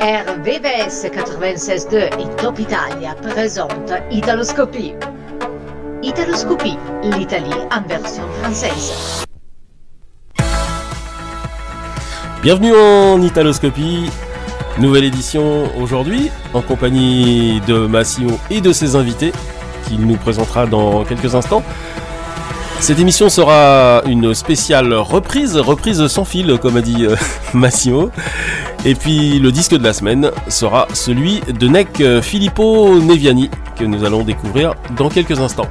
RVVS 96.2 et Top Italia présente Italoscopie. Italoscopie, l'Italie en version française. Bienvenue en Italoscopie, nouvelle édition aujourd'hui en compagnie de Massimo et de ses invités qu'il nous présentera dans quelques instants. Cette émission sera une spéciale reprise, reprise sans fil, comme a dit euh, Massimo. Et puis le disque de la semaine sera celui de Nec Filippo Neviani, que nous allons découvrir dans quelques instants.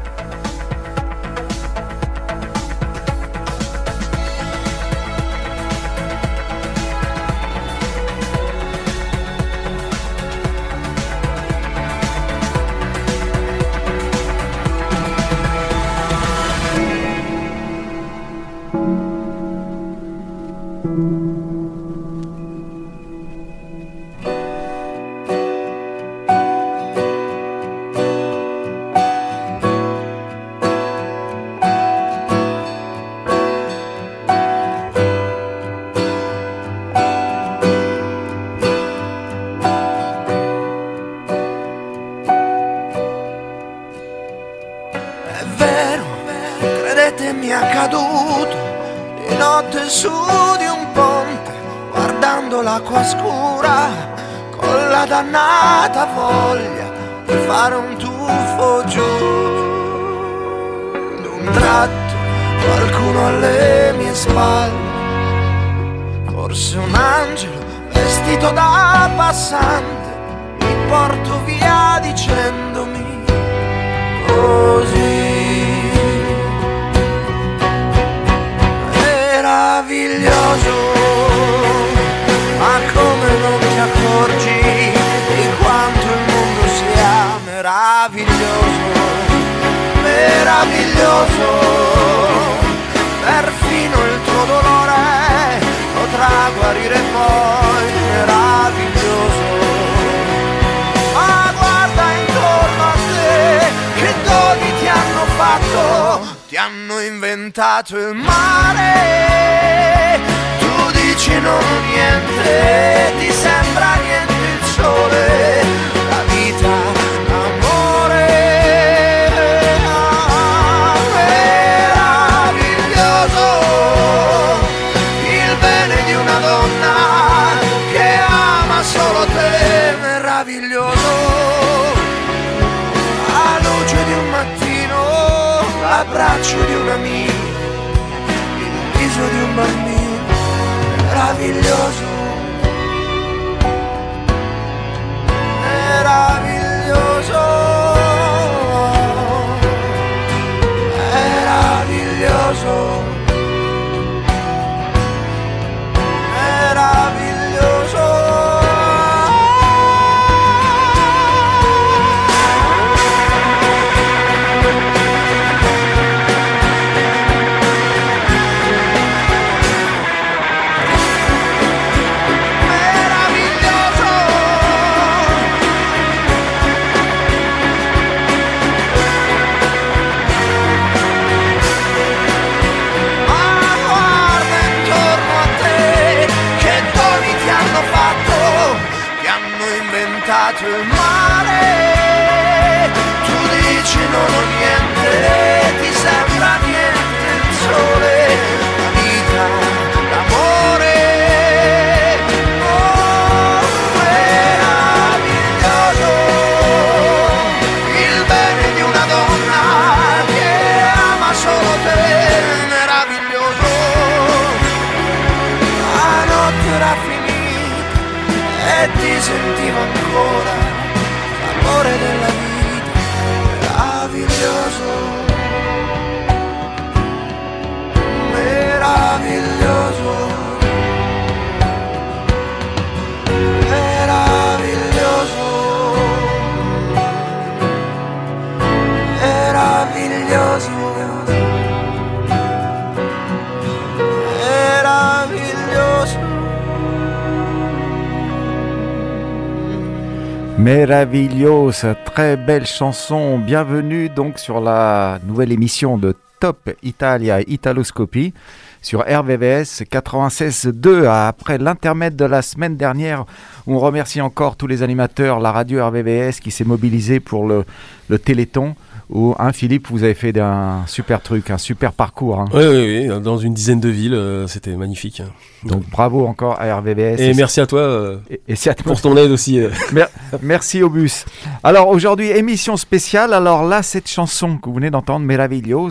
Meravigliosa, très belle chanson. Bienvenue donc sur la nouvelle émission de Top Italia Italoscopie. sur RVVS 96.2. Après l'intermède de la semaine dernière, on remercie encore tous les animateurs, la radio RVVS qui s'est mobilisée pour le, le Téléthon. Où, hein, Philippe, vous avez fait un super truc, un super parcours. hein. Oui, oui, oui, dans une dizaine de villes, euh, c'était magnifique. Donc bravo encore à RVVS. Et merci à toi euh, Et- et c'est à toi. pour ton aide aussi. euh. Mer- Merci au bus. Alors aujourd'hui, émission spéciale. Alors là, cette chanson que vous venez d'entendre, Meraviglios.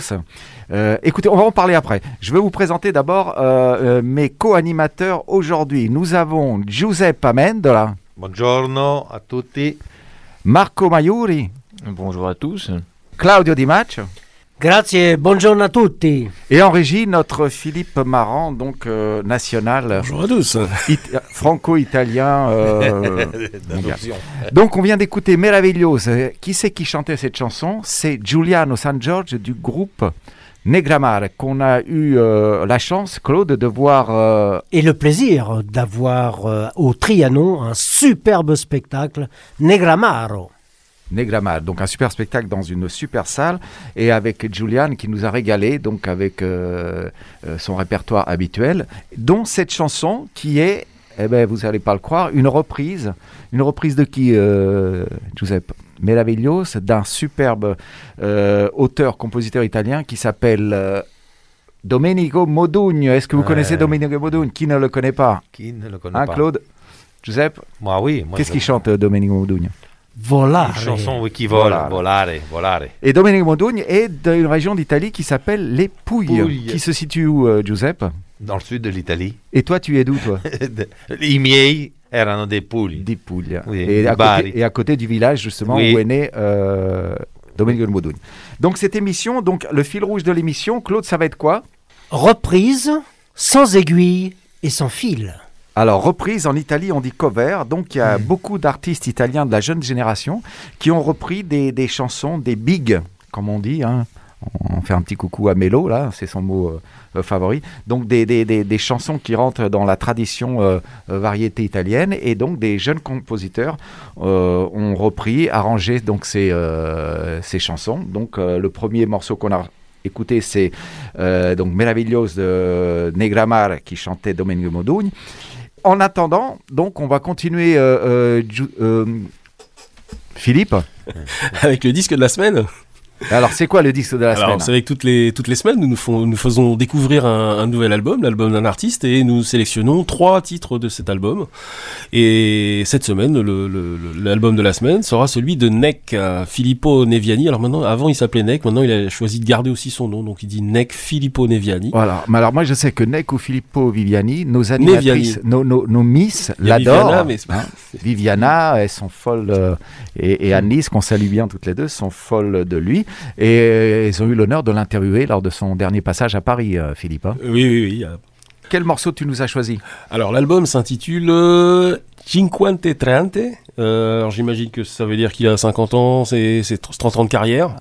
euh, écoutez, on va en parler après. Je vais vous présenter d'abord euh, euh, mes co-animateurs aujourd'hui. Nous avons Giuseppe Amendola, Buongiorno a tutti. Marco Maiuri, Bonjour à tous. Claudio Di Maccio Grazie, buongiorno a tutti. et en régie notre Philippe Marant, donc euh, national Bonjour à tous. it- franco-italien. euh. Donc on vient d'écouter Meraviglios. Euh, Qui c'est qui chantait cette chanson? C'est Giuliano San Giorgio du groupe Negramare qu'on a eu euh, la chance, Claude, de voir. euh, Et le plaisir d'avoir euh, au Trianon un superbe spectacle Negramaro. Negramare, donc un super spectacle dans une super salle et avec Julian qui nous a régalé donc avec euh, euh, son répertoire habituel, dont cette chanson qui est, eh ben vous allez pas le croire, une reprise, une reprise de qui, euh, Giuseppe? Meraviglios, d'un superbe euh, auteur-compositeur italien qui s'appelle Domenico Modugno. Est-ce que vous Ouais. connaissez Domenico Modugno? Qui ne le connaît pas? Qui ne le connaît Hein, pas. Claude? Giuseppe? Moi, oui. moi, Qu'est-ce qu'il chante Domenico Modugno? Volare. Une chanson oui, qui vole, Volare. volare, volare. Et Domenico Modugno est d'une région d'Italie qui s'appelle les Pouilles, Pouilles. qui se situe où, euh, Giuseppe? Dans le sud de l'Italie. Et toi, tu es d'où, toi? I miei erano dei puli. Des Pouilles. Oui, et, di à côté, et à côté du village, justement, Oui. où est né euh, Domenico Modugno. Donc, cette émission, donc le fil rouge de l'émission, Claude, ça va être quoi? Reprise sans aiguille et sans fil. Alors, reprise en Italie, on dit cover. Donc, il y a beaucoup d'artistes italiens de la jeune génération qui ont repris des, des chansons, des big, comme on dit. hein. On fait un petit coucou à Mélo, là, c'est son mot euh, euh, favori. Donc, des, des- des- des chansons qui rentrent dans la tradition euh, variété italienne. Et donc, des jeunes compositeurs euh, ont repris, arrangé donc, ces, ces chansons. Donc, le premier morceau qu'on a écouté, c'est euh, donc Meraviglios de Negramar qui chantait Domenico Modugno. En attendant, donc, on va continuer. euh, euh, euh, Philippe, Avec le disque de la semaine. Alors c'est quoi le disque de la Alors, semaine c'est avec toutes les, toutes les semaines, nous, nous, font- nous faisons découvrir un, un nouvel album, l'album d'un artiste, et nous sélectionnons trois titres de cet album. Et cette semaine, l'album de la semaine sera celui de Neck, euh, Filippo Neviani. Alors maintenant, avant il s'appelait Neck, maintenant il a choisi de garder aussi son nom, donc il dit Neck Filippo Neviani. Voilà. Mais alors moi je sais que Neko Filippo Viviani, nos animatrices, nos, nos, nos Miss l'adorent. Viviana, hein. Viviana, elles sont folles, euh, et, et qu'on salue bien toutes les deux, sont folles de lui. Et euh, ils ont eu l'honneur de l'interviewer lors de son dernier passage à Paris, euh, Philippe. hein. Oui, oui, oui. euh, Quel morceau tu nous as choisi? Alors l'album s'intitule euh, Cinquante Trente. Euh, alors j'imagine que ça veut dire qu'il a 50 ans, c'est c'est 30 ans de carrière.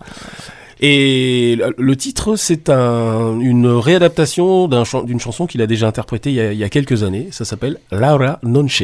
Et le- titre, c'est un- une réadaptation d'une chanson qu'il a déjà interprétée il y a, il y a quelques années. Ça s'appelle Laura Nonce.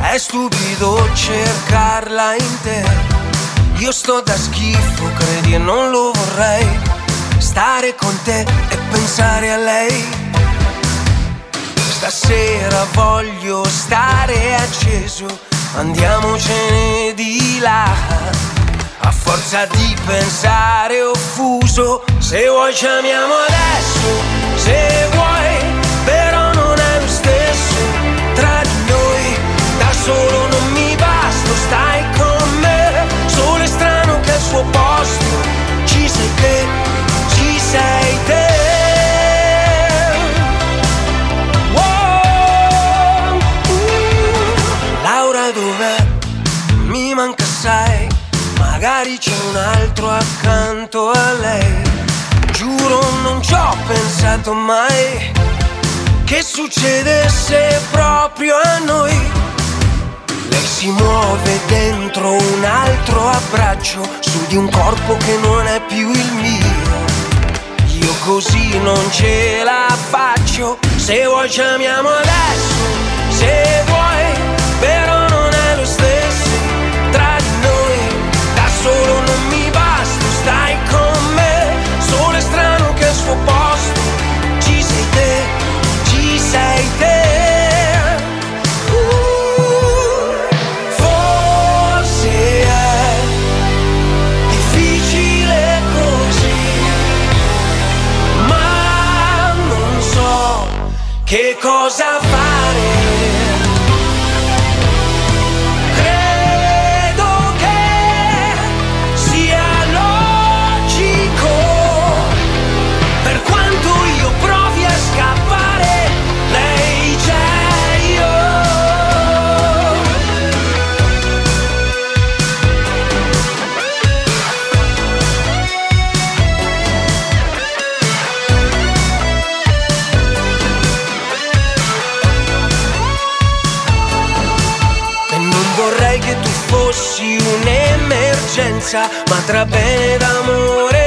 è stupido cercarla in te. Io sto da schifo, credi e non lo vorrei. Stare con te e pensare a lei. Stasera voglio stare acceso, andiamocene di là. A forza di pensare offuso, se vuoi chiamiamo adesso, se vuoi, solo non mi basto, stai con me, solo è strano che al suo posto ci sei te, ci sei te. Laura dov'è? Mi manca assai, magari accanto a lei. Giuro non ci ho pensato mai che succedesse proprio a noi. Lei si muove dentro un altro abbraccio su di un corpo che non è più il mio. Io così non ce la faccio. Se vuoi chiamiamo adesso, se vuoi, però un'emergenza, ma tra bene ed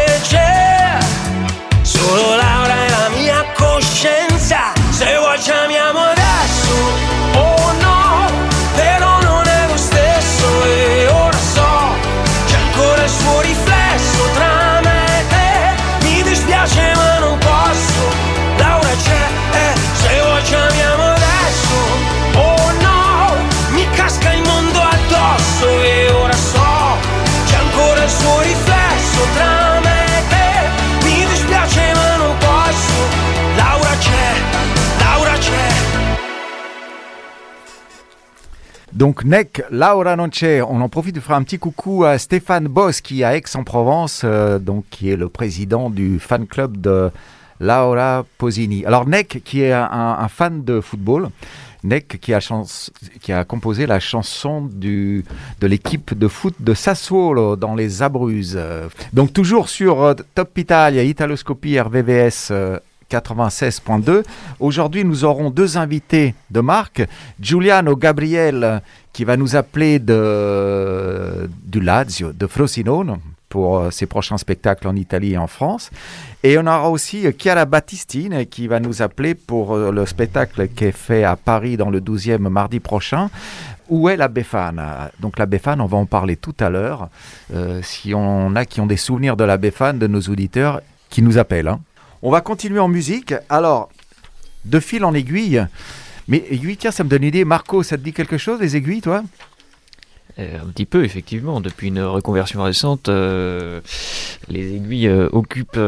Donc NEC, Laura Nonce, on en profite de faire un petit coucou à Stéphane Boss qui est à Aix-en-Provence, euh, donc qui est le président du fan club de Laura Posini. Alors NEC qui est un, fan de football, NEC qui a, composé la chanson du, de l'équipe de foot de Sassuolo dans les Abruzzes. Donc toujours sur euh, Top Italia, Italoscopie RVVS euh, 96.2. Aujourd'hui, nous aurons deux invités de marque. Giuliano Gabriel, qui va nous appeler de, du Lazio, de Frosinone, pour euh, ses prochains spectacles en Italie et en France. Et on aura aussi Chiara Battistine, qui va nous appeler pour euh, le spectacle qui est fait à Paris dans le 12e mardi prochain. Où est la Befana? Donc la Befana, on va en parler tout à l'heure. Euh, si on a qui ont des souvenirs de la Befana, de nos auditeurs, qui nous appellent. hein. On va continuer en musique. Alors, de fil en aiguille. Mais aiguille, tiens, ça me donne une idée. Marco, ça te dit quelque chose, les aiguilles, toi? Euh, un petit peu, effectivement. Depuis une reconversion récente, euh, les aiguilles euh, occupent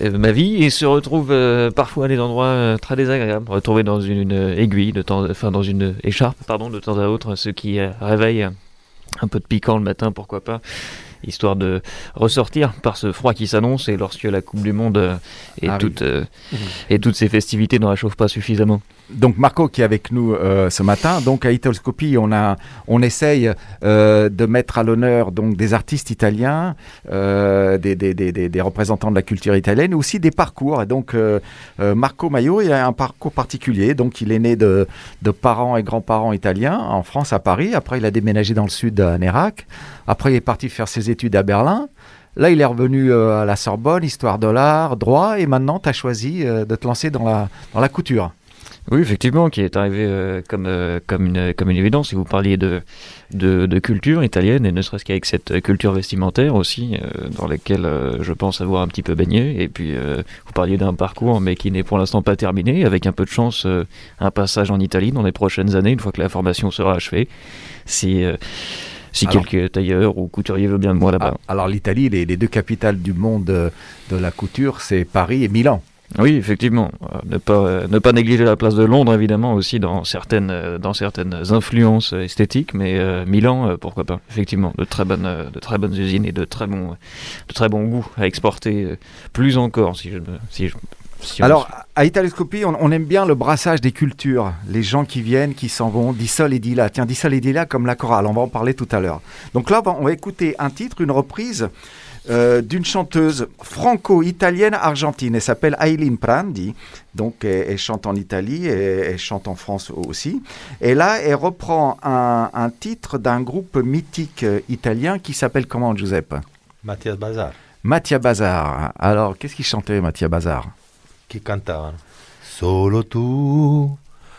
ma vie et se retrouvent parfois à des endroits très désagréables. Retrouver dans une, aiguille, de temps, enfin dans une écharpe, pardon, de temps à autre, ce qui réveille un peu de piquant le matin, pourquoi pas, histoire de ressortir par ce froid qui s'annonce et lorsque la Coupe du Monde euh, et, toutes, euh, et toutes ces festivités ne réchauffent pas suffisamment. Donc Marco qui est avec nous euh, ce matin. Donc à Italoscopie, on a, on essaye euh, de mettre à l'honneur donc des artistes italiens, euh, des, des, des, des- représentants de la culture italienne, aussi des parcours. Et donc Marco Maio, il a un parcours particulier. Donc il est né de, de parents et grands-parents italiens en France à Paris. Après il a déménagé dans le sud à Nérac. Après il est parti faire ses études à Berlin. Là, il est revenu euh, à la Sorbonne, histoire de l'art, droit, et maintenant, tu as choisi euh, de te lancer dans la, dans la couture. Oui, effectivement, qui est arrivé euh, comme, comme, une, comme une évidence. Vous parliez de, de, culture italienne, et ne serait-ce qu'avec cette culture vestimentaire aussi, dans laquelle je pense avoir un petit peu baigné. Et puis, vous parliez d'un parcours, mais qui n'est pour l'instant pas terminé, avec un peu de chance, un passage en Italie dans les prochaines années, une fois que la formation sera achevée. Si, si quelques tailleurs ou couturiers veut bien de moi là-bas. Alors l'Italie, les, les deux capitales du monde euh, de la couture, c'est Paris et Milan. Oui, effectivement. Euh, ne, pas, euh, ne pas négliger la place de Londres, évidemment, aussi dans certaines, dans certaines influences esthétiques, mais euh, Milan, pourquoi pas. Effectivement, de très, bonnes, de très bonnes usines et de très bons, de très bons goûts à exporter, plus encore, si je. Si je- si on- Alors à Italoscopie, on, on aime bien le brassage des cultures. Les gens qui viennent, qui s'en vont, Dissol et Dilla. Tiens, Dissol et Dilla comme la chorale, on va en parler tout à l'heure. Donc là, on va- écouter un titre, une reprise euh, d'une chanteuse franco-italienne argentine. Elle s'appelle Aileen Prandi. Donc, elle, elle chante en Italie et elle chante en France aussi. Et là, elle reprend un, un titre d'un groupe mythique euh, italien qui s'appelle comment, Giuseppe? Mattias Bazar, Mattia Bazar. Alors, qu'est-ce qu'il chantait, Mattia Bazar? Che cantavano Solo tu,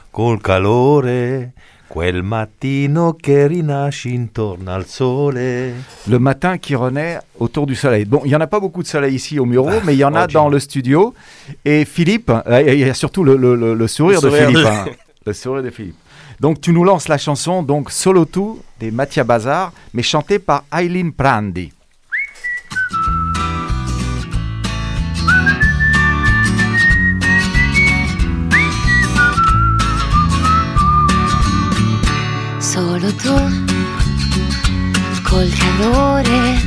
col calore, quel mattino che rinasci intorno al sole. Le matin qui renaît autour du soleil. Bon, il n'y en a pas beaucoup de soleil ici au Muro, mais il y en a oh, dans le studio. Et Philippe, il y a surtout le, le- le- le sourire, de- Philippe. hein. Le sourire de Philippe. Donc tu nous lances la chanson, donc Solo Tu des Mattia Bazar, mais chantée par Aileen Prandi. Solo tu, col calore,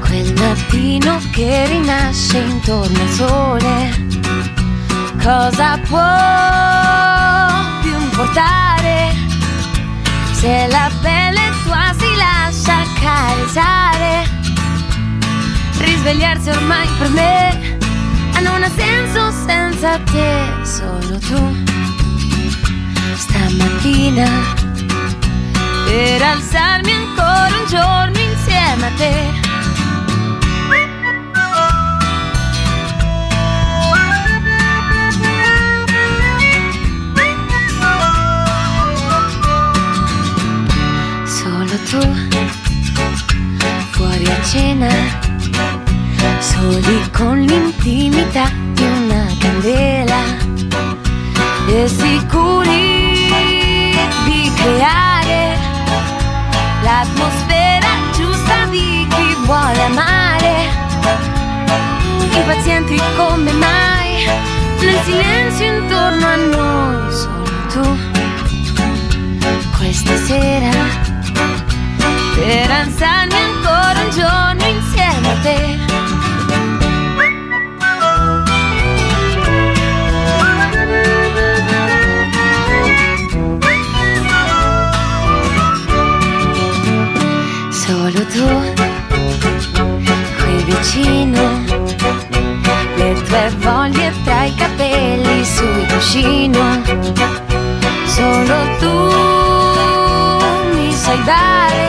quel mattino che rinasce intorno al sole. Cosa può più importare se la pelle tua si lascia accarezzare? Risvegliarsi ormai per me non ha senso senza te, solo tu stamattina per alzarmi ancora un giorno insieme a te. Solo tu, fuori a cena, soli con l'intimità di una candela e sicuri di creare l'atmosfera giusta di chi vuole amare. Impazienti come mai, nel silenzio intorno a noi, solo tu. Questa sera, per alzarmi ancora un giorno insieme a te. Tu, qui vicino, le tue voglie tra i capelli sul cuscino. Solo tu mi sai dare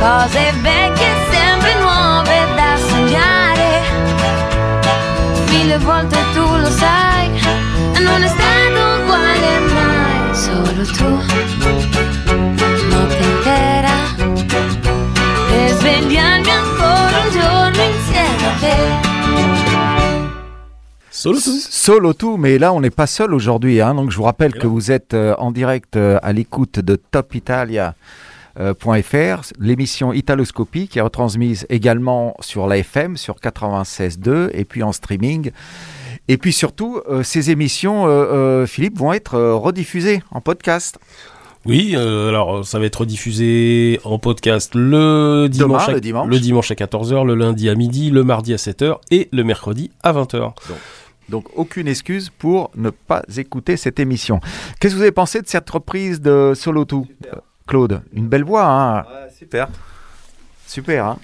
cose vecchie sempre nuove da sognare. Mille volte tu lo sai, non è stato uguale mai. Solo tu, svegliarmi ancora un giorno insieme a te. Solo tout. Solo tout, mais là on n'est pas seul aujourd'hui. hein. donc je vous rappelle que vous êtes euh, en direct euh, à l'écoute de topitalia.fr, l'émission Italoscopie qui est retransmise également sur la FM, sur 96.2 et puis en streaming. Et puis surtout, euh, ces émissions, euh, euh, Philippe, vont être euh, rediffusées en podcast. Oui, euh, alors ça va être diffusé en podcast le dimanche, Demain, à, le dimanche. à 14h, le lundi à midi, le mardi à 7h et le mercredi à 20h. Donc aucune excuse pour ne pas écouter cette émission. Qu'est-ce que vous avez pensé de cette reprise de Solo Tout euh, Claude, une belle voix, hein super. Super. Hein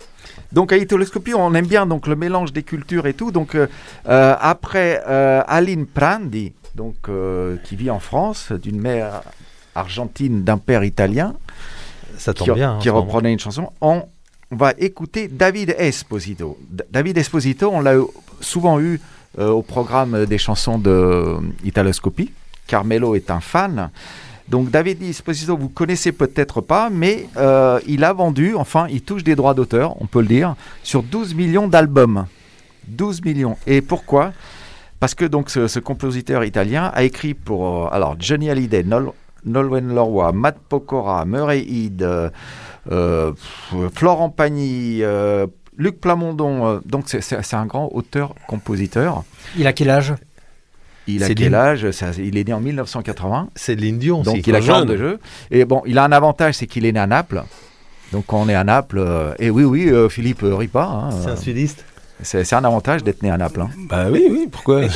donc à Italoscopie, on aime bien donc le mélange des cultures et tout. Donc euh, euh, après euh, Aline Prandi, donc euh, qui vit en France, d'une mère argentine d'un père italien, Ça tombe qui, bien. hein, qui moment. reprenait une chanson, on, va écouter David Esposito. D- David Esposito, on l'a souvent eu euh, au programme des chansons de euh, Italoscopie. Carmelo est un fan. Donc David Esposito, vous connaissez peut-être pas, mais euh, il a vendu, enfin, il touche des droits d'auteur, on peut le dire, sur 12 millions d'albums. 12 millions. Et pourquoi? Parce que donc ce, ce compositeur italien a écrit pour alors Johnny Hallyday, Nol, Nolwenn Leroy, Matt Pokora, Murray Head, euh, euh, Florent Pagny, euh, Luc Plamondon. euh, donc c'est- c'est c'est un grand auteur-compositeur. Il a quel âge? Il a C'est quel âge? Ça, Il est né en 1980. C'est de l'Indion Donc il a jeune. 42 jeux. Et bon, il a un avantage, c'est qu'il est né à Naples. Donc quand on est à Naples, euh, et oui, oui, euh, Philippe euh, rit pas. hein, C'est un sudiste. C'est un avantage d'être né à Naples. hein. Bah oui, oui, pourquoi?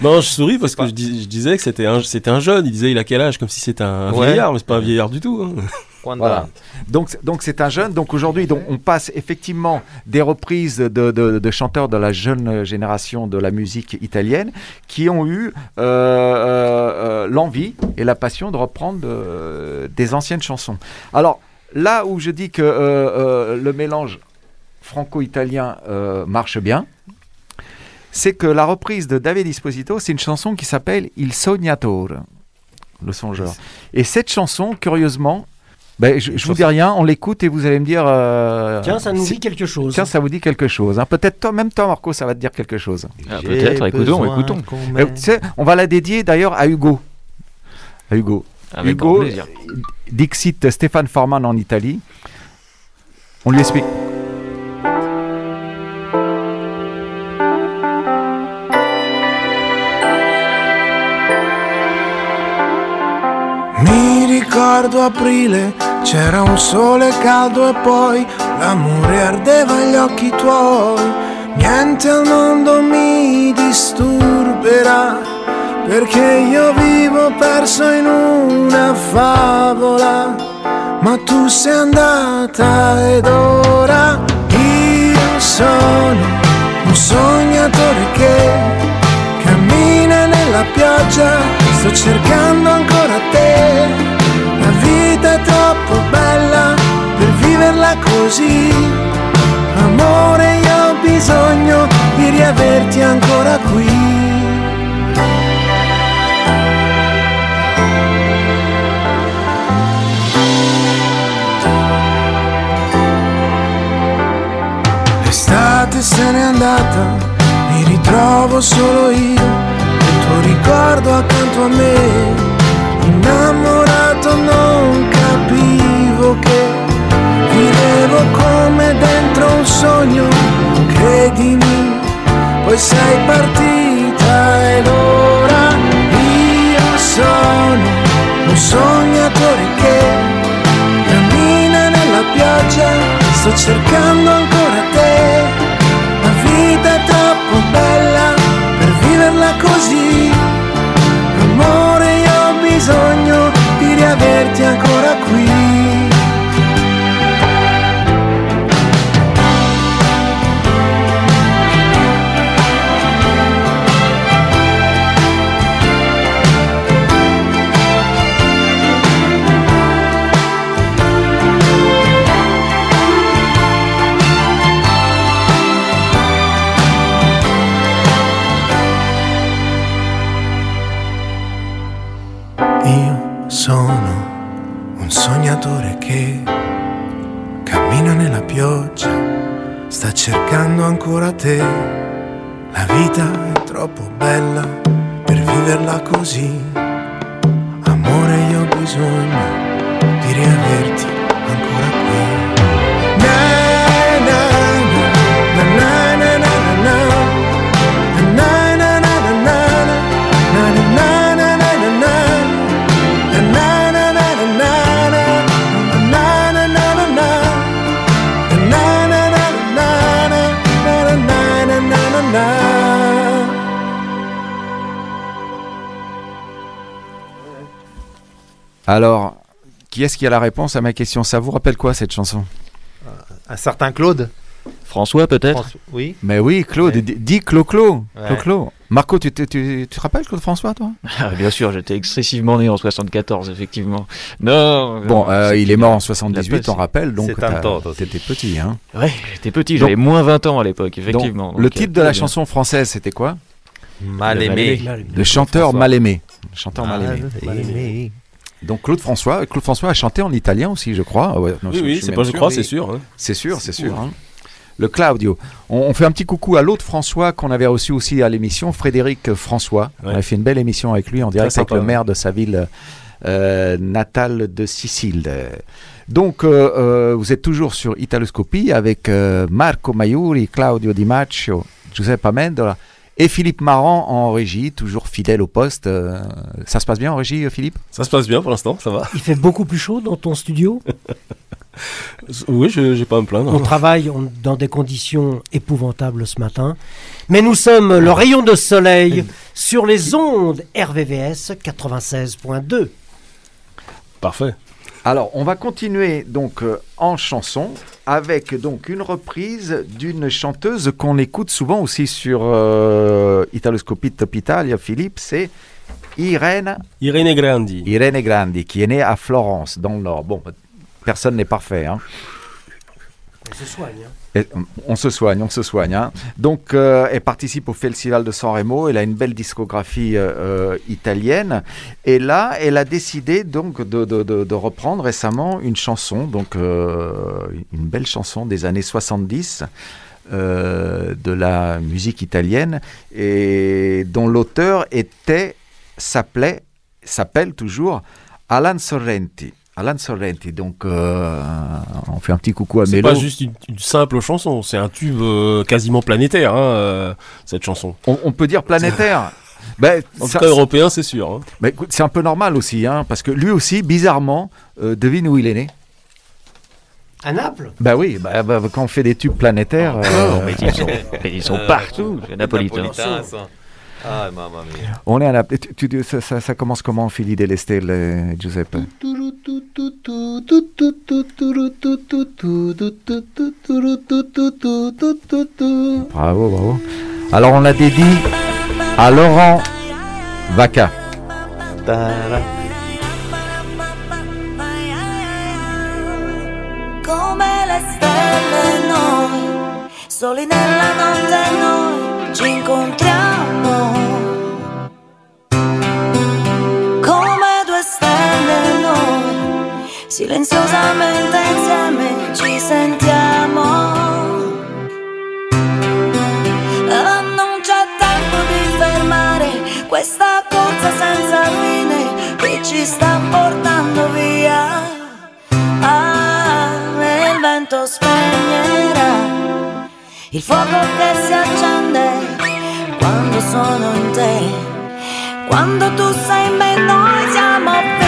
Non, je souris parce que je, dis- je disais que c'était un, jeune. Il disait il a quel âge? Comme si c'était un Ouais. vieillard, mais c'est pas un vieillard du tout. hein. Voilà. Donc, c'est- donc c'est un jeune. Donc aujourd'hui, donc on passe effectivement des reprises de, de- de chanteurs de la jeune génération de la musique italienne qui ont eu euh, euh, euh, l'envie et la passion de reprendre euh, des anciennes chansons. Alors là où je dis que euh, euh, le mélange franco-italien euh, marche bien, c'est que la reprise de David Esposito, c'est une chanson qui s'appelle Il Sognatore, le songeur. Et cette chanson, curieusement, ben, je, je vous dis rien, on l'écoute et vous allez me dire. euh, Tiens, ça nous si- dit quelque chose. Tiens, ça vous dit quelque chose. hein. Peut-être toi, même toi, Marco, ça va te dire quelque chose. Ah, peut-être, écoutons, écoutons. Euh, m'aime. tu sais, on va la dédier d'ailleurs à Hugo. À Hugo. Avec Hugo. Dixit Stéphane Forman en Italie. On lui explique. Ricordo aprile, c'era un sole caldo e poi l'amore ardeva agli occhi tuoi. Niente al mondo mi disturberà, perché io vivo perso in una favola. Ma tu sei andata ed ora io sono un sognatore che cammina nella pioggia, sto cercando ancora te. Troppo bella per viverla così. Amore, io ho bisogno di riaverti ancora qui. L'estate se n'è andata, mi ritrovo solo io, il tuo ricordo accanto a me. Innamorato non che vivevo come dentro un sogno, credimi, poi sei partita ed ora io sono un sognatore che cammina nella pioggia, sto cercando ancora te. La vita è troppo bella per viverla così. Amore, io ho bisogno di riaverti ancora qui. Sta cercando ancora te. La vita è troppo bella per viverla così. Amore, io ho bisogno Alors, qui est-ce qui a la réponse à ma question Ça vous rappelle quoi cette chanson Un certain Claude François, peut-être François- Oui. Mais oui, Claude, Ouais. dis- Clo-Clo. Ouais. Clo-Clo. Marco, tu te, tu, tu te rappelles Claude François, toi Ah, Bien sûr, j'étais excessivement né en 74, effectivement. Non. Bon, non, euh, il est mort en 78, il a on rappelle, donc t'étais petit. Hein. Ouais, j'étais petit, j'avais moins 20 ans à l'époque, Donc, effectivement. le titre euh, de la bien. chanson française, c'était quoi Mal Le aimé. mal Le chanteur mal aimé. Le chanteur mal aimé. Donc Claude François, Claude François a chanté en italien aussi, je crois. Ouais, non, Oui, je- oui, c'est pas je sûr, crois, mais- c'est sûr. hein. C'est sûr, C'est sûr. hein. Le Claudio. On, on fait un petit coucou à l'autre François qu'on avait reçu aussi à l'émission, Frédéric François. On a fait une belle émission avec lui en direct Très avec sympa, le maire de sa ville euh, natale de Sicile. Donc, euh, euh, vous êtes toujours sur Italoscopie avec euh, Marco Maiuri, Claudio Di Maccio, Giuseppe Amendola et Philippe Marant en régie, toujours fidèle au poste. Euh, ça se passe bien en régie, euh, Philippe? Ça se passe bien pour l'instant, ça va. Il fait beaucoup plus chaud dans ton studio? Oui, je j'ai pas à me plaindre. On travaille on- dans des conditions épouvantables ce matin. Mais nous sommes le rayon de soleil sur les ondes RVVS 96.2. Parfait. Alors, on va continuer donc euh, en chanson avec donc une reprise d'une chanteuse qu'on écoute souvent aussi sur euh, Italoscopie Top Italia, Philippe, c'est Irene, Irene Grandi. Irene Grandi, qui est née à Florence, dans le Nord. Bon, personne n'est parfait, hein. On se soigne. hein. Euh, on se soigne, on se soigne. hein. Donc, euh, elle participe au Festival de Sanremo. Elle a une belle discographie euh, italienne. Et là, elle a décidé donc de, reprendre récemment une chanson, donc une belle chanson des années 70 euh, de la musique italienne, et dont l'auteur était s'appelait s'appelle toujours Alan Sorrenti. Alan Sorrenti, donc euh, on fait un petit coucou à C'est Mélo. pas juste une, une simple chanson, c'est un tube euh, quasiment planétaire, hein, euh, cette chanson. On, on peut dire planétaire. Ben, En ça- tout cas européen, c'est sûr. hein. ben, c'est un peu normal aussi, hein, parce que lui aussi, bizarrement, euh, devine où il est né. À Naples? Bah oui, bah, bah, quand on fait des tubes planétaires. Oh, euh, mais ils sont, mais ils sont partout, les Napolitains. Ah, mamma mia. on est à la. tu- tu- ça, ça- ça commence comment, Fili euh, Giuseppe Bravo, bravo. Alors on la dédie à Laurent Vaca. Come le stelle noi, soli nella notte noi ci incontriamo. Silenziosamente insieme ci sentiamo. Non c'è tempo di fermare questa corsa senza fine che ci sta portando via. Ah, il vento spegnerà il fuoco che si accende quando sono in te. Quando tu sei in me, noi siamo figli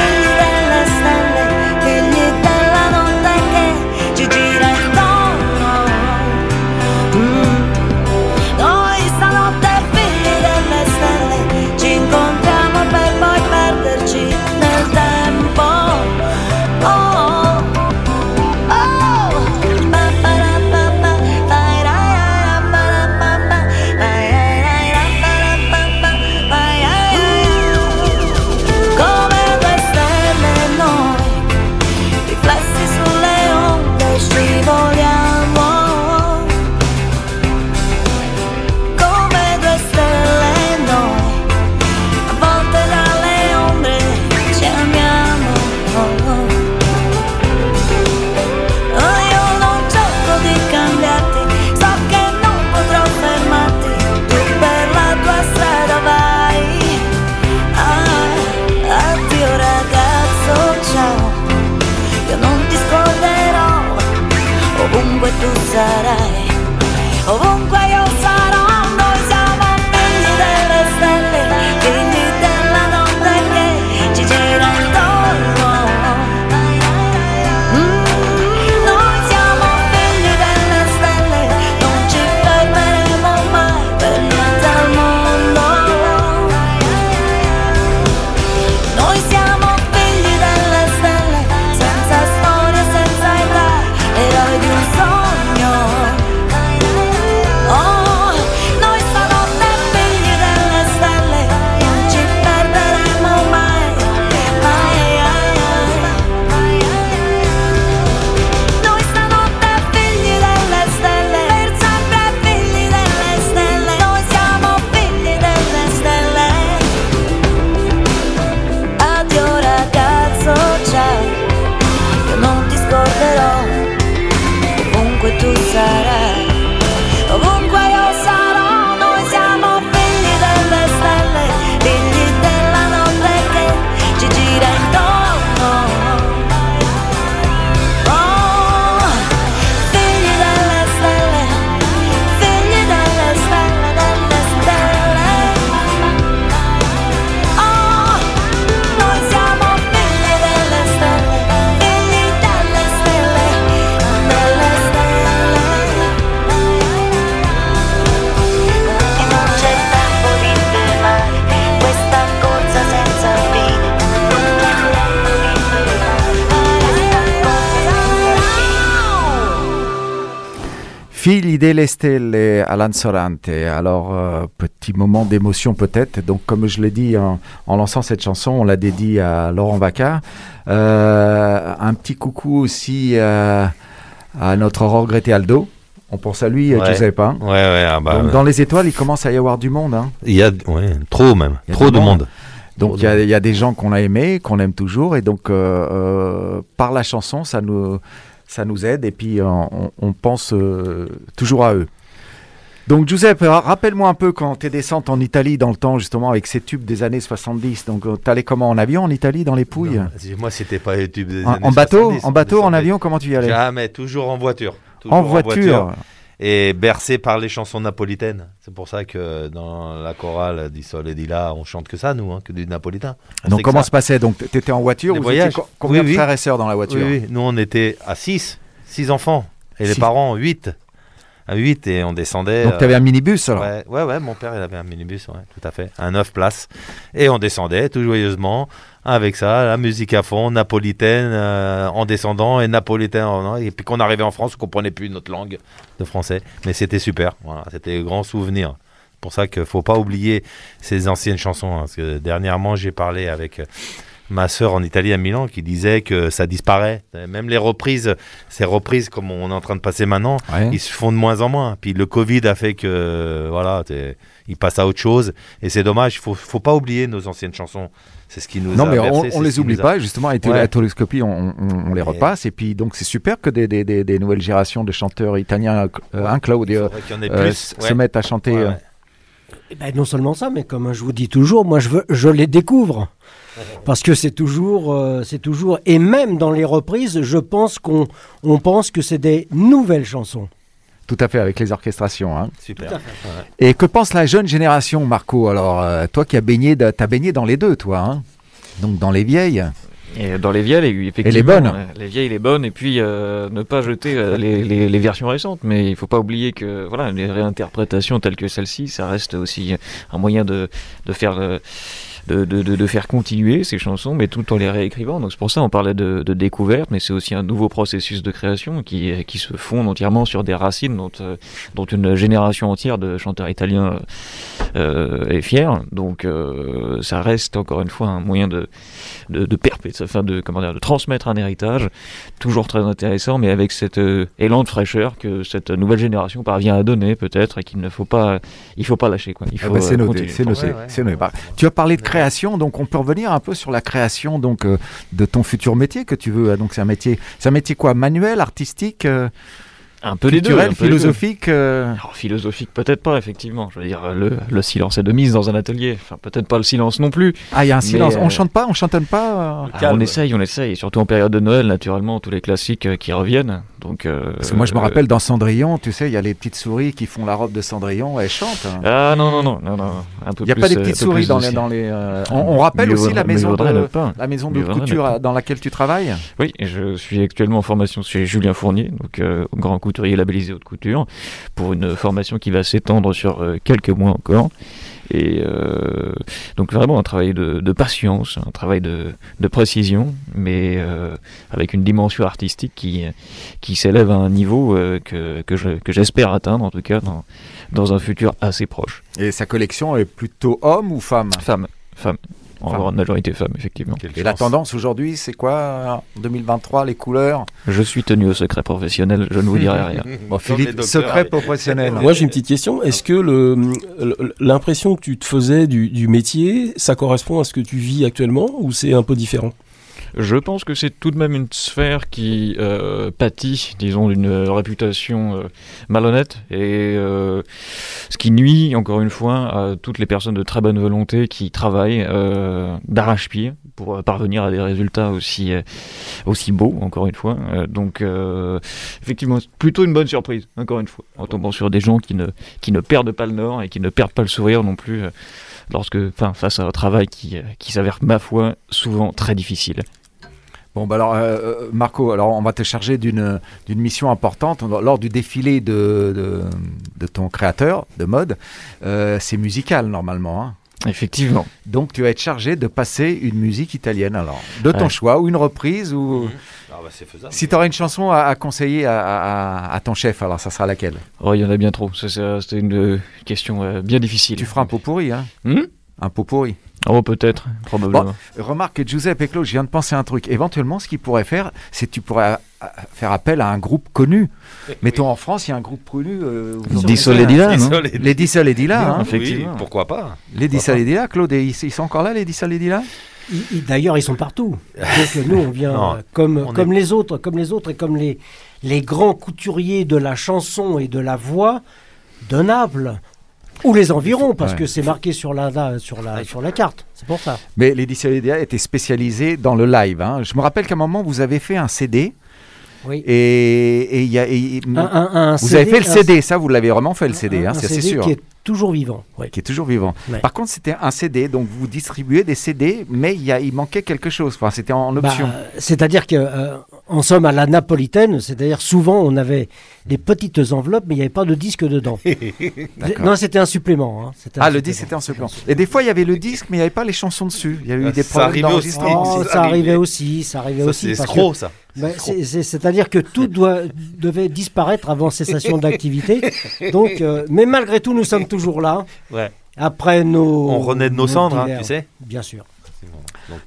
delle stelle à Lanzorante. Alors, euh, petit moment d'émotion peut-être. Donc, comme je l'ai dit en, en lançant cette chanson, on l'a dédiée à Laurent Vaca. Euh, un petit coucou aussi euh, à notre regretté Aldo. On pense à lui, Ouais. Giuseppe. hein. Ouais, ouais, ah bah, Donc, dans les étoiles, il commence à y avoir du monde. hein. il y a trop même, a trop de monde. monde. Donc il y, a- il y a des gens qu'on a aimés, qu'on aime toujours, et donc euh, euh, par la chanson, ça nous, ça nous aide, et puis euh, on, on pense euh, toujours à eux. Donc Giuseppe, ra- rappelle-moi un peu quand tes descentes en Italie dans le temps, justement, avec ces tubes des années 70. Donc euh, t'allais comment En avion en Italie, dans les Pouilles Non, Moi, c'était pas les tubes des en, années en bateau 70, En bateau, en avion, comment tu y allais? Jamais, toujours en voiture. Toujours En voiture. Et bercé par les chansons napolitaines. C'est pour ça que dans la chorale di Sole et di là, on chante que ça, nous, hein, que du napolitain. On Donc comment ça. se passait Donc t'étais en voiture Les vous voyages. étiez co- Combien Oui, de oui. frères et sœurs dans la voiture Oui, oui. Nous, on était à 6, 6 enfants. Et les parents, 8. À 8, et on descendait. Donc euh, t'avais un minibus alors? Ouais, ouais, ouais, mon père, il avait un minibus, ouais, tout à fait. Un 9 places. Et on descendait tout joyeusement avec ça, la musique à fond, napolitaine euh, en descendant et napolitaine en Et puis quand on arrivait en France, on comprenait plus notre langue de français. Mais c'était super. Voilà, c'était un grand souvenir. C'est pour ça qu'il faut pas oublier ces anciennes chansons. hein, parce que dernièrement, j'ai parlé avec. Ma sœur en Italie à Milan qui disait que ça disparaît. Même les reprises, ces reprises comme on est en train de passer maintenant, Ouais. ils se font de moins en moins. Puis le Covid a fait que voilà, ils passent à autre chose et c'est dommage. Il faut, faut pas oublier nos anciennes chansons. C'est ce qui nous Non, a mais on, on les oublie a- pas, justement, avec Ouais. la Toloscopie, on, on- on les repasse. Et puis, donc, c'est super que des, des- des- des nouvelles générations de chanteurs italiens, euh, un Claude, Il euh, faudrait qu'il y en ait euh, se mettent à chanter. Ouais, euh. Eh ben, non seulement ça, mais comme je vous dis toujours, moi je, veux, je les découvre. Parce que c'est toujours, euh, c'est toujours, et même dans les reprises, je pense qu'on on pense que c'est des nouvelles chansons. Tout à fait, avec les orchestrations. hein. Super. Et que pense la jeune génération, Marco? Alors, euh, toi qui as baigné, de- t'as baigné dans les deux, toi. hein donc, dans les vieilles. Et dans les vieilles, effectivement. Et les bonnes. Les vieilles, les bonnes. Et puis, euh, ne pas jeter euh, les, les- les versions récentes. Mais il faut pas oublier que voilà, les réinterprétations telles que celle-ci, ça reste aussi un moyen de, de faire. euh, de, de- de- de faire continuer ces chansons, mais tout en les réécrivant. Donc c'est pour ça on parlait de, de découverte, mais c'est aussi un nouveau processus de création qui, qui se fonde entièrement sur des racines dont, euh, dont une génération entière de chanteurs italiens euh, est fière. Donc euh, ça reste encore une fois un moyen de, de, de perpétuer, enfin de, comment dire, de transmettre un héritage toujours très intéressant, mais avec cet euh, élan de fraîcheur que cette nouvelle génération parvient à donner peut-être et qu'il ne faut pas, il faut pas lâcher quoi. Il Ah faut bah, c'est euh, noté, continuer. c'est noté, Ouais, ouais. c'est noté. Bah, Tu as parlé de création, donc on peut revenir un peu sur la création donc euh, de ton futur métier que tu veux. Donc c'est un métier, c'est un métier quoi? Manuel, artistique, euh, Un peu les deux, culturel, un peu les deux. philosophique euh, Alors, philosophique, peut-être pas, effectivement. Je veux dire, le, le silence est de mise dans un atelier. Enfin, peut-être pas le silence non plus. Ah, il y a un silence. euh, On chante pas, on chantonne pas. euh Ah, on essaye, on essaye. Surtout en période de Noël, naturellement, tous les classiques euh, qui reviennent. Donc, euh, Parce que moi je me euh, rappelle dans Cendrillon, tu sais, il y a les petites souris qui font la robe de Cendrillon, elles chantent. hein. Ah non, non, non, non, non. Un peu Il n'y a plus, pas des euh, petites souris dans les. aussi. Dans les euh, on, on rappelle aussi la maison de, la maison de couture euh, dans laquelle tu travailles. Oui, je suis actuellement en formation chez Julien Fournier, donc euh, grand couturier labellisé haute couture, pour une formation qui va s'étendre sur euh, quelques mois encore. Et euh, donc vraiment un travail de, de patience, un travail de, de précision, mais euh, avec une dimension artistique qui, qui s'élève à un niveau euh, que, que je- que j'espère atteindre, en tout cas dans, dans un futur assez proche. Et sa collection est plutôt homme ou femme? Femme, femme, en grande majorité femme, effectivement. Quelle Et la tendance aujourd'hui, c'est quoi en 2023 Les couleurs? Je suis tenu au secret professionnel, je ne vous dirai rien. Bon, Philippe, docteurs, secret professionnel. Moi, j'ai une petite question. Est-ce que l'impression que tu te faisais du, du métier, ça correspond à ce que tu vis actuellement ou c'est un peu différent? Je pense que c'est tout de même une sphère qui euh, pâtit, disons, d'une réputation euh, malhonnête et euh, ce qui nuit, encore une fois, à toutes les personnes de très bonne volonté qui travaillent euh, d'arrache-pied pour parvenir à des résultats aussi, aussi beaux, encore une fois. Donc, effectivement, c'est plutôt une bonne surprise, encore une fois, en tombant sur des gens qui ne, qui ne perdent pas le nord et qui ne perdent pas le sourire non plus. Lorsque, enfin, face à un travail qui, qui s'avère, ma foi, souvent très difficile. Bon, bah alors, euh, euh, Marco, alors on va te charger d'une d'une mission importante. Lors du défilé de, de, de ton créateur de mode, euh, c'est musical normalement. hein. Effectivement. Donc tu vas être chargé de passer une musique italienne alors, de ton Ouais. choix, ou une reprise, ou... Ah bah, c'est faisable. Si tu aurais une chanson à, à conseiller à, à- à ton chef, alors ça sera laquelle? Oh, il y en a bien trop. C'était une question euh, bien difficile. Tu feras un pot pourri, hein Hmm? Un pot pourri. Oh, peut-être, probablement. Remarque, Giuseppe et Claude, je viens de penser à un truc. Éventuellement, ce qu'ils pourraient faire, c'est que tu pourrais euh, faire appel à un groupe connu. Mettons en France, il y a un groupe connu. euh, Dylan, un non. Les Dissol et Dylan. hein. Effectivement. Oui, pourquoi pas Les Dissol et Dylan, Claude, ils, ils sont encore là, les Dissol et Dylan Ils- ils- D'ailleurs, ils sont partout. Donc nous, on vient Non, euh, comme, on comme les autres, comme les autres et comme les, les grands couturiers de la chanson et de la voix de Naples. Ou les environs, parce Ouais. que c'est marqué sur la, la- sur, la, sur la carte. C'est pour ça. Mais et Dylan étaient spécialisés dans le live. hein. Je me rappelle qu'à un moment, vous avez fait un CD. Oui. Et et il y a. et- Un- un- un vous avez fait le CD, ça, vous l'avez vraiment fait le CD, hein, c'est sûr. qui est toujours vivant. oui. qui est toujours vivant. Ouais. Par contre, c'était un CD, donc vous distribuez des CD, mais il, y a, il manquait quelque chose. Enfin, c'était en Bah, option. c'est-à-dire que, euh, en somme, à la napolitaine, c'est-à-dire souvent on avait des petites enveloppes, mais il n'y avait pas de disque dedans. Non, c'était un supplément. hein. C'était un ah, le disque c'était en supplément. Et des fois, il y avait le disque, mais il n'y avait pas les chansons dessus. Il y a eu Ah, des ça problèmes arrivait aussi. d'enregistrement. Oh, c'est ça arrivait aussi, ça arrivait Ça, aussi. c'est escroc, que- ça. Ben, c'est- c'est- C'est-à-dire que tout doit, devait disparaître avant cessation d'activité. Donc, euh, mais malgré tout, nous sommes toujours là. Ouais. Après nos. On renaît de nos cendres, hein, tu sais. Bien sûr.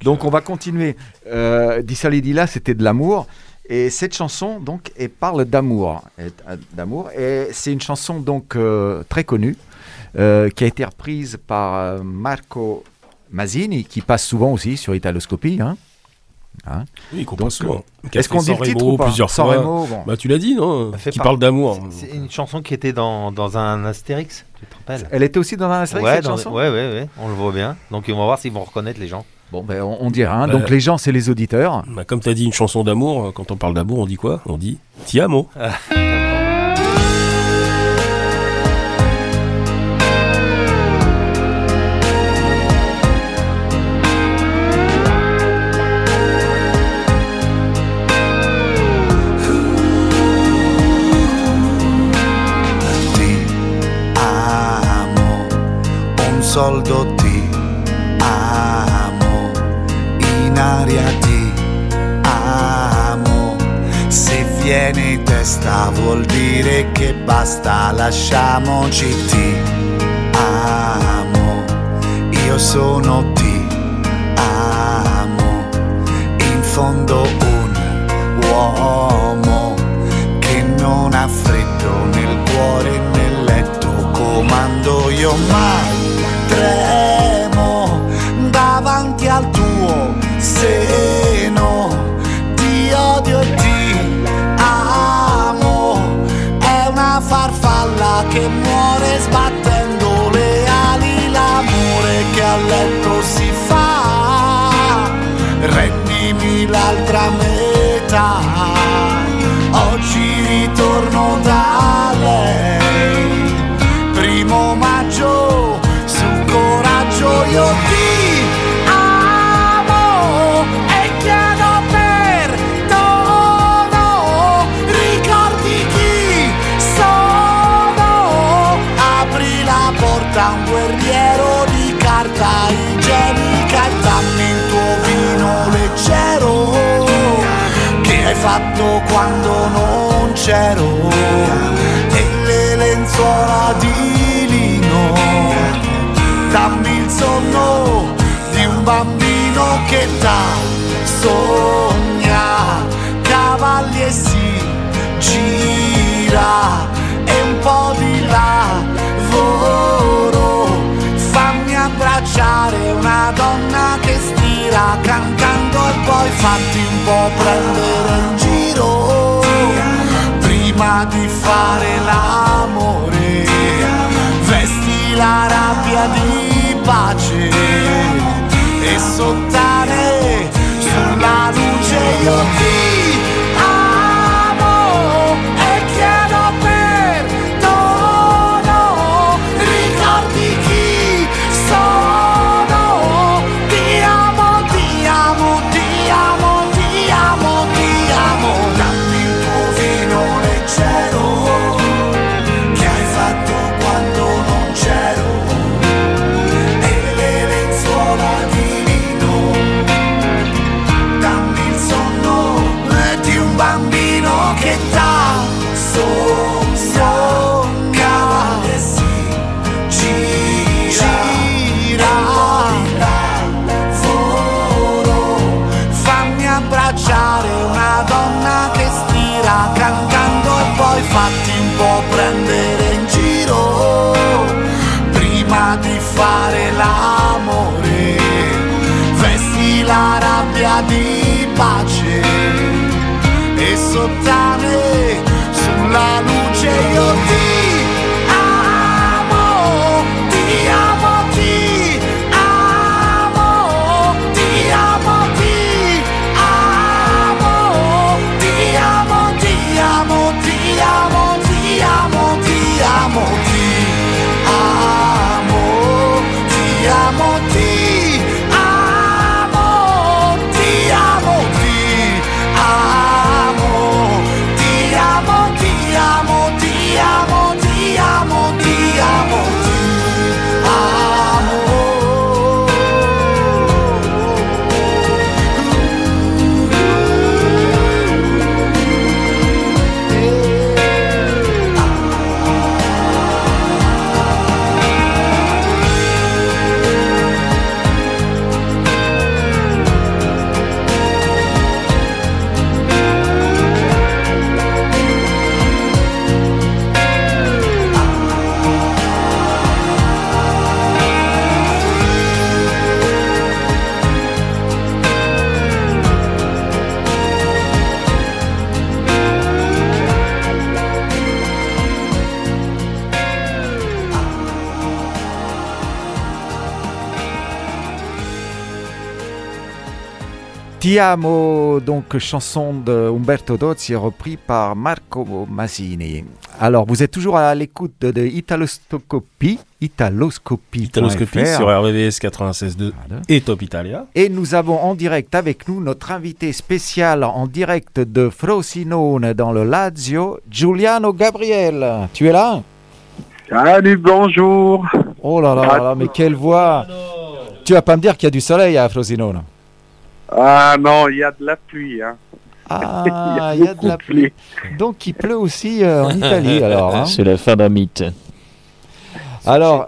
Donc, euh, on va continuer. Euh, Dissalidila, c'était de l'amour. Et cette chanson, donc, elle parle d'amour. Et- euh, D'amour. Et c'est une chanson, donc, euh, très connue, euh, qui a été reprise par Marco Mazzini, qui passe souvent aussi sur Italoscopie. Hein. Hein. Oui, passe souvent. Est-ce qu'on dit le titre ou pas plusieurs San fois Remo, bon. Bah, tu l'as dit, non Qui par- parle d'amour. C'est c'est une chanson qui était dans, dans un Astérix, tu te rappelles Elle était aussi dans un Astérix, ouais, cette dans- chanson ouais, ouais, ouais, on le voit bien. Donc on va voir s'ils vont reconnaître les gens. Bon, ben, on, on dira. hein. Bah, Donc, les gens, c'est les auditeurs. Bah, comme tu as dit une chanson d'amour, euh, quand on parle d'amour, on dit quoi? On dit Ti amo. soldo ti amo, in aria ti amo, se viene testa vuol dire che basta, lasciamoci ti amo, io sono ti amo, in fondo un uomo che non ha freddo nel cuore e nel letto comando io mai prendere in giro prima di fare l'amore. Vesti la rabbia di pace e sottane sulla luce io Ti amo, donc chanson de Umberto Dozzi repris par Marco Masini. Alors, vous êtes toujours à l'écoute de, de Italoscopie, Italoscopie. Italoscopie sur RVVS 96.2 Voilà. et Top Italia. Et nous avons en direct avec nous notre invité spécial en direct de Frosinone dans le Lazio, Giuliano Gabriel. Tu es là? Salut, bonjour. Oh là là là là, mais quelle voix Tu vas pas me dire qu'il y a du soleil à Frosinone Ah non, il y a de la pluie. Hein. Ah, il y a de la pluie. Donc il pleut aussi euh, en Italie alors. hein. C'est la fin d'un mythe. Alors,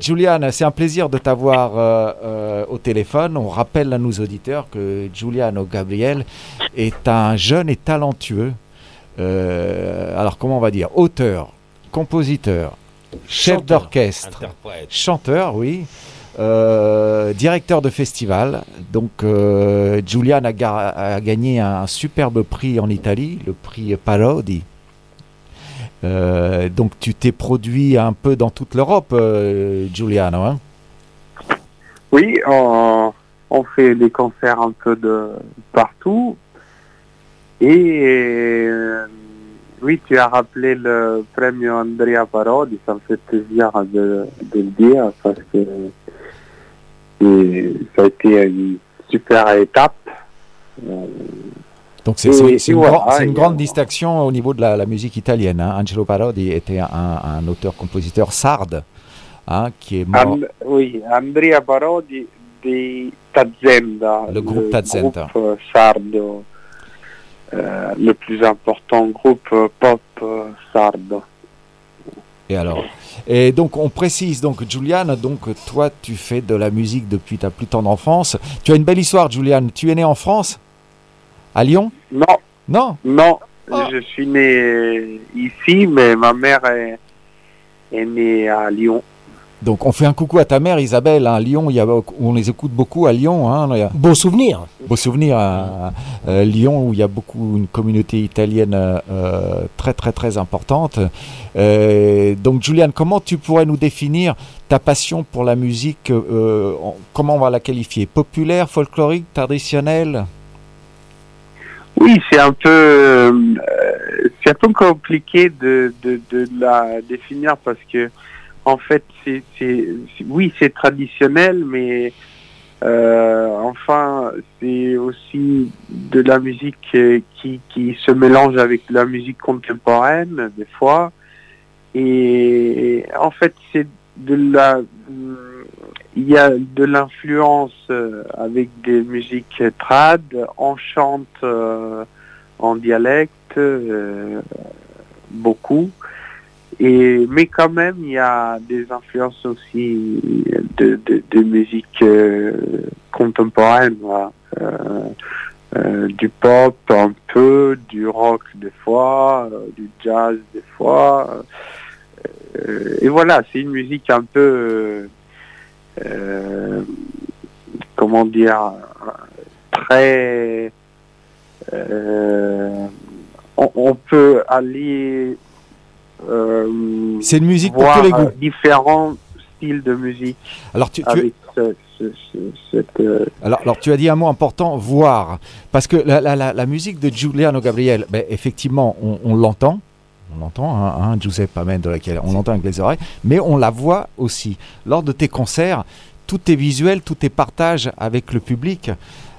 Julian, c'est un plaisir de t'avoir euh, euh, au téléphone. On rappelle à nos auditeurs que Giuliano Gabriel est un jeune et talentueux, euh, alors comment on va dire, auteur, compositeur, chef d'orchestre, chanteur, oui, euh, directeur de festival. Donc, euh, Julian a, a gagné un superbe prix en Italie, le prix Parodi. Euh, donc, tu t'es produit un peu dans toute l'Europe, euh, Giuliano. hein? Oui, on, fait des concerts un peu de partout. Et oui, tu as rappelé le premio Andrea Parodi, ça me fait plaisir de, de le dire parce que ça a été une super étape. Donc, c'est une, voilà, grand- c'est une et grande on- distinction au niveau de la, la musique italienne. hein. Angelo Parodi était un, un auteur-compositeur sarde, hein, qui est mort. Oui, Andrea Parodi di Tazenda, Le groupe Tazenda. groupe euh, sardo, euh, le plus important groupe euh, pop sardo. Et alors? Et donc on précise donc Julian, donc toi tu fais de la musique depuis ta plus tendre enfance. Tu as une belle histoire Julian. Tu es né en France? À Lyon? Non, Non? Non, Ah. je suis né ici, mais ma mère est, est née à Lyon. Donc on fait un coucou à ta mère Isabelle hein, à Lyon, il y a, on les écoute beaucoup à Lyon. Hein, a Beau souvenir. beau souvenir à, à Lyon où il y a beaucoup une communauté italienne euh, très très très importante. Euh, donc Julian, comment tu pourrais nous définir ta passion pour la musique euh, en- Comment on va la qualifier? Populaire, folklorique, traditionnelle? Oui, c'est un peu, euh, c'est un peu compliqué de, de, de la définir parce que, en fait, c'est, oui, c'est traditionnel, mais euh, enfin, c'est aussi de la musique euh, qui, qui se mélange avec la musique contemporaine des fois. Et en fait, c'est de la, il y a de l'influence euh, avec des musiques trad, on chante en dialecte beaucoup, mais quand même il y a des influences aussi de, musique euh, contemporaine. Euh, euh, du pop un peu, du rock des fois, du jazz des fois. Et voilà, c'est une musique un peu comment dire, très... on, on peut aller C'est une musique pour tous les euh, goûts. différents styles de musique Alors tu, tu- avec ce- ce- ce- cette... euh, alors, alors, tu as dit un mot important, voir. Parce que la, la- la- la musique de Giuliano Gabriel, ben, effectivement, on, l'entend. On l'entend, hein, hein, Giuseppe Amendola, on l'entend avec les oreilles, mais on la voit aussi. Lors de tes concerts, tout est visuel, tout est partage avec le public,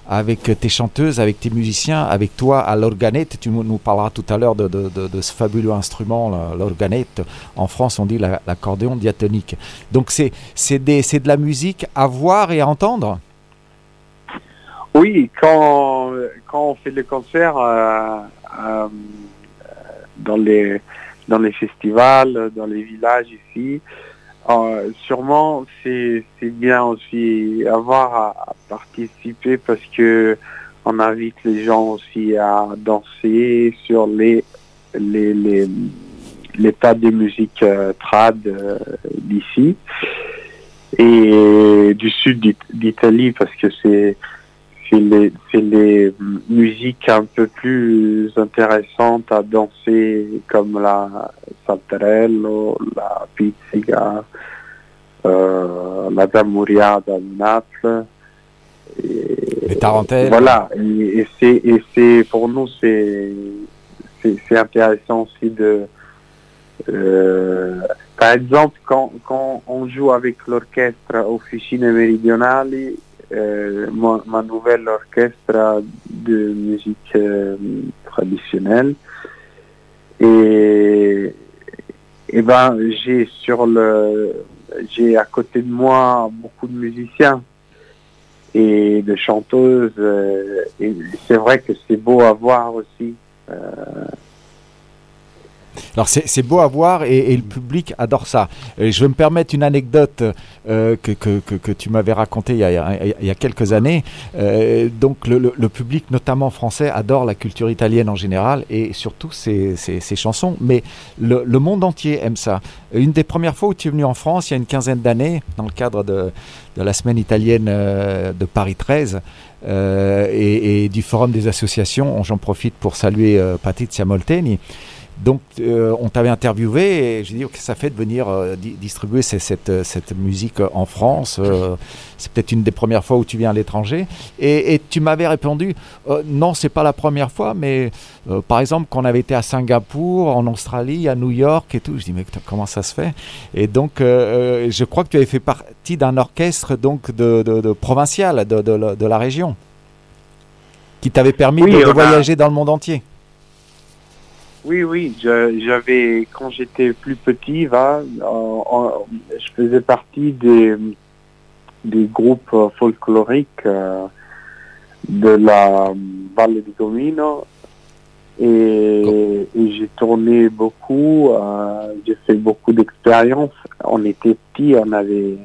avec tes chanteuses, avec tes musiciens, avec toi à l'organette. Tu nous parleras tout à l'heure de, ce fabuleux instrument, l'organette. En France, on dit la- l'accordéon diatonique. Donc c'est de la musique à voir et à entendre? Oui, quand, quand on fait les concerts euh, euh, dans, les, dans les festivals, dans les villages ici, euh, sûrement c'est bien aussi avoir à, participer parce que on invite les gens aussi à danser sur les les les, tas de musique euh, trad euh, d'ici et du sud d'It- d'Italie parce que c'est c'est les, c'est les musiques un peu plus intéressantes à danser comme la saltarello, la pizzica, euh, la zamuriada de Naples. Les tarentelles. Voilà, et, et c'est et c'est pour nous c'est c'est c'est intéressant aussi de euh, par exemple quand quand on joue avec l'orchestre Officine Meridionali, euh, ma, ma nouvelle orchestre de musique euh, traditionnelle et et ben j'ai sur le j'ai à côté de moi beaucoup de musiciens et de chanteuses. euh, et c'est vrai que c'est beau à voir aussi. Alors c'est beau à voir et, le public adore ça. Je vais me permettre une anecdote euh, que, tu m'avais racontée il y a, quelques années. Euh, donc le, public, notamment français, adore la culture italienne en général et surtout ses, chansons. Mais le, monde entier aime ça. Une des premières fois où tu es venu en France, il y a une quinzaine d'années, dans le cadre de, la semaine italienne euh, de Paris 13, euh, et, et du Forum des associations, j'en profite pour saluer Patrizia Molteni. Donc, euh, on t'avait interviewé et j'ai dit, ok, ça fait de venir euh, di- distribuer ces- cette, euh, cette musique en France. euh, c'est peut-être une des premières fois où tu viens à l'étranger. Et, et tu m'avais répondu, non, c'est pas la première fois, mais par exemple, quand on avait été à Singapour, en Australie, à New York et tout, je dis, mais comment ça se fait? Et donc, je crois que tu avais fait partie d'un orchestre donc de, de- de provincial de, de la- région qui t'avait permis Oui, de, a- voyager dans le monde entier. Oui, oui, j'avais quand j'étais plus petit, va, je faisais partie des des groupes folkloriques euh, de la Valle di Gomino et, et j'ai tourné beaucoup, euh, j'ai fait beaucoup d'expériences. On était petits, on avait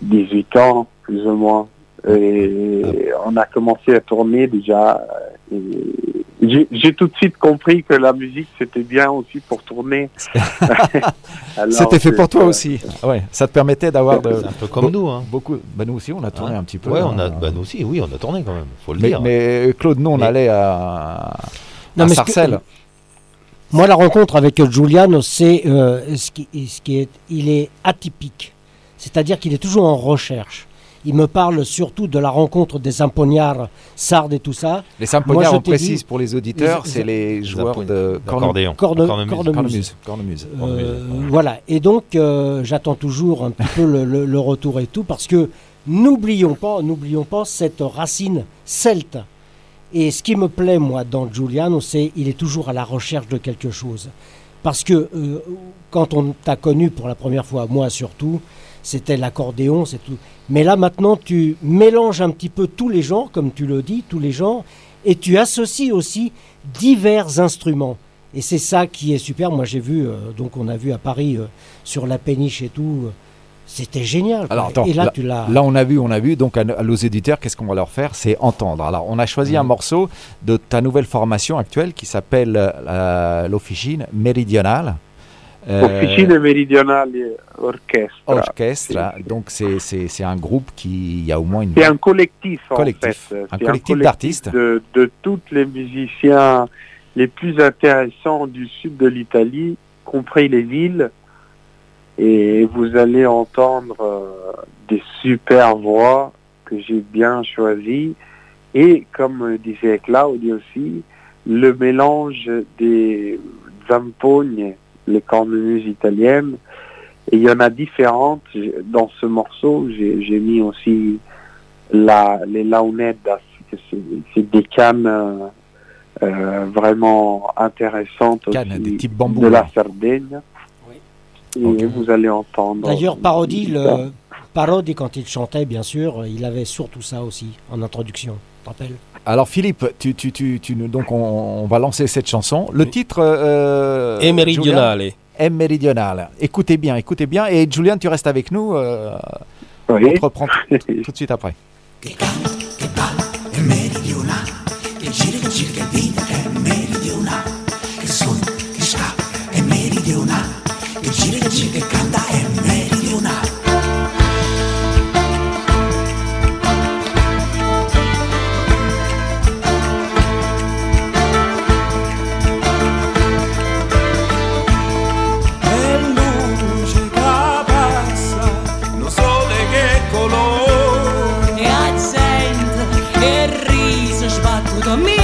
18 ans plus ou moins. Et on a commencé à tourner déjà. euh, et J'ai tout de suite compris que la musique c'était bien aussi pour tourner. C'était fait pour toi aussi. Ah Ouais, ça te permettait d'avoir de, C'est un peu comme Be- nous. Hein. beaucoup. Bah, nous aussi, on a tourné Hein un petit peu. Ouais, hein. on a, bah, nous aussi, oui, on a tourné quand même, faut le mais, dire. mais, Claude, nous, on Mais- allait à, Non, à mais ce que- Sarcelles. Moi, la rencontre avec Giuliano, c'est euh, ce, qui, ce qui est, il est atypique. C'est-à-dire qu'il est toujours en recherche. Il me parle surtout de la rencontre des Impognards, Sardes et tout ça. Les Sampognards, je on précise dit- pour les auditeurs, c'est les joueurs de Cornemuse. cornemuse. Cornemuse. Cornemuse. Euh, voilà. Et donc, euh, j'attends toujours un petit peu le, le- le retour et tout, parce que n'oublions pas, n'oublions pas cette racine celte. Et ce qui me plaît, moi, dans Giuliano, c'est il est toujours à la recherche de quelque chose. Parce que euh, quand on t'a connu pour la première fois, moi surtout, c'était l'accordéon, c'est tout. Mais là, maintenant, tu mélanges un petit peu tous les genres, comme tu le dis, tous les genres, et tu associes aussi divers instruments. Et c'est ça qui est super. Moi, j'ai vu, euh, donc on a vu à Paris euh, sur la péniche et tout. euh, c'était génial. Alors, attends, et là, tu l'as. Là, on a vu, on a vu. Donc, à, à nos éditeurs, qu'est-ce qu'on va leur faire? C'est entendre. Alors, on a choisi un Mhm. morceau de ta nouvelle formation actuelle qui s'appelle l'Officine Méridionale. Euh, Officine Meridionale Orchestra. Orchestre. Donc, c'est- c'est c'est un groupe qui, il y a au moins une. C'est un collectif, Collectif. en fait. Un collectif d'artistes. De, de tous les musiciens les plus intéressants du sud de l'Italie, compris les villes. Et vous allez entendre euh, des super voix que j'ai bien choisies. Et comme disait Claudio aussi, le mélange des zampognes, les cornemuses italiennes, et il y en a différentes. Dans ce morceau, j'ai mis aussi la, les que c'est des cannes euh, euh, vraiment intéressantes Cannes, aussi des types bambou, de la. Sardaigne. Et Ok. vous allez entendre. D'ailleurs, Parodi, le... Parodi, quand il chantait, bien sûr, il avait surtout ça aussi en introduction. Tu te rappelles? Alors, Philippe, tu, tu, tu, tu nous- donc on, on va lancer cette chanson. Le titre. Euh, méridionale. Écoutez bien, écoutez bien. Et Julien, tu restes avec nous. euh, Oui. on te reprend tout, de suite après. è meridionale, che gira, che gira, che vive, che è meridionale, me.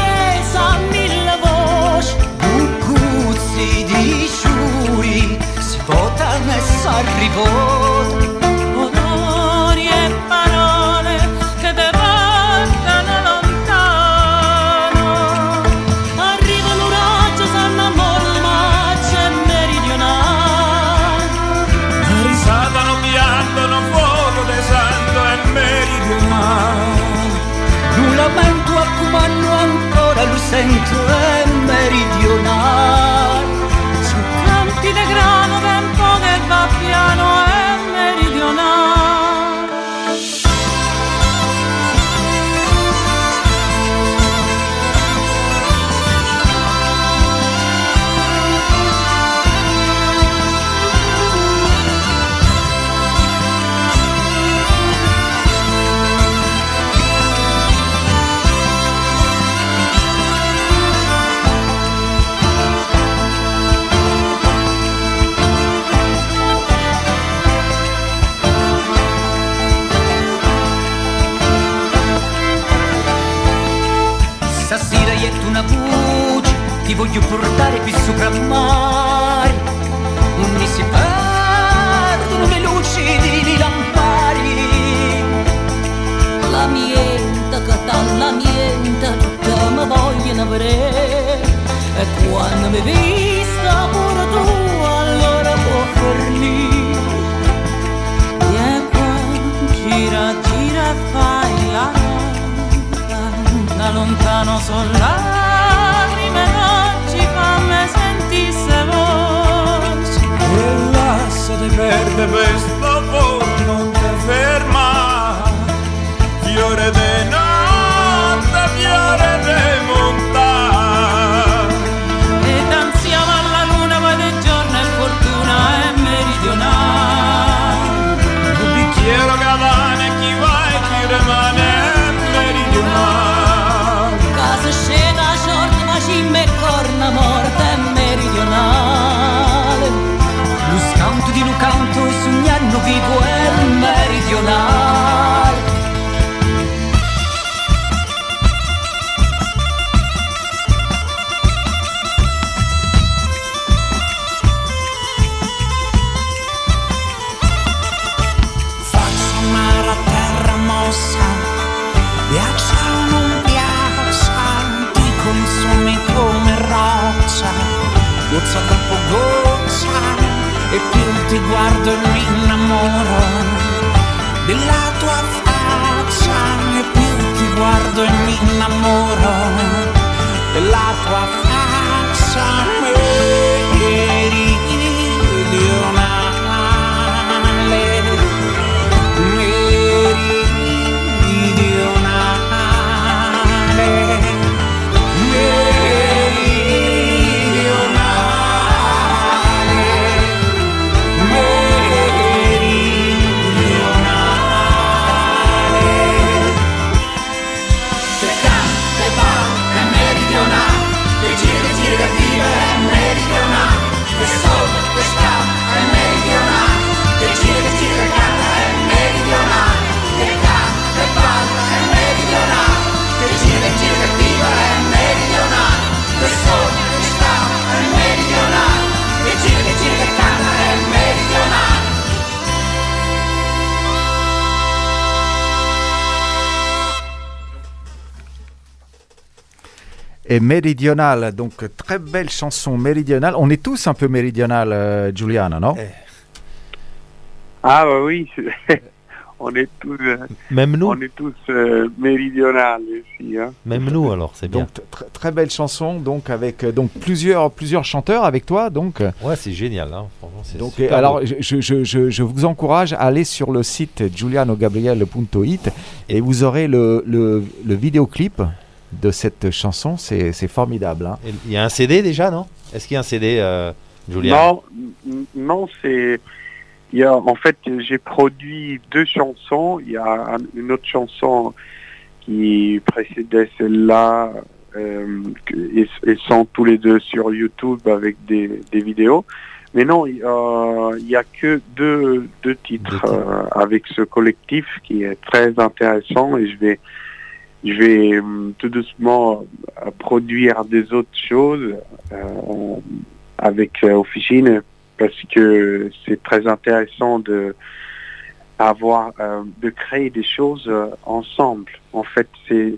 Et méridional, donc très belle chanson méridionale. On est tous un peu méridional, euh, Giuliano, non? Ah bah oui, on est tous, euh, Même nous, on est tous euh, méridionales ici. Hein. même nous alors, c'est bien. Donc tr- très belle chanson, donc avec euh, donc plusieurs plusieurs chanteurs avec toi, donc. euh, Ouais, c'est génial, hein. franchement, c'est Donc, super alors, beau. je, je- je- je vous encourage à aller sur le site giulianogabriel.it et vous aurez le, le, le vidéoclip de cette chanson. C'est c'est formidable. hein. Il y a un CD déjà, non? Est-ce qu'il y a un CD, euh, Julien Non, non, c'est. Il y a, en fait, j'ai produit deux chansons. Il y a un- une autre chanson qui précédait celle-là. Euh, et, et sont tous les deux sur YouTube avec des, des vidéos. Mais non, il y a- il y a que deux, deux titres euh, avec ce collectif qui est très intéressant et je vais, je vais hum, tout doucement euh, produire des autres choses euh, avec euh, Officine parce que c'est très intéressant de avoir euh, de créer des choses euh, ensemble. En fait, c'est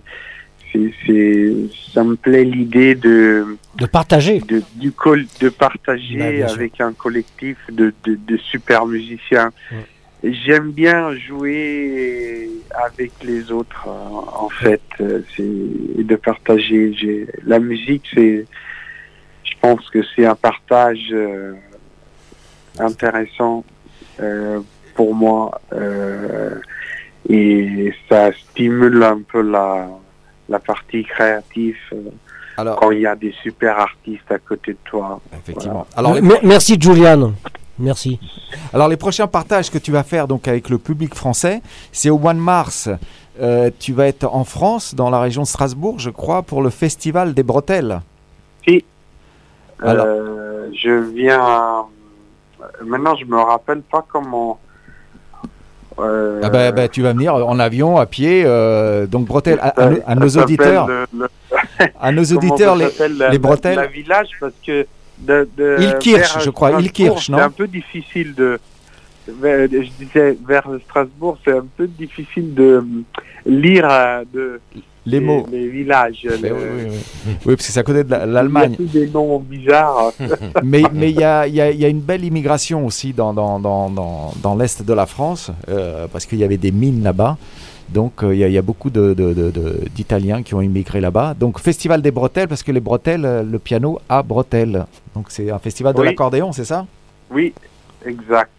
ça me plaît l'idée de De partager. de, du col- de partager Bah, avec un collectif de, de, de super musiciens. J'aime bien jouer avec les autres, euh, en fait, euh, c'est et de partager. J'ai- La musique, c'est, je pense que c'est un partage euh, intéressant euh, pour moi euh, et ça stimule un peu la, la partie créative euh, Alors- quand il y a des super artistes à côté de toi. Effectivement. Voilà. Alors, les Merci Julian. Merci. Alors les prochains partages que tu vas faire donc avec le public français, c'est au mois de mars. Euh, tu vas être en France, dans la région de Strasbourg, je crois, pour le festival des bretelles. Si. Alors. Euh, je viens. Maintenant, je me rappelle pas comment. Euh, Ah bah, bah, tu vas venir en avion, à pied, euh, donc bretelles. À, à nos- à auditeurs, le- le- à nos auditeurs, les, la- les la- bretelles. La village, parce que. De, de, Ilkirch, je crois, Ilkirch, non C'est un peu difficile de. je disais vers Strasbourg, c'est un peu difficile de lire euh, de, Les mots. les villages. Mais le- oui, oui, oui. Oui, parce que c'est à côté de la- Il l'Allemagne. y a tous des noms bizarres. mais mais il y a, il y a- il y a une belle immigration aussi dans, dans, dans, dans, dans l'Est de la France, euh, parce qu'il y avait des mines là-bas. Donc euh, il y, a- il y a beaucoup de- de- de- de- d'Italiens qui ont immigré là-bas. Donc Festival des bretelles, parce que les bretelles, euh, le piano a bretelles. Donc c'est un festival de Oui. l'accordéon, c'est ça? Oui, exact.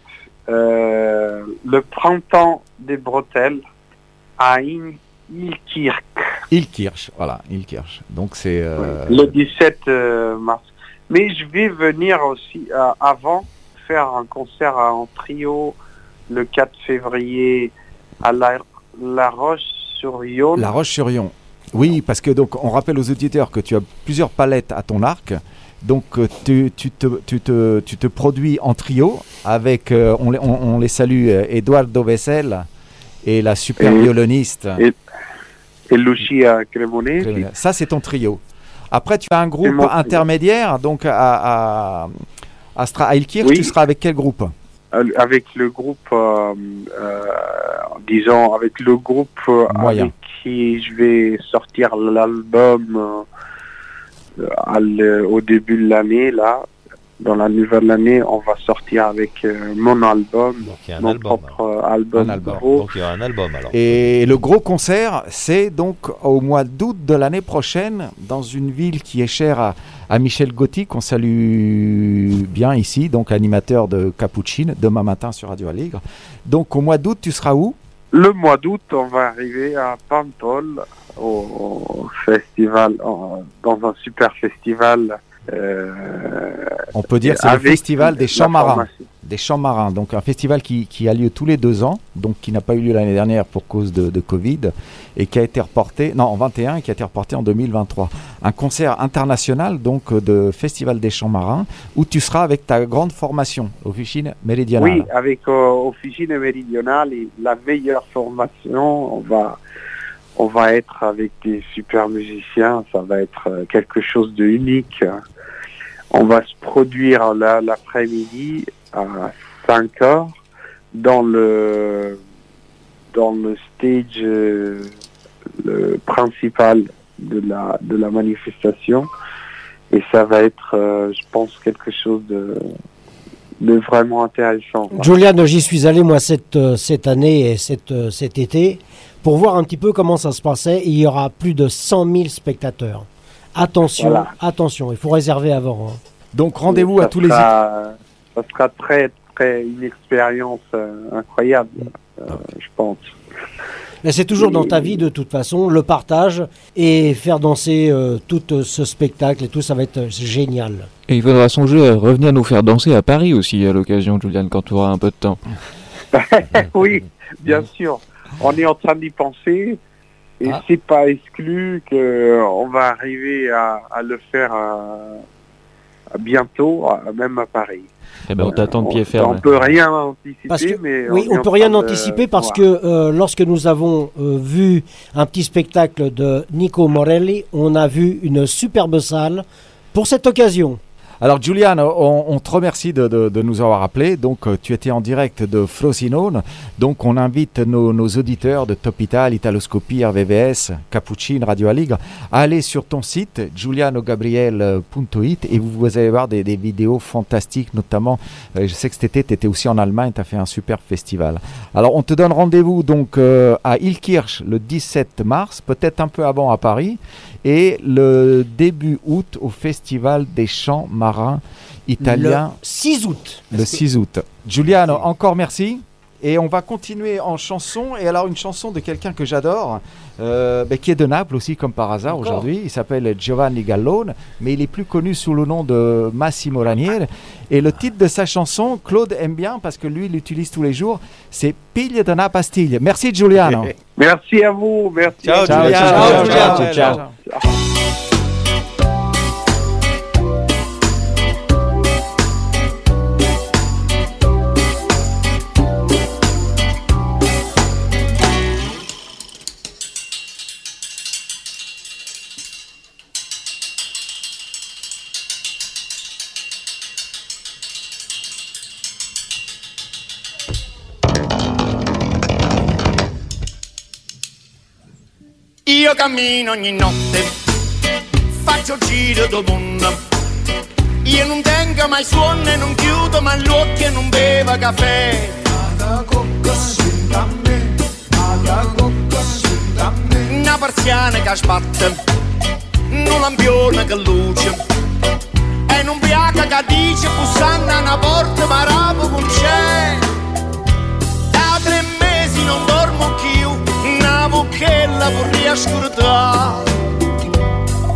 Euh, le printemps des bretelles à Ilkirch, Ilkirch, voilà, Ilkirch. Donc c'est... euh, le 17 euh, mars. Mais je vais venir aussi euh, avant faire un concert en trio le 4 février à La, la Roche-sur-Yon. La Roche-sur-Yon. Oui, parce que donc on rappelle aux auditeurs que tu as plusieurs palettes à ton arc. Donc euh, tu, tu te, tu, te, tu te produis en trio avec, euh, on, les- on- on les salue, euh, Eduardo Vessel et la super Et- violoniste. Et, et Lucia Cremonesi. Ça, c'est ton trio. Après, tu as un groupe intermédiaire, donc à, à, à, Stra- à Ilkirch, Oui. tu seras avec quel groupe? Avec le groupe, euh, euh, disons, avec le groupe euh, Moyen. avec qui je vais sortir l'album euh, au début de l'année, là. Dans la nouvelle année, on va sortir avec euh, mon album, il y a un mon album, propre album. Un album. gros. Donc il y aura un album alors. Et le gros concert, c'est donc au mois d'août de l'année prochaine, dans une ville qui est chère à, à Michel Gotti, qu'on salue bien ici, donc animateur de Capucine, demain matin sur Radio Aligre. Donc au mois d'août, tu seras où? Le mois d'août, on va arriver à Pantol, au, au festival, en- dans un super festival. Euh, On peut dire que c'est le festival des champs marins. Des champs marins, donc un festival qui, qui a lieu tous les deux ans, donc qui n'a pas eu lieu l'année dernière pour cause de, de Covid, et qui a été reporté, non, en 21, et qui a été reporté en 2023. Un concert international, donc, de Festival des champs marins, où tu seras avec ta grande formation, Officine Méridionale. Oui, avec euh, Officine Méridionale la meilleure formation, on va, on va être avec des super musiciens, ça va être euh, quelque chose de unique. On va se produire l'après-midi à 5 heures dans le, dans le stage euh, principal de la, de la manifestation. Et ça va être, euh, je pense, quelque chose de, vraiment intéressant. Julian, j'y suis allé moi cette, euh, cette année et cette, cet été pour voir un petit peu comment ça se passait. Il y aura plus de 100 000 spectateurs. Attention, Voilà. attention, il faut réserver avant. hein. Donc rendez-vous à tous les... Ça sera très, très une expérience euh, incroyable, euh, je pense. Mais c'est toujours dans ta vie de toute façon, le partage et faire danser euh, tout euh, ce spectacle et tout, ça va être euh, génial. Et il faudra songer à revenir nous faire danser à Paris aussi à l'occasion, Julian, quand tu auras un peu de temps. oui, bien sûr. On est en train d'y penser et Ah. c'est pas exclu qu'on va arriver à, à le faire euh, à bientôt, à- même à Paris. Eh ben, on t'attend de pied On ferme. peut rien anticiper, Parce que, mais oui, on peut rien de anticiper parce voir. que euh, lorsque nous avons euh, vu un petit spectacle de Nico Morelli, on a vu une superbe salle pour cette occasion. Alors Giuliano, on, te remercie de, nous avoir appelés. Donc euh, tu étais en direct de Frosinone. Donc on invite nos, auditeurs de Top Italia, Italoscopie, RVVS, Cappuccine, Radio Aligre à aller sur ton site giulianogabriel.it et vous, allez voir des, des vidéos fantastiques, notamment euh, je sais que cet été tu étais aussi en Allemagne, tu as fait un super festival. Alors on te donne rendez-vous donc euh, à Ilkirch le 17 mars, peut-être un peu avant à Paris et le début août au Festival des chants marins italiens Le 6 août. le 6 août. Giuliano, encore merci. Et on va continuer en chanson. Et alors, une chanson de quelqu'un que j'adore, euh, qui est de Naples aussi, comme par hasard aujourd'hui. Il s'appelle Giovanni Gallone, mais il est plus connu sous le nom de Massimo Ranieri. Et le titre de sa chanson, Claude aime bien parce que lui, il l'utilise tous les jours, c'est Piglia de una pastiglia. Merci Giuliano. Merci à vous. Merci. Ciao, à vous. ciao, ciao, ciao, ciao, ciao, ciao. Io cammino ogni notte, faccio il giro del mondo. Io non tengo mai suono e non chiudo mai gli occhi e non bevo caffè. Una persiana che sbatte, un lampione che luce. E non piaca che dice bussando a una porta ma rapo con c'è. Una bocchella vorrei ascoltare.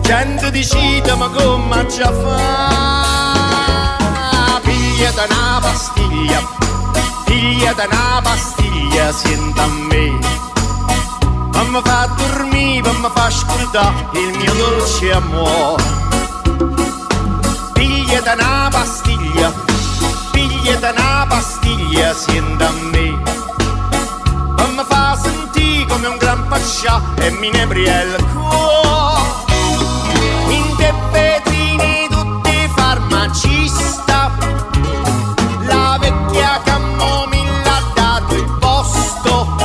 Gente decide ma come già fa? Pigliate una pastiglia, pigliate una pastiglia, senta a me. Ma mi fa dormire, ma mi fa ascoltare il mio dolce amore. Pigliate una pastiglia, pigliate una pastiglia, senta a me. Ma mi fa pascià e mi nebria il cuore. In te vetrine tutti farmacista, la vecchia camomilla ha dato il posto.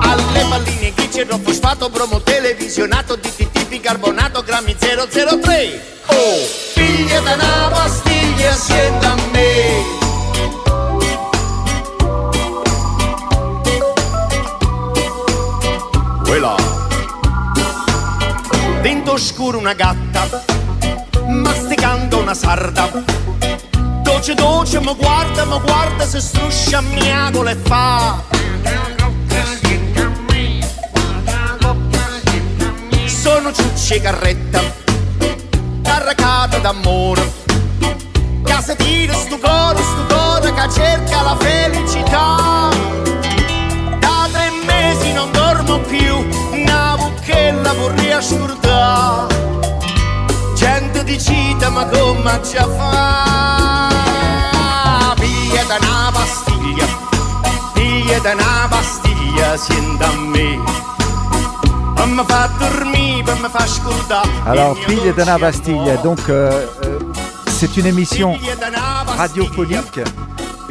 Alle palline glicero fosfato, bromo televisionato, DDT bicarbonato, grammi 003. Oh, figlia da una pastiglia, sienta Dentro scuro una gatta, masticando una sarda. Dolce dolce mi guarda, mi guarda se struscia miagola e fa. Sono ciucci carretta, caricata d'amore. Che se tira sto cuore, sto cuore che cerca la felicità. Da tre mesi non dormo più, una bucchella vorrei ascoltare. Gente decide ma come ci fa? Pigliate una pastiglia, pigliate una pastiglia, senta a me. Mi fa dormire, mi fa ascoltare. Alors, Pille de la Bastille, donc euh, euh, c'est une émission radiophonique.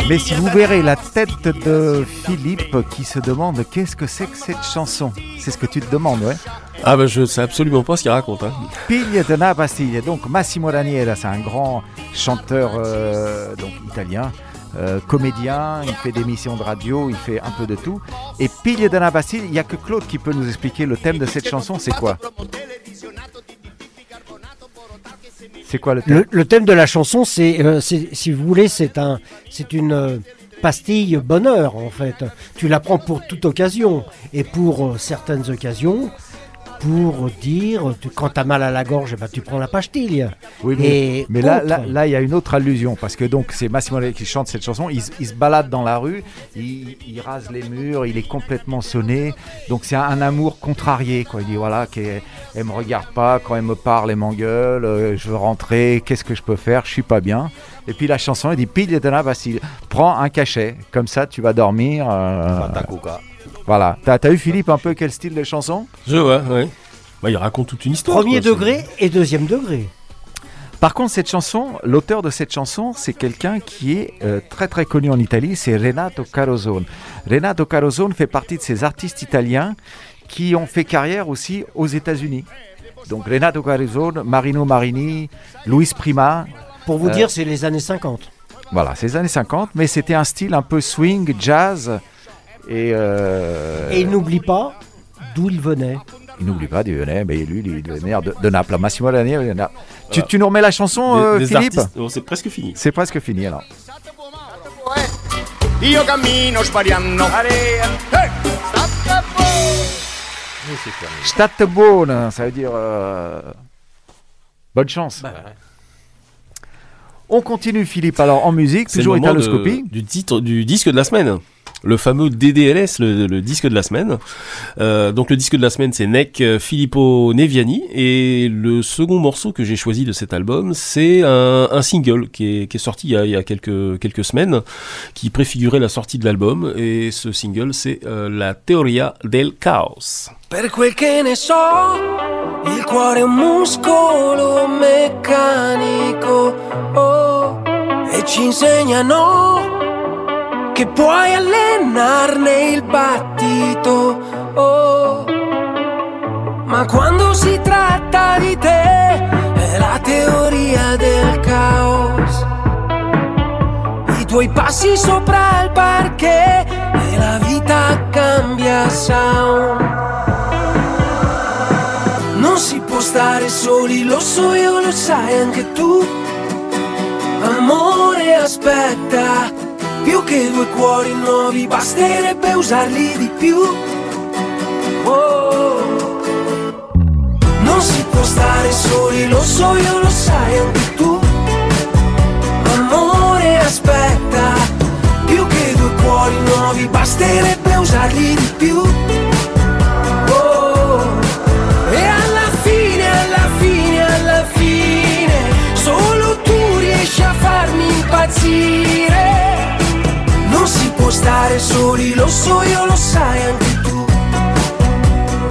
Mais si vous verrez la tête de Philippe qui se demande qu'est-ce que c'est que cette chanson, c'est ce que tu te demandes, ouais. Ah bah je sais absolument pas ce qu'il raconte. Hein. Piglia de la Bastille. Donc Massimo Ranieri, c'est un grand chanteur euh, donc italien, euh, comédien, il fait des émissions de radio, il fait un peu de tout. Et Piglia de la Bastille, il n'y a que Claude qui peut nous expliquer le thème de cette chanson, c'est quoi? C'est quoi le thème Le, le thème de la chanson, c'est, euh, c'est- si vous voulez, c'est un, c'est une euh, pastille bonheur en fait. Tu la prends pour toute occasion et pour euh, certaines occasions, pour dire, tu, quand t'as mal à la gorge, eh ben, tu prends la pastille. Oui, mais, Et mais là, là, là, il y a une autre allusion parce que donc c'est Massimo qui chante cette chanson. Il, se- il se balade dans la rue, il, il rase les murs, il est complètement sonné. Donc c'est un, un amour contrarié, quoi. Il dit voilà, qu'elle elle me regarde pas quand elle me parle, elle m'engueule. euh, je veux rentrer, qu'est-ce que je peux faire Je suis pas bien. Et puis la chanson, il dit pile de la Bastille. Prends un cachet, comme ça tu vas dormir. euh, voilà. T'as as eu Philippe un peu quel style de chanson? Je vois, ouais. Bah, il raconte toute une histoire. Premier quoi, degré et deuxième degré. Par contre, cette chanson, l'auteur de cette chanson, c'est quelqu'un qui est euh, très très connu en Italie, c'est Renato Carosone. Renato Carosone fait partie de ces artistes italiens qui ont fait carrière aussi aux États-Unis. Donc Renato Carosone, Marino Marini, Luis Prima. Pour vous Euh, dire, c'est les années 50. Voilà, c'est les années 50, mais c'était un style un peu swing, jazz. Et, euh, Et il n'oublie pas d'où il venait. il n'oublie pas d'où il venait, mais lui, il venait de, de Naples. Massimo Ranieri de Naples. Tu, tu nous remets la chanson, Des- euh, des Philippe oh, c'est presque fini. C'est presque fini alors. Io cammino spariando. Buona, ça veut dire euh, bonne chance. On continue, Philippe. Alors en musique, toujours Italoscopie. du titre du disque de la semaine. Le fameux DDLS, le, disque de la semaine. Euh, donc le disque de la semaine, c'est Nec euh, Filippo Neviani. Et le second morceau que j'ai choisi de cet album, c'est un, un single qui est, qui est sorti il y a, il y a quelques, quelques semaines, qui préfigurait la sortie de l'album. Et ce single, c'est euh, La Teoria del Caos. Che puoi allenarne il battito. Oh, ma quando si tratta di te è la teoria del caos. I tuoi passi sopra il parquet e la vita cambia sound. Non si può stare soli, lo so io, lo sai anche tu. Amore, aspetta, più che due cuori nuovi, basterebbe usarli di più. Oh. Non si può stare soli, lo so io, lo sai anche tu. Amore, aspetta, più che due cuori nuovi, basterebbe usarli di più. Oh. Può stare soli, lo so io, lo sai anche tu.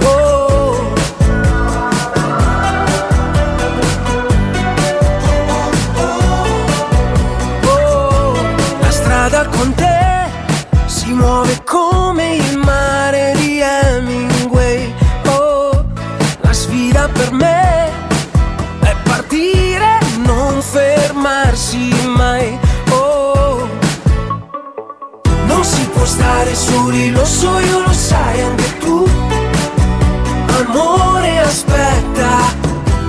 Oh. Oh, la strada con te si muove come il stare soli, lo so io, lo sai anche tu. Amore, aspetta,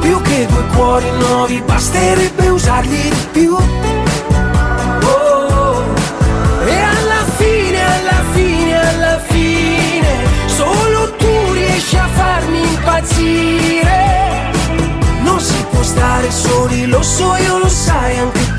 più che due cuori nuovi, basterebbe usarli di più. Oh, e alla fine, alla fine, alla fine, solo tu riesci a farmi impazzire. Non si può stare soli, lo so io, lo sai anche tu.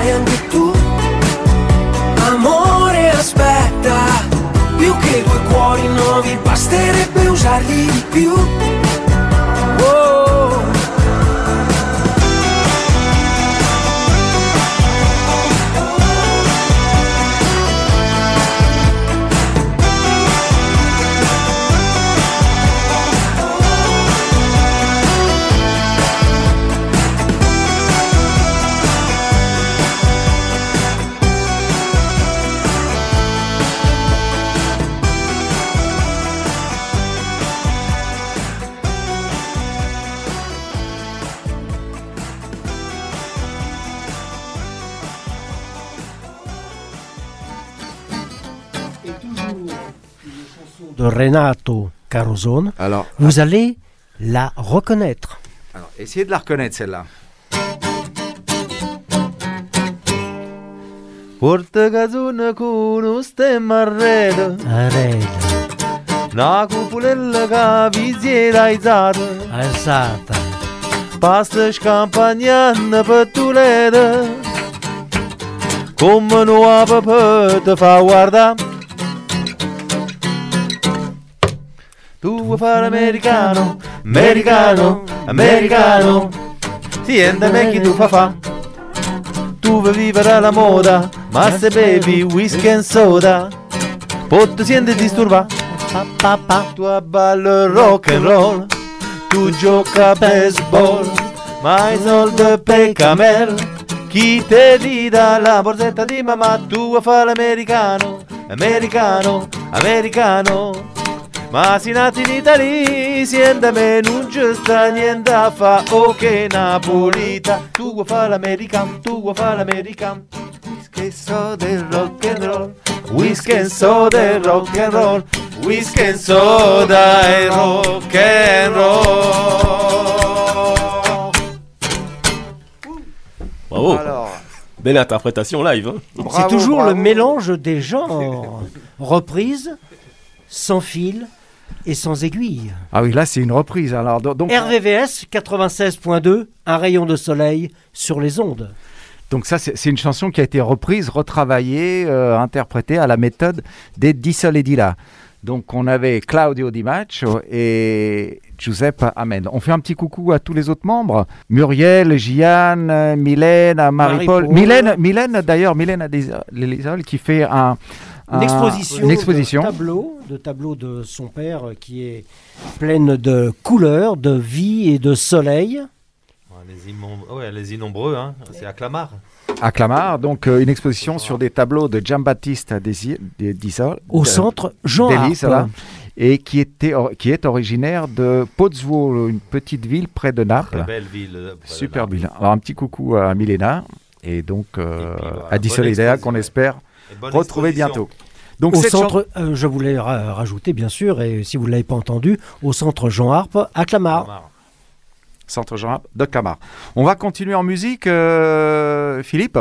Sai anche tu. Amore, aspetta, più che due cuori nuovi, basterebbe usarli di più. Oh. De Renato Carosone, Alors, vous allez la reconnaître. alors, essayez de la reconnaître celle-là. Porta casuna con un stemma arredo Arrête. una cupulella che. Pasta scampagnana per tu lede. Come nuova per te fa guardare. Vuoi fare americano, americano, americano. Siéntame che tu fa fa. Tu vuoi vivere alla moda, ma se bevi whisky e soda, poi ti senti disturba. Pa, pa, pa. Tu ballo rock and roll, tu gioca a baseball, ma i soldi per camel. Chi te li dà la borsetta di mamma, tu vuoi fare l'americano, americano, americano. Ma si nati in Italia, sientame, non c'è sta niente a fa, ok Napolita. Tu vuoi fare l'americano, tu vuoi fare l'americano. Whisky e so del rock and roll, whisky so del rock and roll, whisky e soda e rock and roll. Bravo. Alors, Belle interprétation live. hein. C'est toujours bravo. le mélange des genres. Reprise, sans fil et sans aiguille. Ah oui, là c'est une reprise. Alors do- donc, RVVS 96.2, un rayon de soleil sur les ondes. donc ça c'est une chanson qui a été reprise, retravaillée, euh, interprétée à la méthode des Di Soledila. Donc on avait Claudio Di Maccio et Giuseppe Amen. On fait un petit coucou à tous les autres membres. Muriel, euh, Mylène, Marie-Paul. Marie-Paul. Mylène, Mylène d'ailleurs, Mylène Adélisol qui fait un, Une un- exposition, une exposition. De, tableaux, de tableaux de son père euh, qui est pleine de couleurs, de vie et de soleil. Les, ouais, les innombreux, hein. c'est à Clamart. à Clamart. Donc euh, une exposition sur des tableaux de Giambattista Desi- de- Disol. Au de- centre Jean d'Élis, Harpe. voilà, et qui, était, or- qui est originaire de Pozzuolo, une petite ville près de Naples. Très belle ville. euh, près de Super Naples. ville. Alors un petit coucou à Milena et donc euh, Et puis, voilà, à Di qu'on ouais. espère Et bonne retrouver exposition. bientôt. Donc au centre, euh, je voulais ra- rajouter bien sûr, et si vous ne l'avez pas entendu, au centre Jean Harpe à Clamart. Centre Jean de Clamart. On va continuer en musique, euh, Philippe,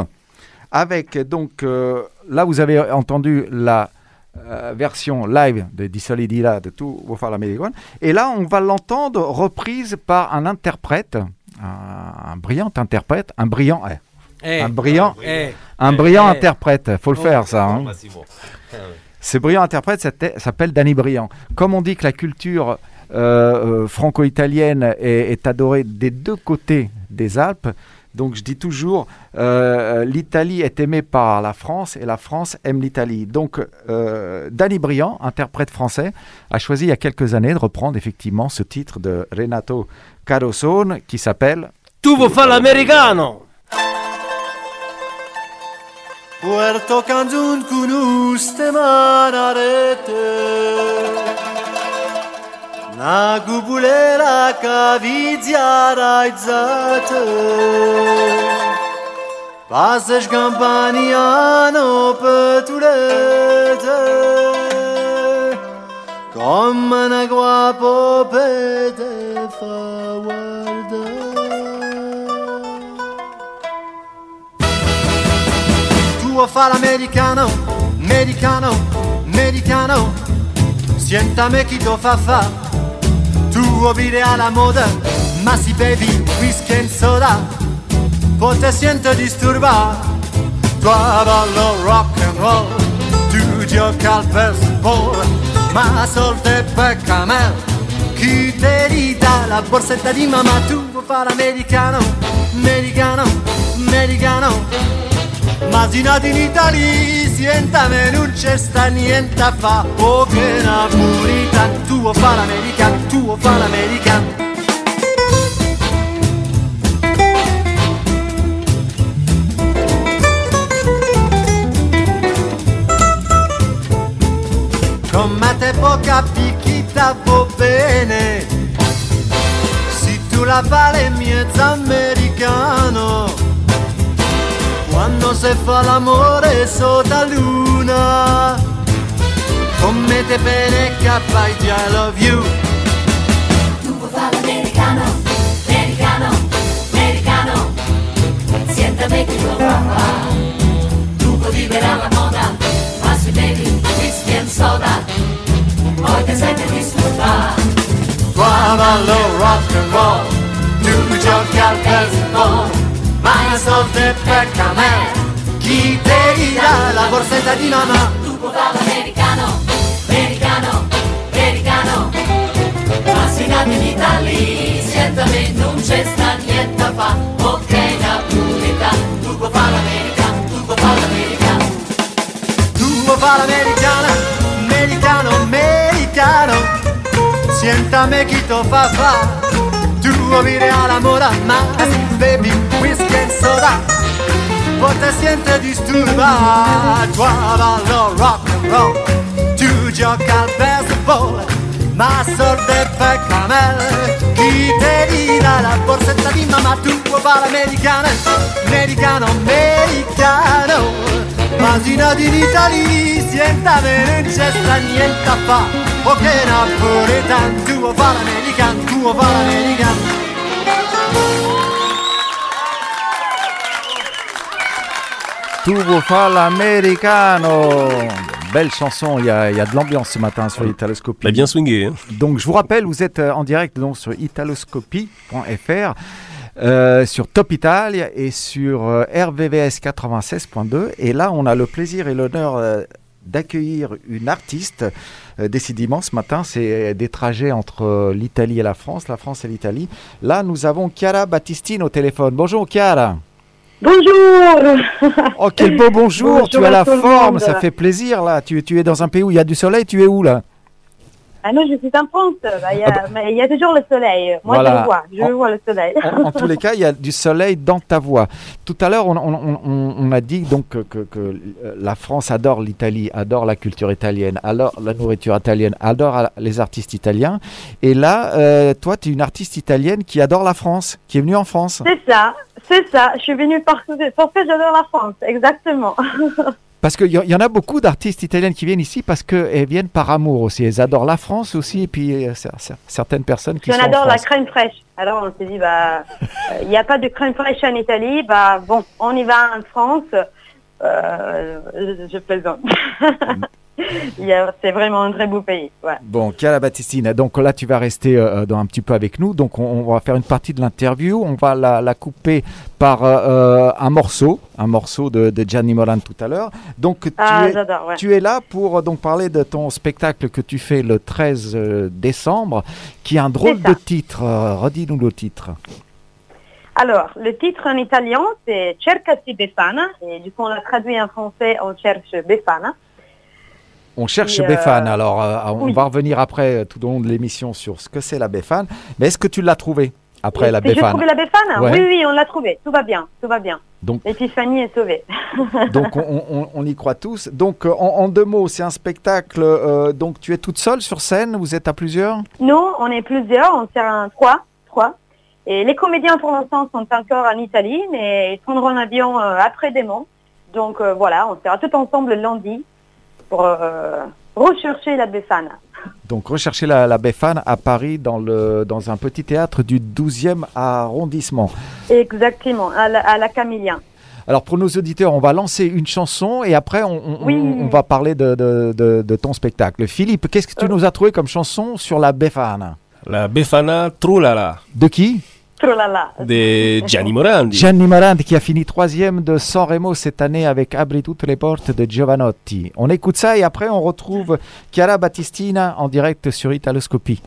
avec donc euh, là vous avez entendu la euh, version live de Di Solidila de tout Vous faire l'Américaine. Et là, on va l'entendre reprise par un interprète, un, un brillant interprète, un brillant, eh, un brillant, Eh, un eh, brillant eh. interprète. Faut le Oh, faire ça. hein. Massimo. Ah. Ce brillant interprète s'appelle Danny Briand. Comme on dit que la culture euh, euh, franco-italienne est, est adorée des deux côtés des Alpes, donc je dis toujours, euh, l'Italie est aimée par la France et la France aime l'Italie. Donc euh, Danny Briand, interprète français, a choisi il y a quelques années de reprendre effectivement ce titre de Renato Carosone qui s'appelle Tu vuoi fare l'americano? Puerto Cancun cunoste manarete. Na gubulera cavizia raizată Pasăși campaniano pătulete Come ne managua pe te fawarte Tu vuoi fare l'americano, americano, americano. Sientame chi ti fa fa. Tu vivere alla moda Ma si bevi whisky e soda. Poi te sento disturba. Tu ballo rock and roll. Tu gioca al baseball Ma solte per camel Chi te li dà la borsetta di mamma? Tu fare l'americano, americano, americano ma si nati in Italia, sientame, non c'è sta niente a fa. Oh che napolitan, tu vuoi fare l'americano, tu vuoi fare l'americano Come te può capire chi ta va bene? Se tu la vale mezzo americano quando se fa l'amore sotto la luna. Commette bene che appai già lo view. Tu puoi fare americano, americano, americano Siéntame que yo rafa Tu puoi vivere alla moda Ma sui bevi whisky and soda. Poi ti senti disturba. Tu avallo rock and roll Tu giochi al baseball. Ma soldi per camè. Chi te dirà la borsetta di mamma? Tu puoi fare l'americano, americano, americano. Ma si nati in Italia, certamente non c'è sta niente a fa. Ok, napolità, tu puoi fare l'americano, tu puoi fare l'americano. Tu vuoi fare l'americana, americano, americano. Siéntame chi to fa fa. Tu vuoi vivere alla moda, ma baby, whisky and soda. Poi te siente disturba, tu ballo rock and roll. Tu gioca al baseball, ma sorte per camel. Chi te dirà la borsetta di mamma, tu vuoi fare l'americana, americano, americano. Ma si nati in Italia, siéntame, non c'è sta niente a fa. Ok, napoletano, tu vuoi l'americano, tu vuoi l'americano. Tuvo fa l'americano. Belle chanson, il y, a, il y a de l'ambiance ce matin sur Italoscopie. Bah, bien swingé. hein. Donc je vous rappelle, vous êtes euh, en direct donc, sur italoscopie.fr, euh, sur Top Italia et sur euh, RVVS 96.2. Et là, on a le plaisir et l'honneur euh, d'accueillir une artiste. Décidément, ce matin, c'est des trajets entre l'Italie et la France, la France et l'Italie. Là, nous avons Chiara Battistine au téléphone. Bonjour Chiara. Bonjour Oh, quel beau bonjour, Bonjour tu as la forme, monde. ça fait plaisir là. Tu, tu es dans un pays où il y a du soleil, tu es où là? Ah non, je suis en France. Bah, Il y, a- mais il y a toujours le soleil. Moi, Voilà. je le vois. Je En- vois le soleil. en, en tous les cas, il y a du soleil dans ta voix. Tout à l'heure, on, on- on- on- on a dit donc que, que- que, la France adore l'Italie, adore la culture italienne, adore la nourriture italienne, adore les artistes italiens. Et là, euh, toi, tu es une artiste italienne qui adore la France, qui est venue en France. C'est ça, c'est ça. Je suis venue parce que, parce que j'adore la France. Exactement. Parce qu'il y, y en a beaucoup d'artistes italiennes qui viennent ici parce qu'elles viennent par amour aussi. Elles adorent la France aussi, et puis euh, cer- cer- certaines personnes qui on sont en adore la crème fraîche. Alors, on s'est dit, bah, euh, il n'y a pas de crème fraîche en Italie. Bah, bon, on y va en France. Euh, je, je plaisante. C'est vraiment un très beau pays. Ouais. Bon, Chiara Battistine, donc là tu vas rester euh, dans un petit peu avec nous. Donc on, on va faire une partie de l'interview. On va la, la couper par euh, un morceau, un morceau de, de Gianni Moran tout à l'heure. Donc tu, Ah, es, j'adore, ouais. tu es là pour euh, donc parler de ton spectacle que tu fais le 13 euh, décembre, qui a un drôle de titre. Euh, Redis-nous le titre. Alors, le titre en italien, c'est Cercati Befana. Et du coup, on l'a traduit en français, on cherche Befana. On cherche Et, euh. Alors euh, on oui. va revenir après euh, tout au long de l'émission sur ce que c'est la Befana. Mais est-ce que tu l'as trouvé après la que J'ai trouvé la Ouais. Oui, oui, on l'a trouvé. Tout va bien, tout va bien. Donc- L'épiphanie est sauvée. Donc on, on- on y croit tous. Donc en, en deux mots, c'est un spectacle. euh, donc tu es toute seule sur scène, vous êtes à plusieurs? Nous, on est plusieurs, on sert un trois, trois. Et les comédiens, pour l'instant, sont encore en Italie, mais ils prendront un avion euh, après Démon. Donc euh, voilà, on sera tout ensemble lundi pour euh, rechercher la Befana. Donc recherchez la, la Befana à Paris dans, le, dans un petit théâtre du 12e arrondissement. Exactement, à la, à la Camillien. Alors pour nos auditeurs, on va lancer une chanson et après on, on- Oui. on- on va parler de, de- de- de ton spectacle. Philippe, qu'est-ce que tu nous as trouvé comme chanson sur la Befana? La Befana Trulala De qui? Trolala. de Gianni Morandi. Gianni Morandi qui a fini troisième de Sanremo cette année avec Abri toutes les portes de Giovanotti. On écoute ça et après on retrouve Chiara Battistina en direct sur Italoscopie.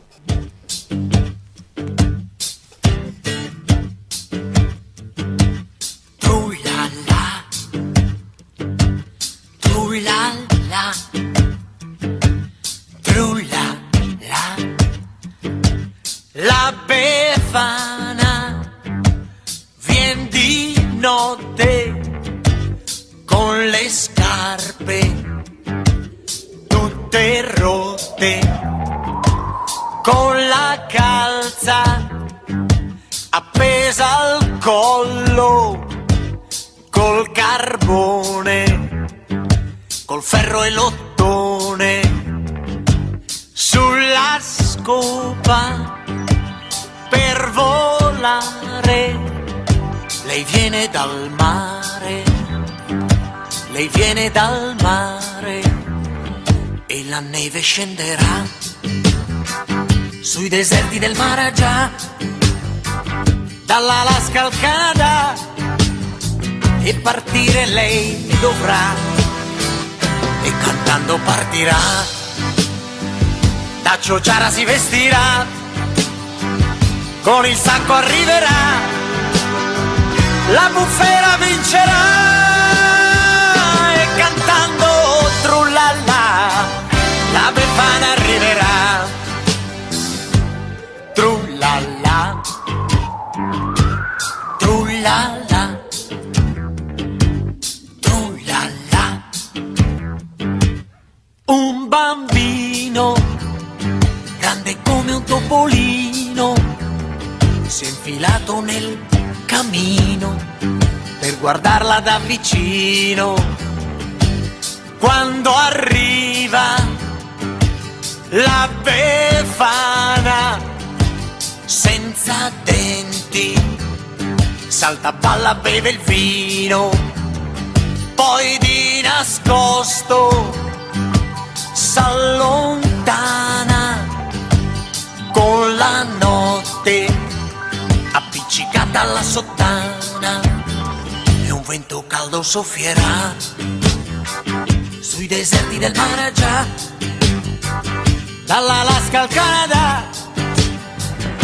La Befana notte con le scarpe tutte rotte, con la calza appesa al collo col carbone, col ferro e l'ottone, sulla scopa per volare. Lei viene dal mare, lei viene dal mare. E la neve scenderà sui deserti del Maragia dall'Alaska al Canada. E partire lei dovrà. E cantando partirà. Da Ciociara si vestirà. Con il sacco arriverà la bufera vincerà. E cantando trullalla la befana arriverà. Trullalla trullalla trullalla un bambino grande come un topolino si è infilato nel camino per guardarla da vicino. Quando arriva la befana senza denti, salta balla, beve il vino, poi di nascosto s'allontana con la notte appiccicata alla sottana e un vento caldo soffierà. Sui deserti del Maragia dall'Alaska al Canada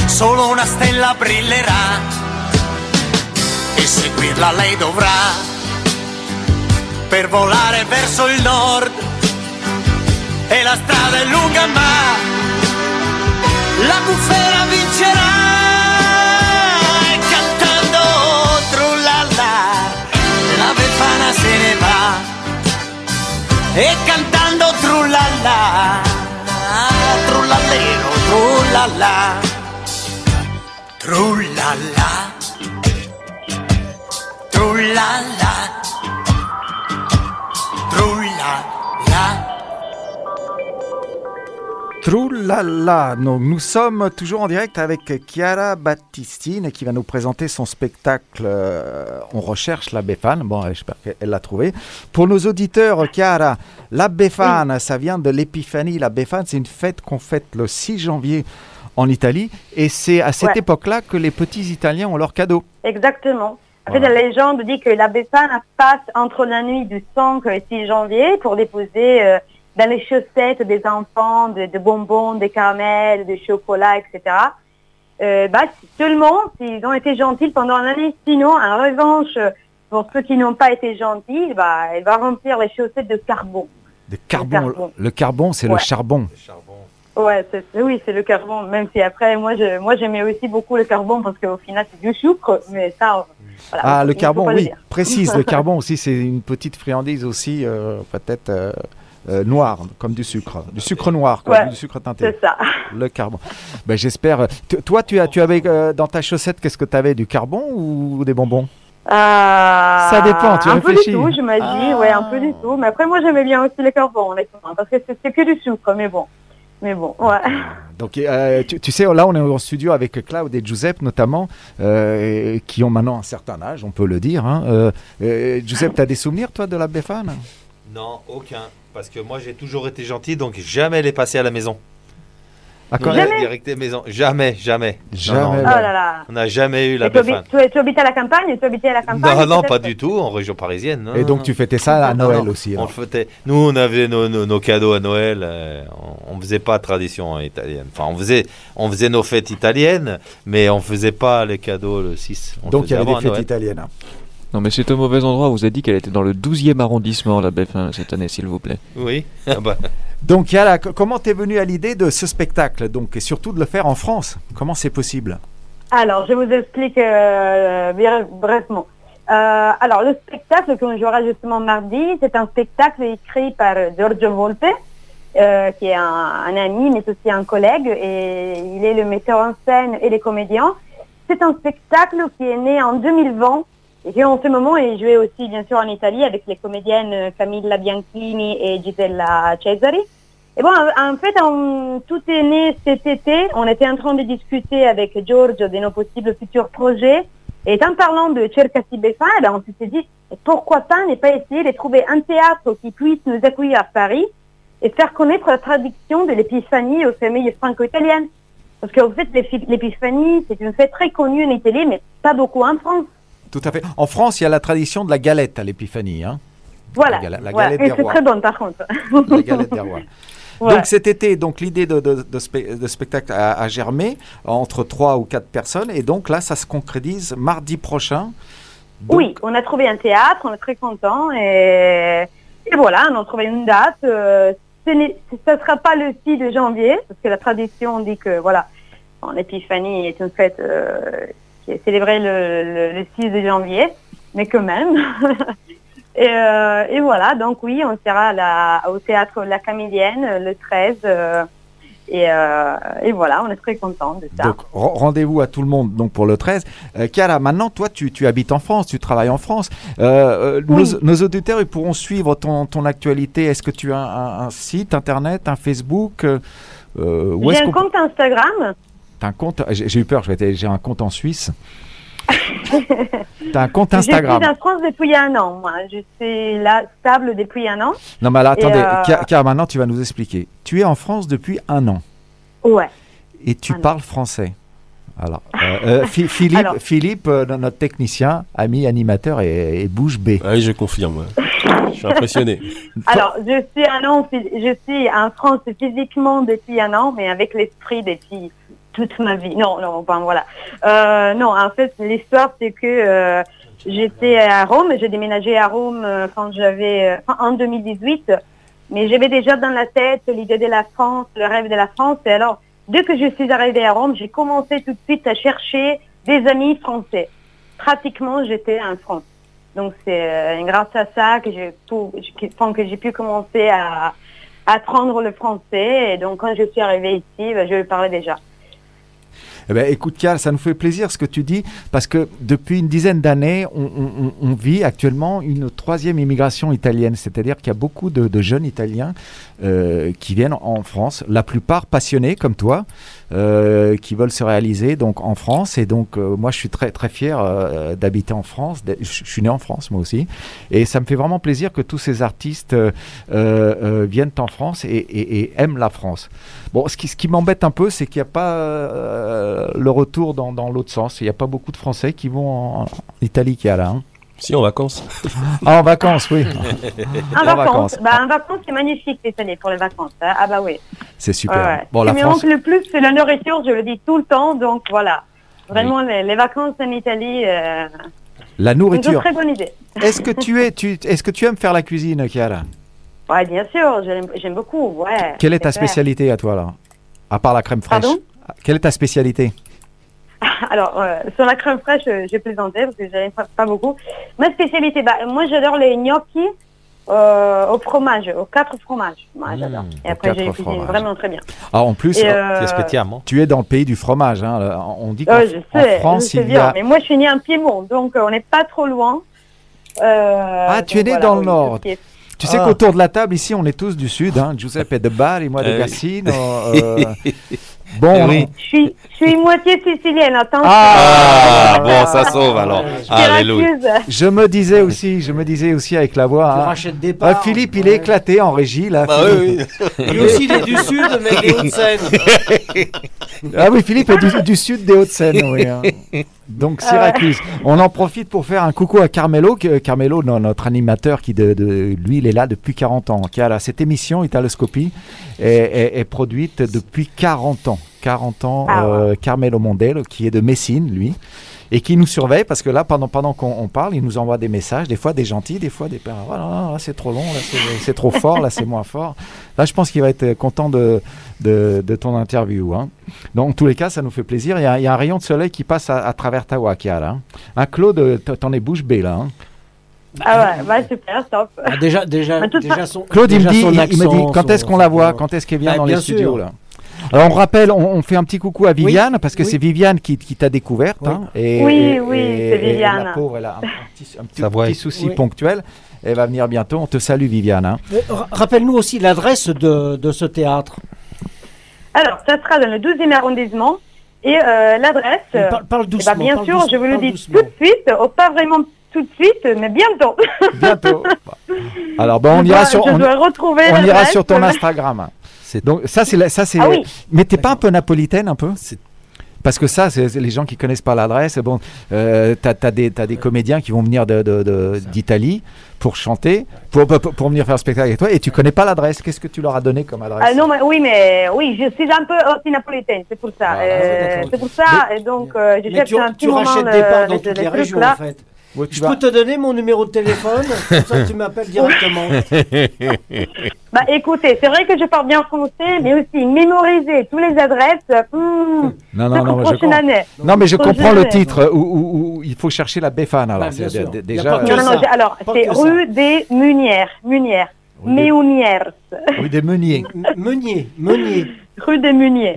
solo una stella brillerà. E seguirla lei dovrà per volare verso il nord. E la strada è lunga ma la bufera vincerà e cantando trulala, trulalero, trulala, trulala. Troulala, donc nous sommes toujours en direct avec Chiara Battistine qui va nous présenter son spectacle euh, On recherche la Befana. Bon, j'espère qu'elle l'a trouvé. Pour nos auditeurs, Chiara, la Befana, ça vient de l'épiphanie. La Befana, c'est une fête qu'on fête le 6 janvier en Italie et c'est à cette Ouais. époque-là que les petits Italiens ont leurs cadeaux. Exactement. La légende dit que la Befana passe entre la nuit du 5 et 6 janvier pour déposer euh, dans les chaussettes des enfants de, de bonbons, de caramels, de chocolat, etc. Euh, bah, seulement s'ils ont été gentils pendant l'année. Sinon, en revanche, pour ceux qui n'ont pas été gentils, bah, elle va remplir les chaussettes de carbone. De carbone. carbone. Le carbone, c'est le charbon. Ouais, c'est- c'est- oui, c'est le carbone. Même si après, moi, je, moi, j'aimais aussi beaucoup le carbone parce qu'au final, c'est du sucre, mais ça, voilà, Ah, le carbone, le oui, précise. Le carbone aussi, c'est une petite friandise aussi, euh, peut-être euh, euh, noire, comme du sucre. Du sucre noir, quoi, Ouais, du sucre teinté. c'est ça. Le carbone. Ben, J'espère. T- Toi, tu, as, tu avais euh, dans ta chaussette, qu'est-ce que tu avais Du carbone ou des bonbons? Euh, Ça dépend, tu un réfléchis. peu du tout, je me dis, ouais, un peu du tout. Mais après, moi, j'aimais bien aussi le carbone, honnêtement, parce que c'est c'est que du sucre, mais bon. Mais bon, ouais. Donc, euh, tu, tu sais, là, on est en studio avec Claude et Giuseppe, notamment, euh, qui ont maintenant un certain âge, on peut le dire. Hein. Giuseppe, tu as des souvenirs, toi, de la Befana? Non, aucun. Parce que moi, j'ai toujours été gentil, donc jamais les passer à la maison. Ah, quand- Jamais direct à la maison. Jamais, jamais. Jamais, Non, non, ouais. Oh là là. On n'a jamais eu la tu, tu, habites à la campagne Tu habites à la campagne Non, non, pas du tout, en région parisienne. non, Et donc, non. tu fêtais ça à Noël non, aussi. On fêtait. Nous, on avait nos, nos- nos cadeaux à Noël. euh, on, on faisait pas tradition italienne. Enfin, on faisait, on faisait nos fêtes italiennes, mais on faisait pas les cadeaux le 6. On Donc, il y avait des fêtes Noël. italiennes. hein. Non, mais c'est au mauvais endroit. On vous a dit qu'elle était dans le 12e arrondissement, la BF1, cette année, s'il vous plaît. Oui. Ah bah. Donc, Yala, comment t'es venu à l'idée de ce spectacle donc, et surtout de le faire en France? Comment c'est possible? Alors, je vous explique euh, bien- brièvement. Euh, alors, le spectacle qu'on jouera justement mardi, c'est un spectacle écrit par Giorgio Volpe, euh, qui est un, un ami, mais aussi un collègue, et il est le metteur en scène et les comédiens. C'est un spectacle qui est né en 2020 et qui en ce moment est joué aussi bien sûr en Italie avec les comédiennes euh, Camilla Bianchini et Gisella Cesari. Et bon, en en fait, tout est né cet été. On était en train de discuter avec Giorgio de nos possibles futurs projets. Et en parlant de Cercasi Befana, on s'est dit, pourquoi pas ne pas essayer de trouver un théâtre qui puisse nous accueillir à Paris et faire connaître la traduction de l'épiphanie aux familles franco-italiennes. Parce qu'en fait, l'épiphanie, c'est une fête très connue en Italie, mais pas beaucoup en France. Tout à fait. En France, il y a la tradition de la galette à l'épiphanie. Hein Voilà. La galette Et des c'est rois. très bon, par contre. la galette des rois. Ouais. Donc cet été, donc l'idée de, de- de spe- de spectacle a, a germé entre trois ou quatre personnes et donc là ça se concrétise mardi prochain. Oui, on a trouvé un théâtre, on est très content et, et voilà, on a trouvé une date. euh, ce ne sera pas le 6 de janvier parce que la tradition dit que voilà, l'épiphanie est une fête euh, est célébrée le, le- le 6 de janvier, mais quand même. et, euh, et voilà, donc oui, on sera au théâtre La Camédienne euh, le 13 euh, et, euh, et voilà, on est très content de ça. Donc ren- rendez-vous à tout le monde donc pour le 13. Euh, Chiara, maintenant toi tu, tu habites en France, tu travailles en France. Euh, nos, nos auditeurs ils pourront suivre ton, ton actualité. Est-ce que tu as un, un site internet, un Facebook J'ai un compte Instagram. T'as un compte J'ai eu peur, je j'ai un compte en Suisse. T'as un compte Je Instagram. suis en France depuis un an, moi. Je suis là, stable depuis un an. Non mais Et, attendez, euh, Chiara, maintenant tu vas nous expliquer. Tu es en France depuis un an Ouais. et tu parles français. Alors, euh, euh, Phi- Philippe, Alors- Philippe euh, notre technicien, ami animateur et, et bouche bée. Ah oui, je confirme. Je suis impressionné. Alors, je suis un an, je suis en France physiquement depuis un an, mais avec l'esprit depuis toute ma vie. Non, non, enfin voilà. Euh, non, en fait, l'histoire c'est que euh, j'étais à Rome, j'ai déménagé à Rome euh, quand j'avais, en 2018, mais j'avais déjà dans la tête l'idée de la France, le rêve de la France. Et alors, dès que je suis arrivée à Rome, j'ai commencé tout de suite à chercher des amis français. Pratiquement, j'étais en France. Donc c'est grâce à ça que j'ai que- j'ai pu commencer à, à apprendre le français. Et donc quand je suis arrivée ici, ben, je le parlais déjà. Eh ben, écoute, Chiara, ça nous fait plaisir ce que tu dis, parce que depuis une dizaine d'années, on, vit actuellement une troisième immigration italienne, c'est-à-dire qu'il y a beaucoup de jeunes Italiens euh, qui viennent en France, la plupart passionnés comme toi, euh, qui veulent se réaliser donc en France. Et donc, euh, moi, je suis très très fier d'habiter en France. Je suis né en France, moi aussi, et ça me fait vraiment plaisir que tous ces artistes viennent en France et, aiment la France. Bon, ce qui, ce qui m'embête un peu, c'est qu'il n'y a pas le retour dans, l'autre sens. Il n'y a pas beaucoup de Français qui vont en, en Italie qui a là. hein. Si, en vacances. Ah, en vacances, oui. En vacances, bah, en vacances c'est magnifique cette année pour les vacances. hein. Ah bah oui. C'est super. Ouais, ouais. Bon, Ce la qui me France, manque le plus, c'est la nourriture, je le dis tout le temps. Donc voilà. Vraiment, les, les vacances en Italie, euh, la c'est une nourriture. très bonne idée. Est-ce que tu es, tu, est-ce que tu aimes faire la cuisine, Chiara? Ouais, bien sûr, j'aime j'aime beaucoup. Ouais, Quelle est ta clair. spécialité à toi là? À part la crème fraîche. Pardon? Quelle est ta spécialité? Alors, euh, sur la crème fraîche, euh, j'ai plaisanté parce que j'aime pas, pas beaucoup. Ma spécialité, bah, moi j'adore les gnocchis euh, au fromage, aux quatre fromages. Moi j'adore. Et après, j'ai cuisine fromages. vraiment très bien. Ah, en plus, Et, euh, tu es dans le pays du fromage. hein. On dit qu'en je sais, France, je il y bien. a. Mais moi, je suis née en Piémont, donc euh, on n'est pas trop loin. Euh, Ah, tu es né voilà, dans le Nord. Tu sais Ah. qu'autour de la table, ici, on est tous du Sud. Hein. Giuseppe est de Bari, moi de oui. Cassino. euh, Bon, Eh oui. Je suis, je suis moitié sicilienne, attention. Ah, bon, ça sauve alors. Alléluia. Syracuse. Je me disais aussi, je me disais aussi avec la voix. Tu hein. rachètes des Ah, parts. Philippe, il est éclaté en régie là. Bah Philippe. oui, Lui aussi, il est du sud, mais des Hauts-de-Seine. Ah oui, Philippe est du, du sud des Hauts-de-Seine. oui, hein. Donc Syracuse. On en profite pour faire un coucou à Carmelo. Carmelo, no- notre animateur, qui de, de- lui, il est là depuis 40 ans. Qui a là, cette émission Italoscopie est, est- est produite depuis 40 ans. 40 ans, Ah ouais. euh, Carmelo Mondello, qui est de Messine, lui. Et qui nous surveille parce que là, pendant, pendant qu'on on parle, il nous envoie des messages, des fois des gentils, des fois des. Ah, Voilà, là, c'est trop long, là, c'est c'est trop fort, là, c'est moins fort. Là, je pense qu'il va être content de, de, de ton interview. Hein. Donc, en tous les cas, ça nous fait plaisir. Il y a, il y a un rayon de soleil qui passe à, à travers ta voix, Kia, là. hein. Un Claude, t'en es bouche bée, là. hein. Ah ouais, bah super, top. Ah, déjà, déjà, déjà son. Claude, il me dit, son il, il me accent, dit quand est-ce qu'on la voit Quand est-ce qu'elle vient Bah, dans les bien studios, sûr. là? Alors on rappelle, on, on fait un petit coucou à Viviane parce que oui. c'est Viviane qui, qui t'a découverte. Oui. hein, et, Oui, et- oui, et- c'est et Viviane. La pauvre, elle a un, un petit, un souci Oui. ponctuel. Elle va venir bientôt. On te salue, Viviane. hein. Euh, ra- Rappelle-nous aussi l'adresse de, de ce théâtre. Alors, ça sera dans le 12e arrondissement. Et euh, l'adresse, euh, Parle, parle eh doucement. ben, bien parle sûr, doucement, je vous le dis doucement. tout de suite, oh, pas vraiment tout de suite, mais bientôt. Bientôt. Alors, bon, on ira dois, sur, je on, dois retrouver on ira sur ton Instagram. Donc ça c'est la- ça c'est. Ah oui. Mais t'es pas un peu napolitaine un peu? Parce que ça, c'est les gens qui connaissent pas l'adresse. Bon, euh, t'as as des t'as des comédiens qui vont venir de- de- de- d'Italie pour chanter, pour, pour pour venir faire un spectacle avec toi, et tu connais pas l'adresse. Qu'est-ce que tu leur as donné comme adresse? Ah non, mais oui, mais oui, je suis un peu aussi napolitaine, c'est pour ça. Euh, d'accord, c'est pour ça, et donc euh, je Mais cherche tu, un petit tu moment rachètes des parts dans le- toutes le les truc régions là. en fait. Ouais, tu Je vas- peux te donner mon numéro de téléphone, comme ça tu m'appelles directement. Bah écoutez, c'est vrai que je parle bien français, mais aussi mémoriser toutes les adresses. hmm, Non, non, non, mais je année. Non, mais je Prochaine comprends le titre où, où- où il faut chercher la Befana. Alors, Bah, d- déjà. que Non, non, non, alors, c'est rue des Munières. Munières. Meunières. Oui, des meuniers. Meunier, meunier. Rue des. Rue Meuniers.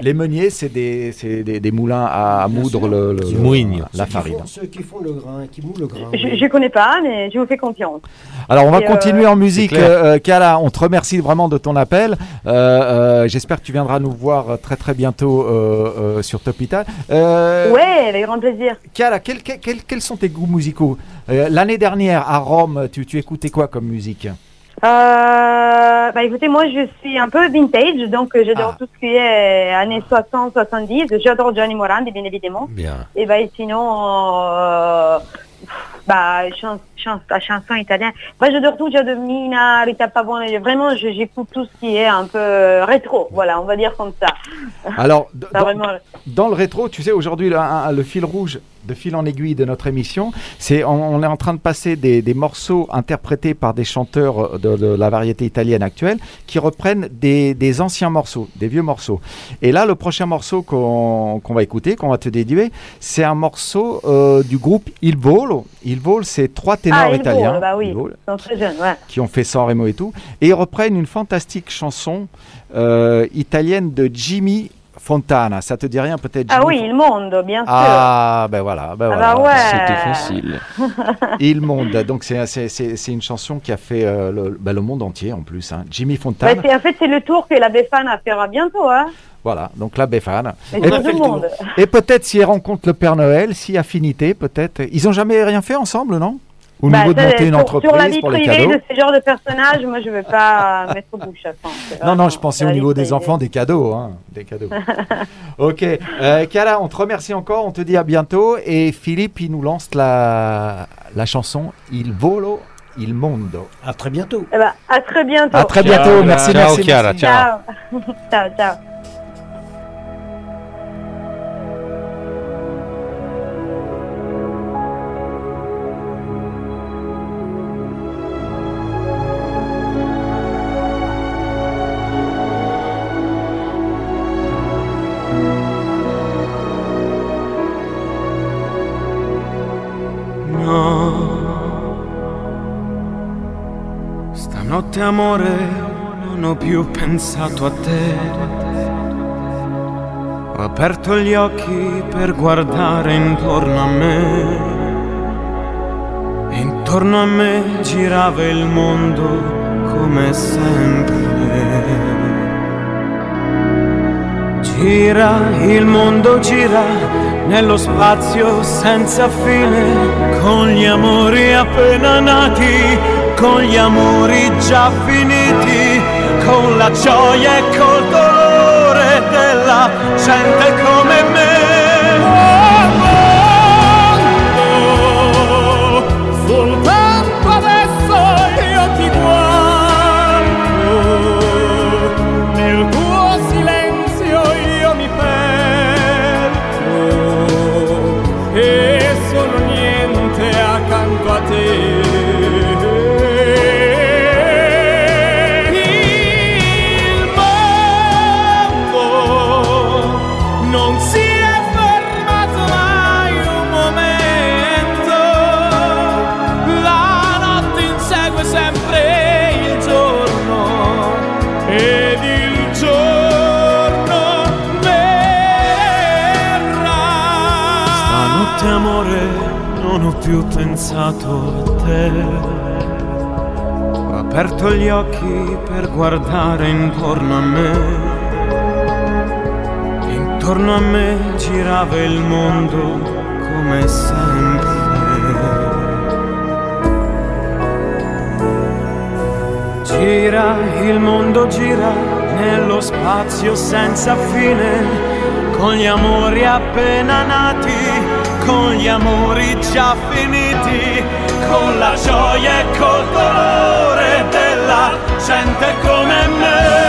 des. Les meuniers, c'est des, c'est des, des moulins à, à moudre le, le- le- mouignent. la Ceux qui farine. font- Ceux qui font le grain, qui le grain. Je ne connais pas, mais je vous fais confiance. Alors, on va Et, euh, continuer en musique. Euh, euh, Kala, on te remercie vraiment de ton appel. Euh, euh, J'espère que tu viendras nous voir très très bientôt euh, euh, sur Topital. Euh, Ouais, avec grand plaisir. Kala, quel- quel- quel- quels sont tes goûts musicaux? Euh, L'année dernière, à Rome, tu, tu écoutais quoi comme musique? Euh, bah écoutez, moi je suis un peu vintage, donc euh, j'adore Ah. tout ce qui est années 60-70. J'adore Johnny Morandi, bien évidemment. Bien. Et bah sinon, euh, bah la chanson italienne. Bah j'adore tout, j'adore Mina, Rita Pavone. Vraiment, j'écoute tout ce qui est un peu euh, rétro. Voilà, on va dire comme ça. Alors, Ça, dans, vraiment. dans le rétro, tu sais, aujourd'hui, le, fil rouge, de fil en aiguille de notre émission, c'est on, on est en train de passer des, des morceaux interprétés par des chanteurs de, de la variété italienne actuelle qui reprennent des, des anciens morceaux, des vieux morceaux. Et là, le prochain morceau qu'on va écouter, qu'on va te déduer, c'est un morceau euh, du groupe Il Volo. Il Volo, c'est trois ténors ah, italiens. Bah oui, très jeunes, ouais. qui ont fait San Remo et tout, et ils reprennent une fantastique chanson euh, italienne de Jimmy Fontana. Ça te dit rien peut-être Ah Jimmy oui, Fo- il monde, bien sûr. Ah ben voilà, ben Ah voilà. bah ouais. C'était facile. Il monde. Donc c'est c'est- c'est c'est une chanson qui a fait euh, le, ben, le monde entier en plus. hein. Jimmy Bah, Fontana. c'est- en fait, c'est le tour que la Befana fera bientôt, hein. voilà. Donc la Befana. Et, peut-être si elle rencontre le Père Noël, si affinité, peut-être. Ils ont jamais rien fait ensemble, non? Au Bah, niveau de monter une sur, entreprise sur la vie pour les privée cadeaux. de ce genre de personnage, moi je ne vais pas mettre bouche à Non, non, je pensais au niveau des enfants, des cadeaux. Hein, des cadeaux. ok. Euh, Kala, on te remercie encore, on te dit à bientôt. Et Philippe, il nous lance la, la chanson Il volo, il mondo. À très bientôt. Eh ben, à très bientôt. À très bientôt, merci, Ciao, merci. ciao. Ciao. ciao, stanotte amore non ho più pensato a te. Ho aperto gli occhi per guardare intorno a me. E intorno a me girava il mondo come sempre. Gira, il mondo gira nello spazio senza fine, con gli amori appena nati, con gli amori già finiti, con la gioia e col dolore della gente come me. Guardare intorno a me. Intorno a me girava il mondo come sempre. Gira, il mondo gira nello spazio senza fine, con gli amori appena nati, con gli amori già finiti, con la gioia e col dolore gente come me.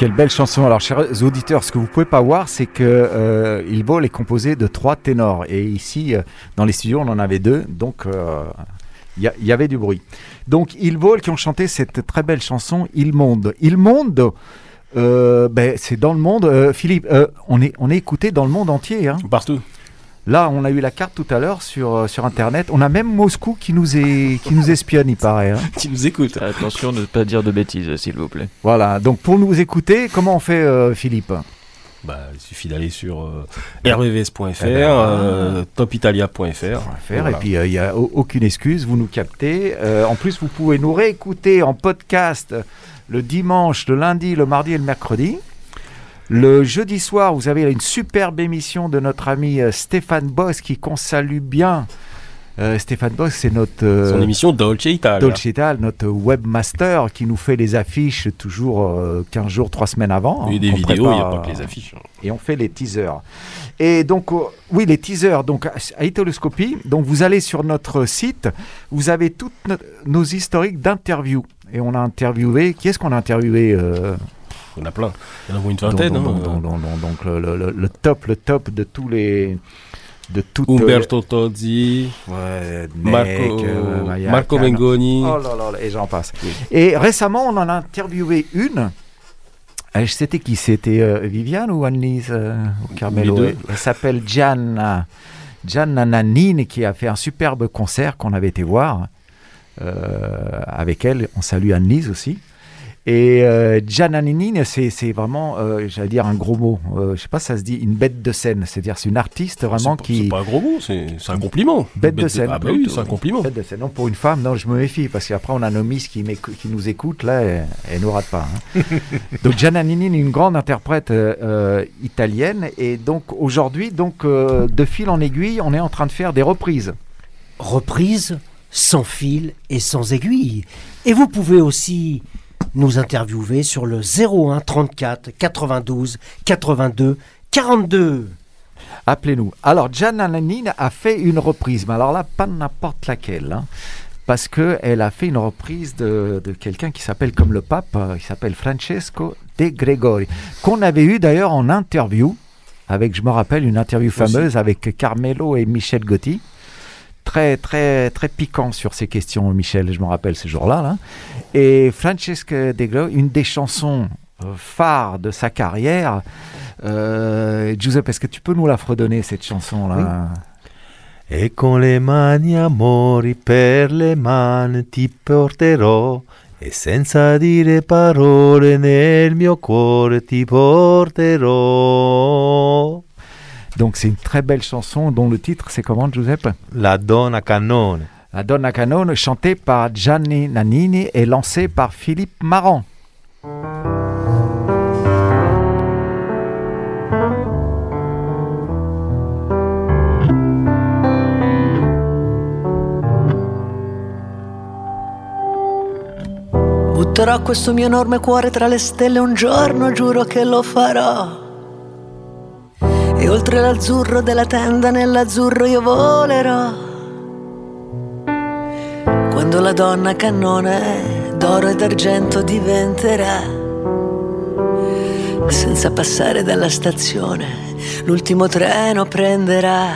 Quelle belle chanson. Alors, chers auditeurs, ce que vous pouvez pas voir, c'est que euh, Il Vole est composé de trois ténors. Et ici, euh, dans les studios, on en avait deux. Donc, euh, il il y avait du bruit. Donc, Il Vole qui ont chanté cette très belle chanson, Il Monde. Il Monde, euh, ben, c'est dans le monde. Euh, Philippe, euh, on, est, on est écouté dans le monde entier. hein. Partout. Là, on a eu la carte tout à l'heure sur, euh, sur Internet. On a même Moscou qui nous, est, qui nous espionne, il paraît. hein. qui nous écoute. Attention de ne pas dire de bêtises, s'il vous plaît. Voilà, donc pour nous écouter, comment on fait, euh, Philippe? Bah, il suffit d'aller sur euh, rvvs.fr, Eh ben, euh, topitalia.fr. Voilà. Et puis, il n'y a au- aucune excuse, vous nous captez. Euh, en plus, vous pouvez nous réécouter en podcast le dimanche, le lundi, le mardi et le mercredi. Le jeudi soir, vous avez une superbe émission de notre ami euh, Stéphane Boss qui qu'on salue bien. Euh, Stéphane Boss, c'est notre... euh, Son émission Dolce Italia. Dolce Italia, notre webmaster qui nous fait les affiches toujours euh, 15 jours, 3 semaines avant. Et hein, des vidéos, il n'y a pas que les affiches. hein. et on fait les teasers. Et donc, oui, les teasers, donc à Italoscopie, donc vous allez sur notre site, vous avez toutes no- nos historiques d'interviews. Et on a interviewé, qui est-ce qu'on a interviewé Il y en a plein. Il y en a une vingtaine. donc, hein. donc, donc, donc, donc, donc, le, le- le- le top, le top de tous les... De toutes, Umberto Tozzi, Ouais, Marco, euh, Maya, Marco. Mengoni. Oh là là, et j'en passe. Et récemment, on en a interviewé une. Euh, C'était qui? C'était euh, Viviane ou Annelise euh, Carmelo? Elle s'appelle Gianna. Gianna Nannini qui a fait un superbe concert qu'on avait été voir euh, avec elle. On salue Annelise aussi. Et euh, Gianna Nannini, c'est vraiment, euh, j'allais dire un gros mot. Euh, je sais pas, si ça se dit une bête de scène. C'est-à-dire, c'est une artiste vraiment pas- qui. C'est pas un gros mot, c'est un compliment. Bête de scène. Ah bah oui, c'est un compliment. Bête de scène. Non, pour une femme, non, je me méfie, parce qu'après, on a nos miss qui, nous écoutent, là, et, et nous rate pas. hein. donc, Gianna Nini, une grande interprète euh, italienne, et donc, aujourd'hui, donc, euh, de fil en aiguille, on est en train de faire des reprises. Reprise sans fil et sans aiguille. Et vous pouvez aussi nous interviewer sur le 01 34 92 82 42. Appelez-nous. Alors, Gianna Nannini a fait une reprise, mais alors là, pas n'importe laquelle. hein, parce qu'elle a fait une reprise de, de quelqu'un qui s'appelle comme le pape, euh, il s'appelle Francesco De Gregori, qu'on avait eu d'ailleurs en interview, avec, je me rappelle, une interview fameuse avec Carmelo et Michel Gotti. Très, très, très piquant sur ces questions, Michel, je me rappelle ce jour-là. là. Et Francesco De Gregori, une des chansons euh, phares de sa carrière, euh, Giuseppe, est-ce que tu peux nous la fredonner, cette chanson-là? E con le mani amori per le mani ti porterò e senza dire parole nel mio cuore ti porterò. Donc c'est une très belle chanson dont le titre c'est comment Giuseppe? La donna cannone. La Donna Canone, chantée par Gianni Nannini et lancée par Philippe Marant. Butterò questo mio enorme cuore tra le stelle un giorno, giuro che lo farò. E oltre l'azzurro della tenda, nell'azzurro io volerò. Quando la donna cannone d'oro e d'argento diventerà. Senza passare dalla stazione, l'ultimo treno prenderà.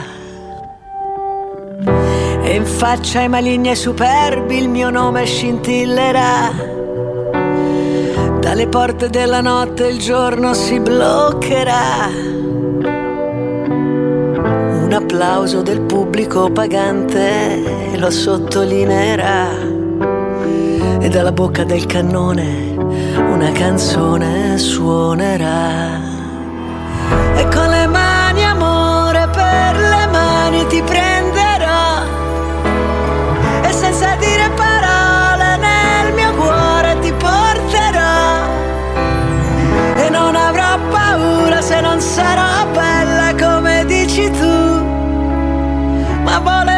E in faccia ai maligni e superbi il mio nome scintillerà. Dalle porte della notte il giorno si bloccherà. Un applauso del pubblico pagante lo sottolineerà. E dalla bocca del cannone una canzone suonerà. E con le mani amore per le mani ti prenderò. E senza dire parole nel mio cuore ti porterò. E non avrò paura se non sarò bella come dici tu. Ma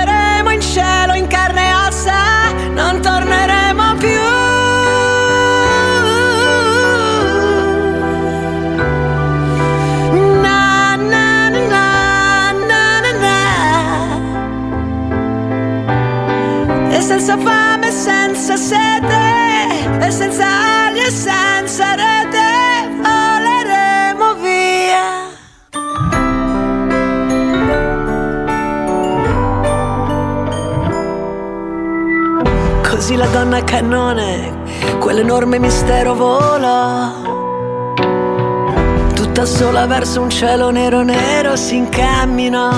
la donna cannone, quell'enorme mistero vola. Tutta sola verso un cielo nero nero si incamminò.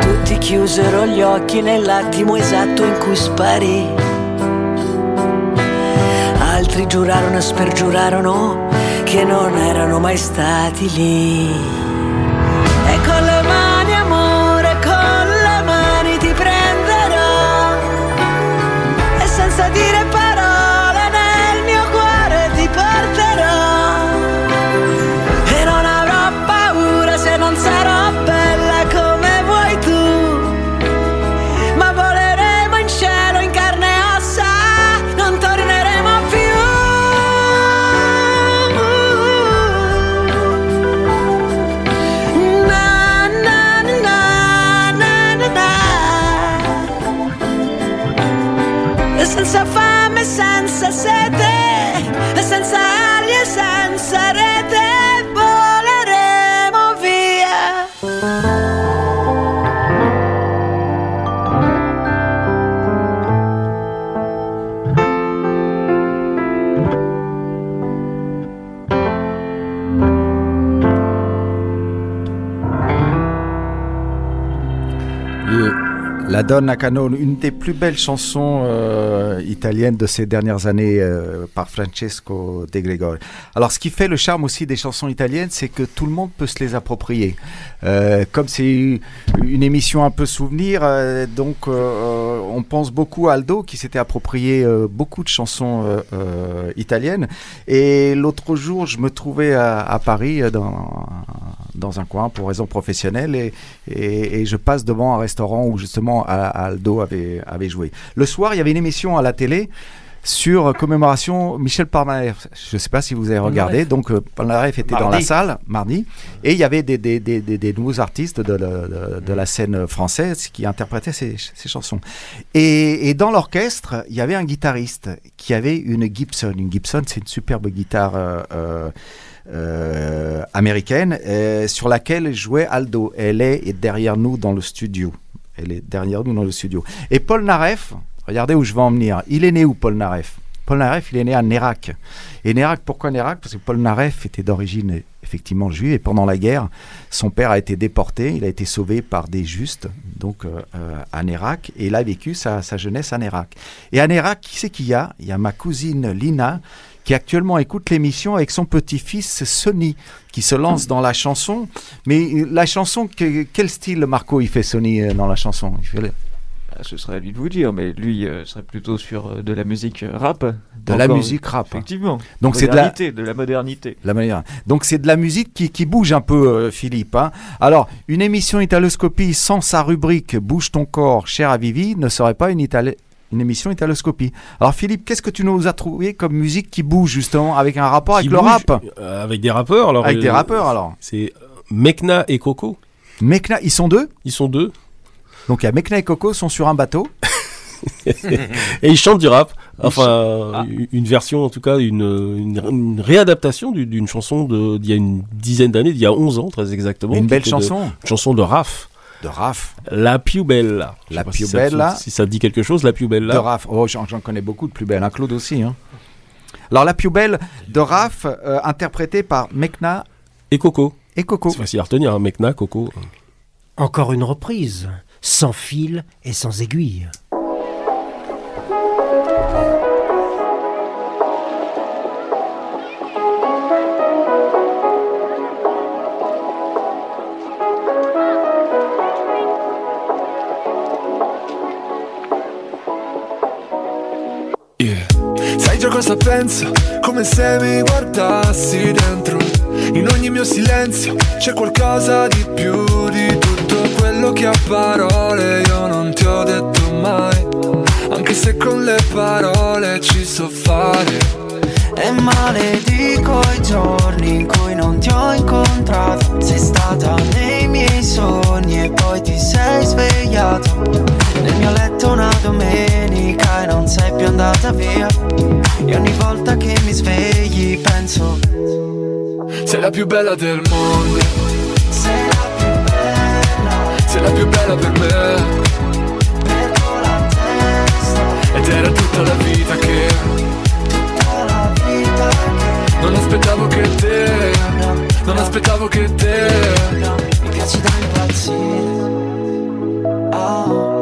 Tutti chiusero gli occhi nell'attimo esatto in cui sparì. Altri giurarono e spergiurarono che non erano mai stati lì. Sete, e senza ali e senza rete, voleremo via. Le- La Donna Canone, une des plus belles chansons euh, italiennes de ces dernières années euh, par Francesco De Gregori. Alors, ce qui fait le charme aussi des chansons italiennes, c'est que tout le monde peut se les approprier. Euh, comme c'est une émission un peu souvenir, euh, donc euh, on pense beaucoup à Aldo qui s'était approprié euh, beaucoup de chansons euh, euh, italiennes. Et l'autre jour, je me trouvais à, Paris euh, dans, dans un coin pour raison professionnelle et, et, et je passe devant un restaurant où justement Aldo avait, avait joué. Le soir, il y avait une émission à la télé sur commémoration Michel Polnareff. Je ne sais pas si vous avez regardé. Donc euh, Polnareff était dans la salle mardi et il y avait des, des, des, des- des nouveaux artistes de, la- de- de la scène française qui interprétaient ces, ces chansons. Et, et dans l'orchestre, il y avait un guitariste qui avait une Gibson. Une Gibson, c'est une superbe guitare. euh, euh, euh, américaine euh, sur laquelle jouait Aldo. Elle est derrière nous dans le studio. Elle est derrière nous dans le studio. Et Paul Naref, regardez où je vais en venir. Il est né où, Paul Naref? Paul Naref, il est né à Nérac. Et Nérac, pourquoi Nérac? Parce que Paul Naref était d'origine effectivement juive et pendant la guerre, son père a été déporté, il a été sauvé par des justes, donc euh, euh, à Nérac, et il a vécu sa, jeunesse à Nérac. Et à Nérac, qui c'est qu'il y a? Il y a ma cousine Lina qui actuellement écoute l'émission avec son petit-fils Sonny, qui se lance dans la chanson. Mais la chanson, que- quel style Marco il fait Sonny euh, dans la chanson? Ce serait à lui de vous dire, mais lui euh, serait plutôt sur euh, de la musique euh, rap. De la musique rap. Effectivement. Donc c'est de la Modernité, de la modernité. La manière. Donc c'est de la musique qui, qui bouge un peu, euh, Philippe. hein. Alors, une émission Italoscopie sans sa rubrique Bouge ton corps, cher à Vivi, ne serait pas une, Itali- une émission Italoscopie. Alors, Philippe, qu'est-ce que tu nous as trouvé comme musique qui bouge, justement, avec un rapport avec le rap? euh, Avec des rappeurs alors. Avec des rappeurs, alors. C'est Mekna et Coco. Mekna, ils sont deux? Ils sont deux. Donc, il y a Mekna et Coco sont sur un bateau. et ils chantent du rap. Enfin, chantent- une- une version, en tout cas, une, une, une réadaptation du- d'une chanson de- d'il y a une dizaine d'années, d'il y a 11 ans, très exactement. Une belle de- chanson. Une chanson de Raf. De Raf. La più bella. La più si ça te- bella. Si ça te dit quelque chose, la più bella. De Raph. Oh, j'en connais beaucoup de plus belles. Un Claude aussi. hein. Alors, la plus belle de Raph, euh, interprétée par Mekna Et Coco. et Coco. C'est facile à retenir, hein, Mekna, Coco. Encore une reprise, sans fil et sans aiguille. Cosa penso? Come se mi guardassi dentro. In ogni mio silenzio c'è qualcosa di più di tutto quello che a parole io non ti ho detto mai. Anche se con le parole ci so fare. E maledico i giorni in cui non ti ho incontrato Sei stata nei miei sogni e poi ti sei svegliato Nel mio letto una domenica e non sei più andata via E ogni volta che mi svegli penso Sei la più bella del mondo. Sei la la più bella per me. Perdo la testa Ed era tutta la vita che Tutta la vita che non aspettavo che te. Non aspettavo che te. Mi piaci da impazzire Oh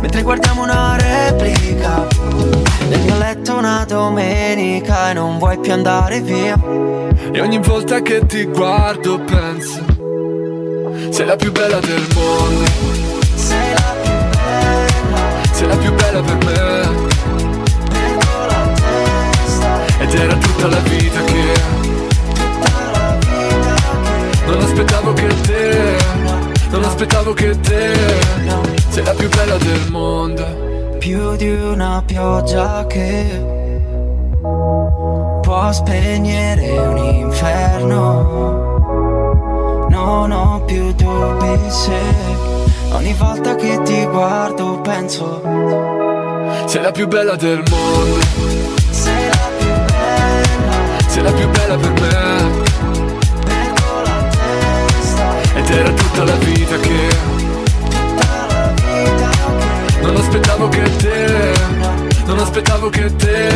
Mentre guardiamo una replica Nel mio letto una domenica E non vuoi più andare via. E ogni volta che ti guardo penso, sei la più bella del mondo, Sei la più bella. Sei la più bella per me. Perdo la testa. Ed era tutta la vita che Tutta la vita che non aspettavo che te, non aspettavo che te, sei la più bella del mondo. più di una pioggia che può spegnere un inferno. Non ho più dubbi se ogni volta che ti guardo penso Sei la più bella del mondo, sei la più bella, sei la più bella per me. perdo la testa, Ed era tutta la vita che non aspettavo che te, non aspettavo che te,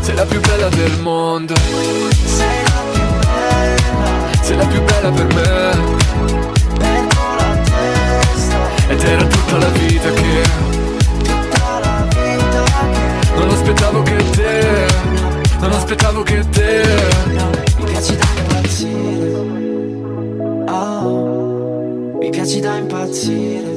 sei la più bella del mondo, sei la più bella, sei la più bella per me. Ed era tutta la vita che tutta la vita che non aspettavo che te, non aspettavo che te. Mi piaci da impazzire. Oh, mi piaci da impazzire.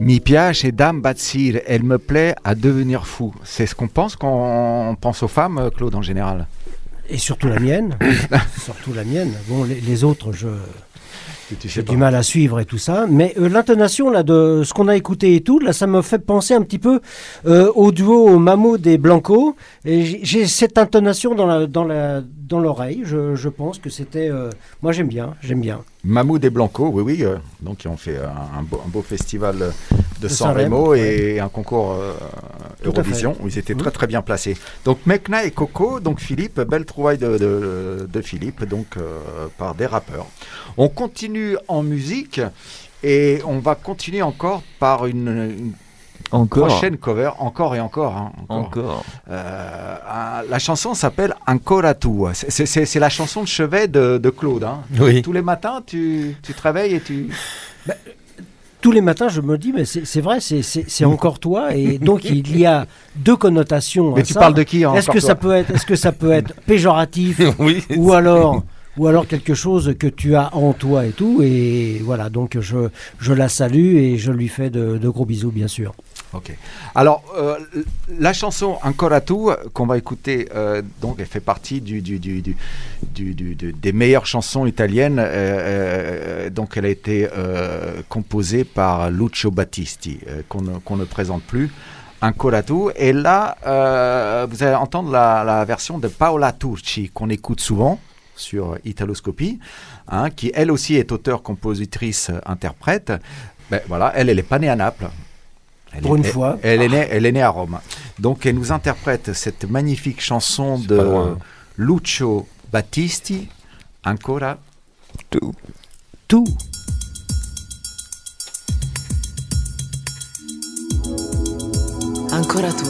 Mi piace et Dame Batsir, elle me plaît à devenir fou. C'est ce qu'on pense quand on pense aux femmes, Claude, en général. Et surtout la mienne. surtout la mienne. Bon, les, les autres, je. J'ai du mal à suivre et tout ça, mais euh, l'intonation là de ce qu'on a écouté et tout, là, ça me fait penser un petit peu euh, au duo Mahmoud et Blanco. Et j'ai cette intonation dans la dans la dans l'oreille. Je, je pense que c'était. euh, moi, j'aime bien, j'aime bien. Mahmoud et Blanco, oui, oui. euh, donc, ils ont fait euh, un, beau, un beau festival de De San Remo et un concours euh, Eurovision où ils étaient Mhm. très très bien placés. Donc Mekna et Coco, donc Philippe, belle trouvaille de, de- de Philippe, donc par des rappeurs. On continue en musique Et on va continuer encore par une, une Encore. prochaine cover, encore et encore. hein, Encore. Euh, la chanson s'appelle Ancora tua. C'est- la chanson de chevet de, de Claude. hein. Oui. Tous les matins, tu, tu te réveilles et tu. Tous les matins, je me dis, mais c'est vrai, c'est- encore toi. Et donc, il y a deux connotations. Mais à tu ça. parles de qui, hein, Est-ce que, ça peut être, est-ce que ça peut être péjoratif Oui. ou alors, ou alors quelque chose que tu as en toi et tout Et voilà, donc je, je la salue et je lui fais de, de gros bisous, bien sûr. Ok. Alors, euh, la chanson Ancora tu qu'on va écouter, euh, donc elle fait partie des meilleures chansons italiennes. euh, euh, donc, elle a été euh, composée par Lucio Battisti, euh, qu'on ne, présente plus. Ancora tu. Et là, euh, vous allez entendre la, version de Paola Turci, qu'on écoute souvent sur Italoscopie, hein, qui elle aussi est auteure, compositrice, interprète. Ben, voilà, elle, elle est pas née à Naples. Elle Pour est- une elle- fois. Elle est, née, elle est née à Rome. Donc, elle nous interprète cette magnifique chanson de loin. Lucio Battisti, Ancora Tout. Tout. Ancora tu.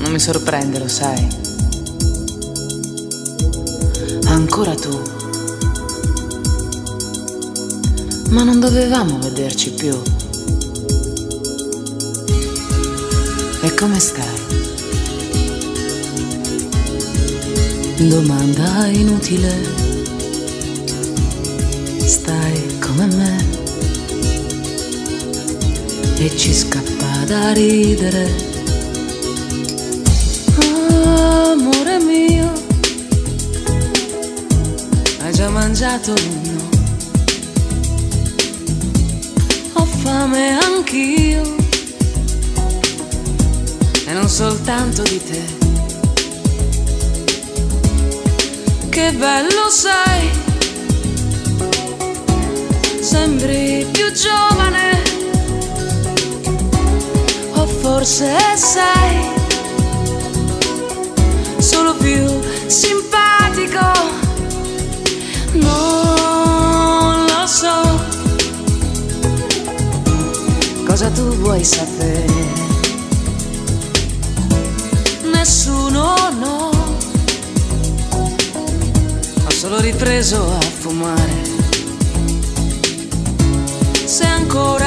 Non mi sorprende, lo sai. Ancora tu. Ma non dovevamo vederci più. E come stai? Domanda inutile. Stai come me e ci scappa da ridere. Amore mio, hai già mangiato l'uno? Fame anch'io e non soltanto di te. Che bello sei, sembri più giovane o forse sei solo più simpatico. Non cosa tu vuoi sapere. Nessuno no, ho solo ripreso a fumare. Se ancora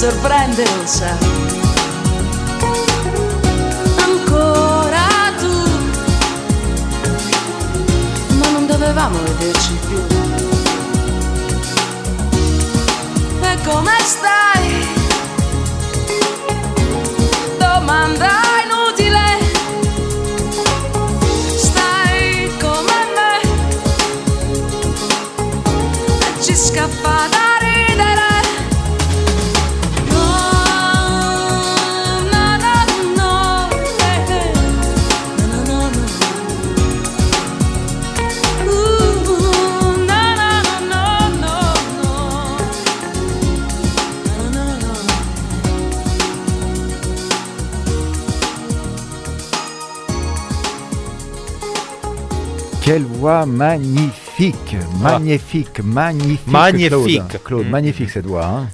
sorprende, lo sai. ancora tu, ma non dovevamo vederci più. come stai? Domanda voix magnifique, magnifique, magnifique. Magnifique. Claude, Claude, Mm. magnifique cette voix. hein.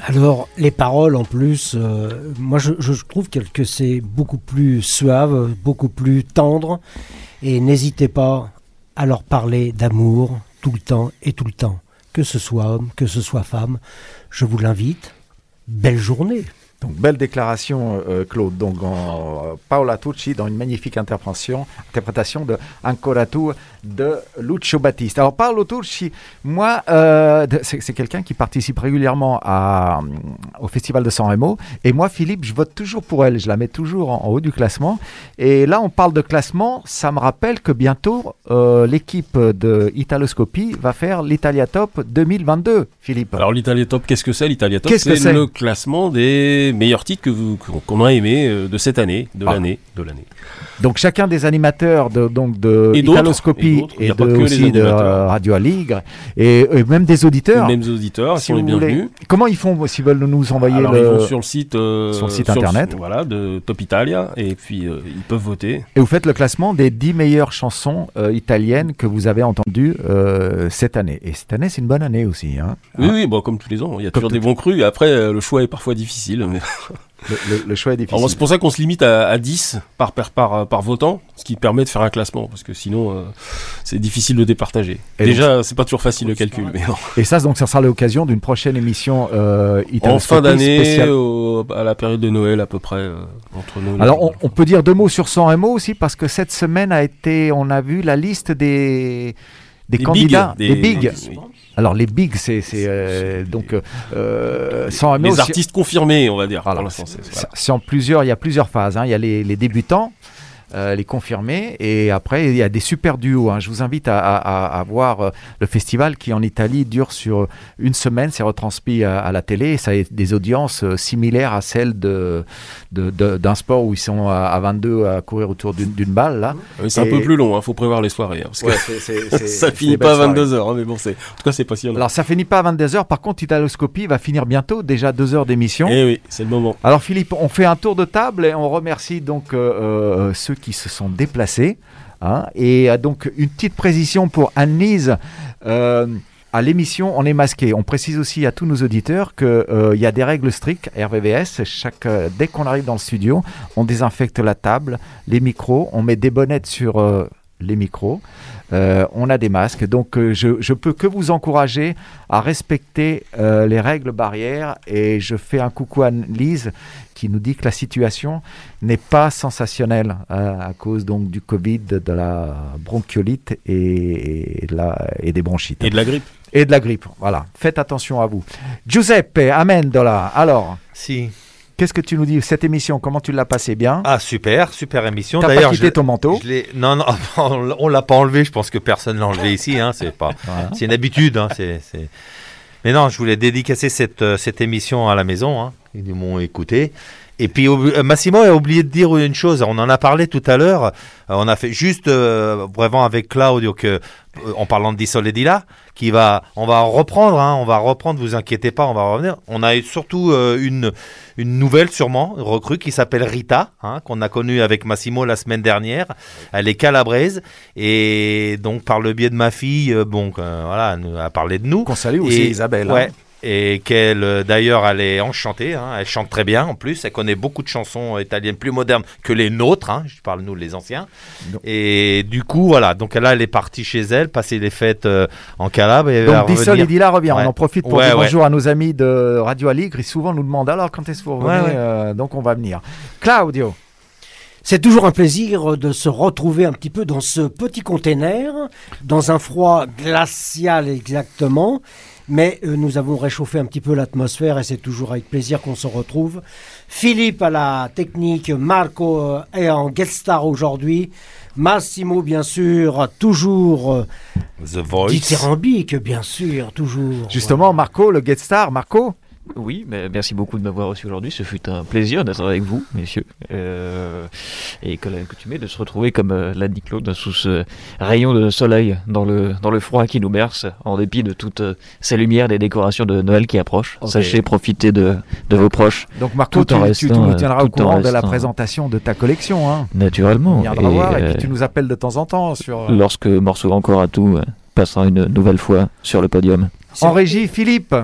Alors, les paroles en plus, euh, moi je, je trouve que, que c'est beaucoup plus suave, beaucoup plus tendre. Et n'hésitez pas à leur parler d'amour tout le temps et tout le temps. Que ce soit homme, que ce soit femme. Je vous l'invite. Belle journée. Donc belle déclaration, euh, Claude. Donc en, euh, Paola Tucci dans une magnifique interprétation, interprétation de Ancora tu de Lucio Battista. Alors Paolo Tucci, moi, euh, c'est quelqu'un qui participe régulièrement à, hum, au Festival de San Remo. Et moi, Philippe, je vote toujours pour elle. Je la mets toujours en, en haut du classement. Et là, on parle de classement. Ça me rappelle que bientôt, euh, l'équipe de Italoscopie va faire l'Italia Top 2022, Philippe. Alors l'Italia Top, qu'est-ce que c'est? l'Italia Top Qu'est-ce que c'est le classement des meilleurs titres que vous- qu'on a aimés euh, de cette année, de Ah. l'année, de l'année. Donc chacun des animateurs de donc de Et Italoscopie et de, aussi de euh, Radio Aligre et, et même des auditeurs. Les mêmes auditeurs, sont les vous voulez. bienvenus. Comment ils font s'ils veulent nous envoyer Alors le ils vont sur le site, euh, sur le site internet. voilà, de Top Italia, et puis euh, ils peuvent voter. et vous faites le classement des 10 meilleures chansons euh, italiennes que vous avez entendues euh, cette année. Et cette année, c'est une bonne année aussi. hein. Oui, oui, bon, comme tous les ans, il y a Comme toujours des bons crus. Et après, euh, le choix est parfois difficile. mais- Le, le- le choix est difficile. C'est pour ça qu'on se limite à, à 10 par, par, par, par votant, ce qui permet de faire un classement, parce que sinon, euh, c'est difficile de départager. Et Déjà, c'est pas toujours facile le calcul, mais non. Et ça, donc, ça sera l'occasion d'une prochaine émission euh, En fin d'année, à la période de Noël à peu près, euh, entre Noël Alors, on, on peut dire deux mots sur San Remo aussi, parce que cette semaine a été, on a vu la liste des, des, Des candidats, des- bigs. Alors, les bigs, c'est euh, donc euh, San Remo. les artistes confirmés, on va dire. Voilà, c'est- voilà. en plusieurs, il y a plusieurs phases. hein. Il y a les, les débutants, euh, les confirmés, et après il y a des super duos. hein. Je vous invite à, à- à- à voir euh, le festival qui en Italie dure sur une semaine. C'est retransmis à, à la télé. Et ça a des audiences euh, similaires à celles de de- de- d'un sport où ils sont à, à 22 à courir autour d'une balle là. Oui, c'est un Et- peu plus long, il faut prévoir les soirées. hein, parce que ça finit pas à belles 22h, mais bon, c'est en tout cas, c'est passionnant. Alors ça finit pas à 22h. Par contre, Italoscopie va finir bientôt, déjà deux heures d'émission. Eh oui, c'est le moment. Alors Philippe, on fait un tour de table et on remercie donc ceux qui se sont déplacés. hein. et euh, donc une petite précision pour Anne-Lise. euh, à l'émission, on est masqué. On précise aussi à tous nos auditeurs qu'il y a des règles strictes RVVS. Chaque, euh, dès qu'on arrive dans le studio, on désinfecte la table, les micros, on met des bonnettes sur euh, les micros. Euh, on a des masques, donc euh, je, je peux que vous encourager à respecter euh, les règles barrières et je fais un coucou à Lise qui nous dit que la situation n'est pas sensationnelle euh, à cause donc du Covid, de la bronchiolite et, et de la- et des bronchites. Et de la grippe. Et de la grippe, voilà. Faites attention à vous. Giuseppe Amendola, alors? Si. Qu'est-ce que tu nous dis Cette émission, comment tu l'as passée bien? Ah super, super émission. D'ailleurs, quitté je- ton manteau? je Non, non, on l'a pas enlevé. Je pense que personne l'a enlevé ici. Hein, c'est pas, c'est une habitude. Hein, c'est, c'est- Mais non, je voulais dédicacer cette, euh, cette émission à la maison. Hein, ils m'ont écouté. Et puis ob- euh, Massimo a oublié de dire une chose. On en a parlé tout à l'heure. Euh, on a fait juste euh, vraiment avec Claudio que euh, en parlant de Dissol là, qui va, on va reprendre. Hein, on va reprendre. Vous inquiétez pas, on va revenir. On a surtout euh, une une nouvelle sûrement une recrue qui s'appelle Rita, hein, qu'on a connue avec Massimo la semaine dernière. Elle est calabraise et donc par le biais de ma fille, euh, bon, euh, voilà, elle a parlé de nous. Qu'on salue aussi, Isabelle, hein. Et qu'elle, euh, d'ailleurs, elle est enchantée. hein, elle chante très bien en plus. Elle connaît beaucoup de chansons italiennes plus modernes que les nôtres. hein, je parle nous les anciens. Et du coup, voilà. Donc là, elle est partie chez elle, passer les fêtes euh, en Calabre. Et Donc Dissol et Dila revient. Ouais. On en profite pour Ouais, dire ouais. bonjour à nos amis de Radio Aligre. Ils souvent nous demandent alors quand est-ce que vous revenez Ouais, ouais. Euh, Donc on va venir. Claudio. C'est toujours un plaisir de se retrouver un petit peu dans ce petit container, dans un froid glacial exactement, mais euh, nous avons réchauffé un petit peu l'atmosphère et c'est toujours avec plaisir qu'on se retrouve. Philippe à la technique, Marco euh, est en guest star aujourd'hui. Massimo, bien sûr, toujours euh, The Voice. dithyrambique, bien sûr, toujours. Justement, Marco, le guest star, Marco Oui, mais merci beaucoup de m'avoir reçu aujourd'hui. Ce fut un plaisir d'être avec vous, messieurs. Euh, et que l'accoutumé de se retrouver comme euh, l'a dit Claude sous ce rayon de soleil dans le, dans le froid qui nous berce, en dépit de toutes euh, ces lumières des décorations de Noël qui approchent. Sachez profiter de, de vos proches. Donc Marco, tout tu, tu- tu nous euh, tiendras au courant de la présentation de ta collection. Hein. Naturellement. On viendra voir et puis tu nous appelles de temps en temps sur... Lorsque Morceau encore à tout passera une nouvelle fois sur le podium. En régie, Philippe.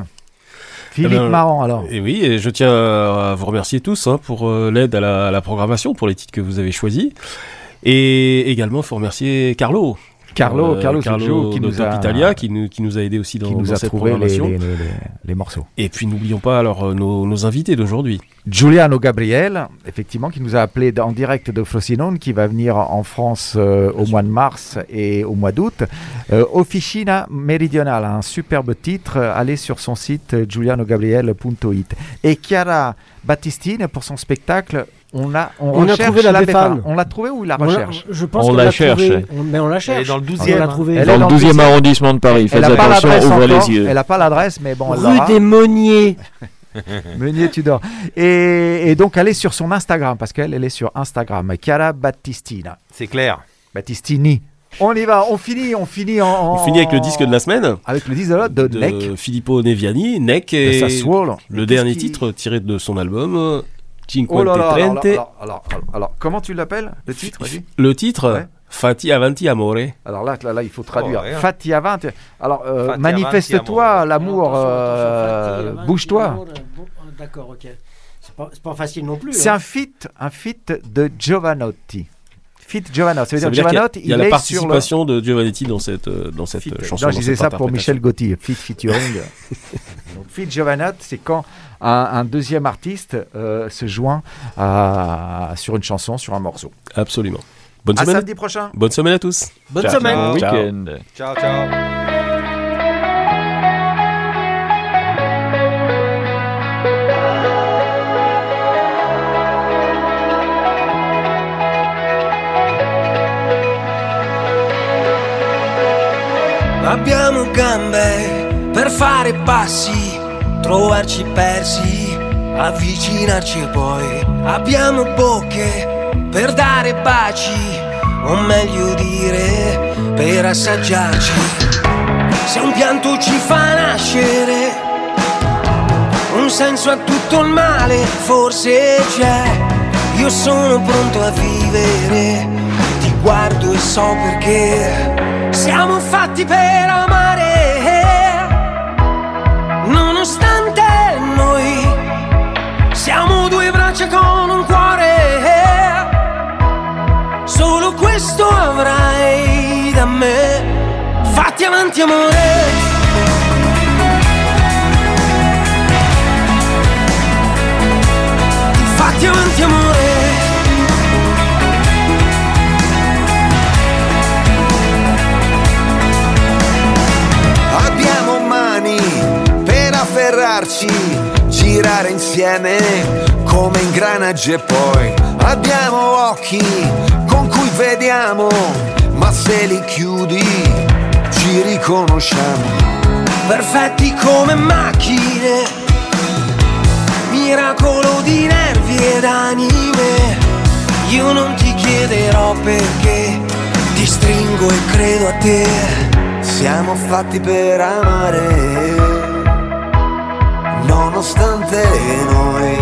Philippe Eh Marant, alors. Et oui, et je tiens à vous remercier tous hein, pour euh, l'aide à la, à la programmation, pour les titres que vous avez choisis. Et également, il faut remercier Carlo. Carlo, Euh, Carlo Sergio, qui nous a- Italia, qui nous, qui nous a aidé aussi dans, qui nous dans a cette trouvé les, programmation. les- les- les morceaux. Et puis n'oublions pas alors euh, nos, nos invités d'aujourd'hui. Giuliano Gabriel, effectivement, qui nous a appelé en direct de Frosinone, qui va venir en France euh, au mois de mars et au mois d'août. Euh, Officina Meridionale, un superbe titre. Allez sur son site giulianogabriel.it. Et Chiara Battistine, pour son spectacle, on a, on On a trouvé la Befana. On l'a trouvé ou il la On l'a- recherche je pense On la l'a cherche. mais on la cherche. Elle est dans le On 12e. l'a hein. trouvée. Elle Dans est le dans le 12e 12e. arrondissement de Paris. Elle Faites attention, ouvrez les yeux. Elle n'a pas l'adresse, mais bon, elle Rue des Monniers. Meunier Tudor. Et, et donc, allez sur son Instagram, parce qu'elle elle est sur Instagram. Chiara Battistina. C'est clair. Battistini. On y va, on finit, on finit en. On finit avec le disque de la semaine. Avec le disque de, la- de, de Neck. Filippo Neviani, Neck, et De Sassuolo. le Et dernier qui- titre tiré de son album euh, Oh là là, alors, Trente. alors, alors, alors, alors, comment tu l'appelles, le titre Le titre Ouais. Fati Avanti Amore. Alors là, là, là, il faut traduire. Oh. Fatti avanti. Alors, euh, Fatti manifeste-toi, l'amour, euh, bouge-toi. D'accord, ok. C'est pas, pas facile non plus. C'est hein. un feat, un feat de Giovanotti. Feat Giovanotti. Ça veut Ça dire dire qu'il y a- Giovanotti, il y a il la sur le. participation de Giovanetti dans cette, euh, dans cette euh, chanson. Non, je disais ça pour Michel. Gauthier. Feat featuring. Donc, feat Giovanotti, c'est quand un, un deuxième artiste euh, se joint à- sur une chanson, sur un morceau. Absolument. Bonne À semaine. samedi prochain. Bonne semaine à tous. Bonne Ciao, semaine. ciao. Bon week-end. Ciao, ciao. Abbiamo gambe per fare passi, trovarci persi, avvicinarci e poi abbiamo bocche per dare baci, o meglio dire per assaggiarci. Se un pianto ci fa nascere, un senso a tutto il male forse c'è. Io sono pronto a vivere, ti guardo e so perché siamo fatti per amare, nonostante noi siamo due braccia con un cuore. Solo questo avrai da me, fatti avanti amore. Afferrarci, girare insieme come ingranaggi e poi abbiamo occhi con cui vediamo, ma se li chiudi ci riconosciamo. perfetti come macchine, miracolo di nervi ed anime. Io non ti chiederò perché, ti stringo e credo a te. Siamo fatti per amare, nonostante noi.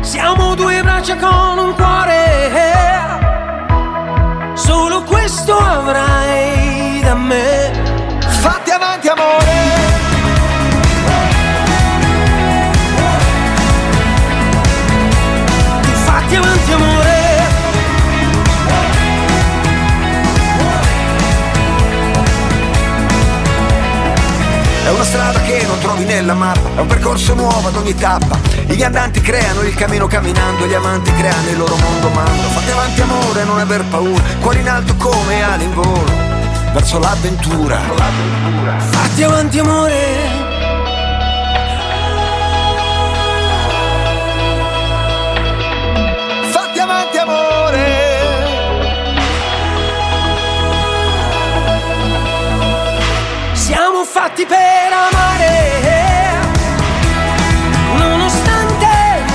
Siamo due braccia con un cuore, solo questo avrai da me. Fatti È una strada che non trovi nella mappa, è un percorso nuovo ad ogni tappa. I viandanti creano il cammino camminando, gli amanti creano il loro mondo mando. Fatti avanti amore, non aver paura, cuore in alto come ali in volo. verso l'avventura. Fatti avanti amore fatti per amare Nonostante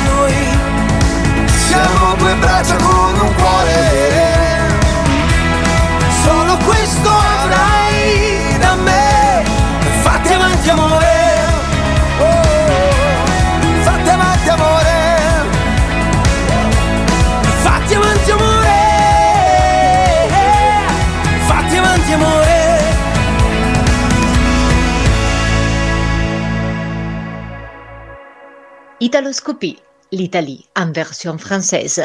noi Siamo due braccia con un cuore. Italoscopie, l'Italie en version française.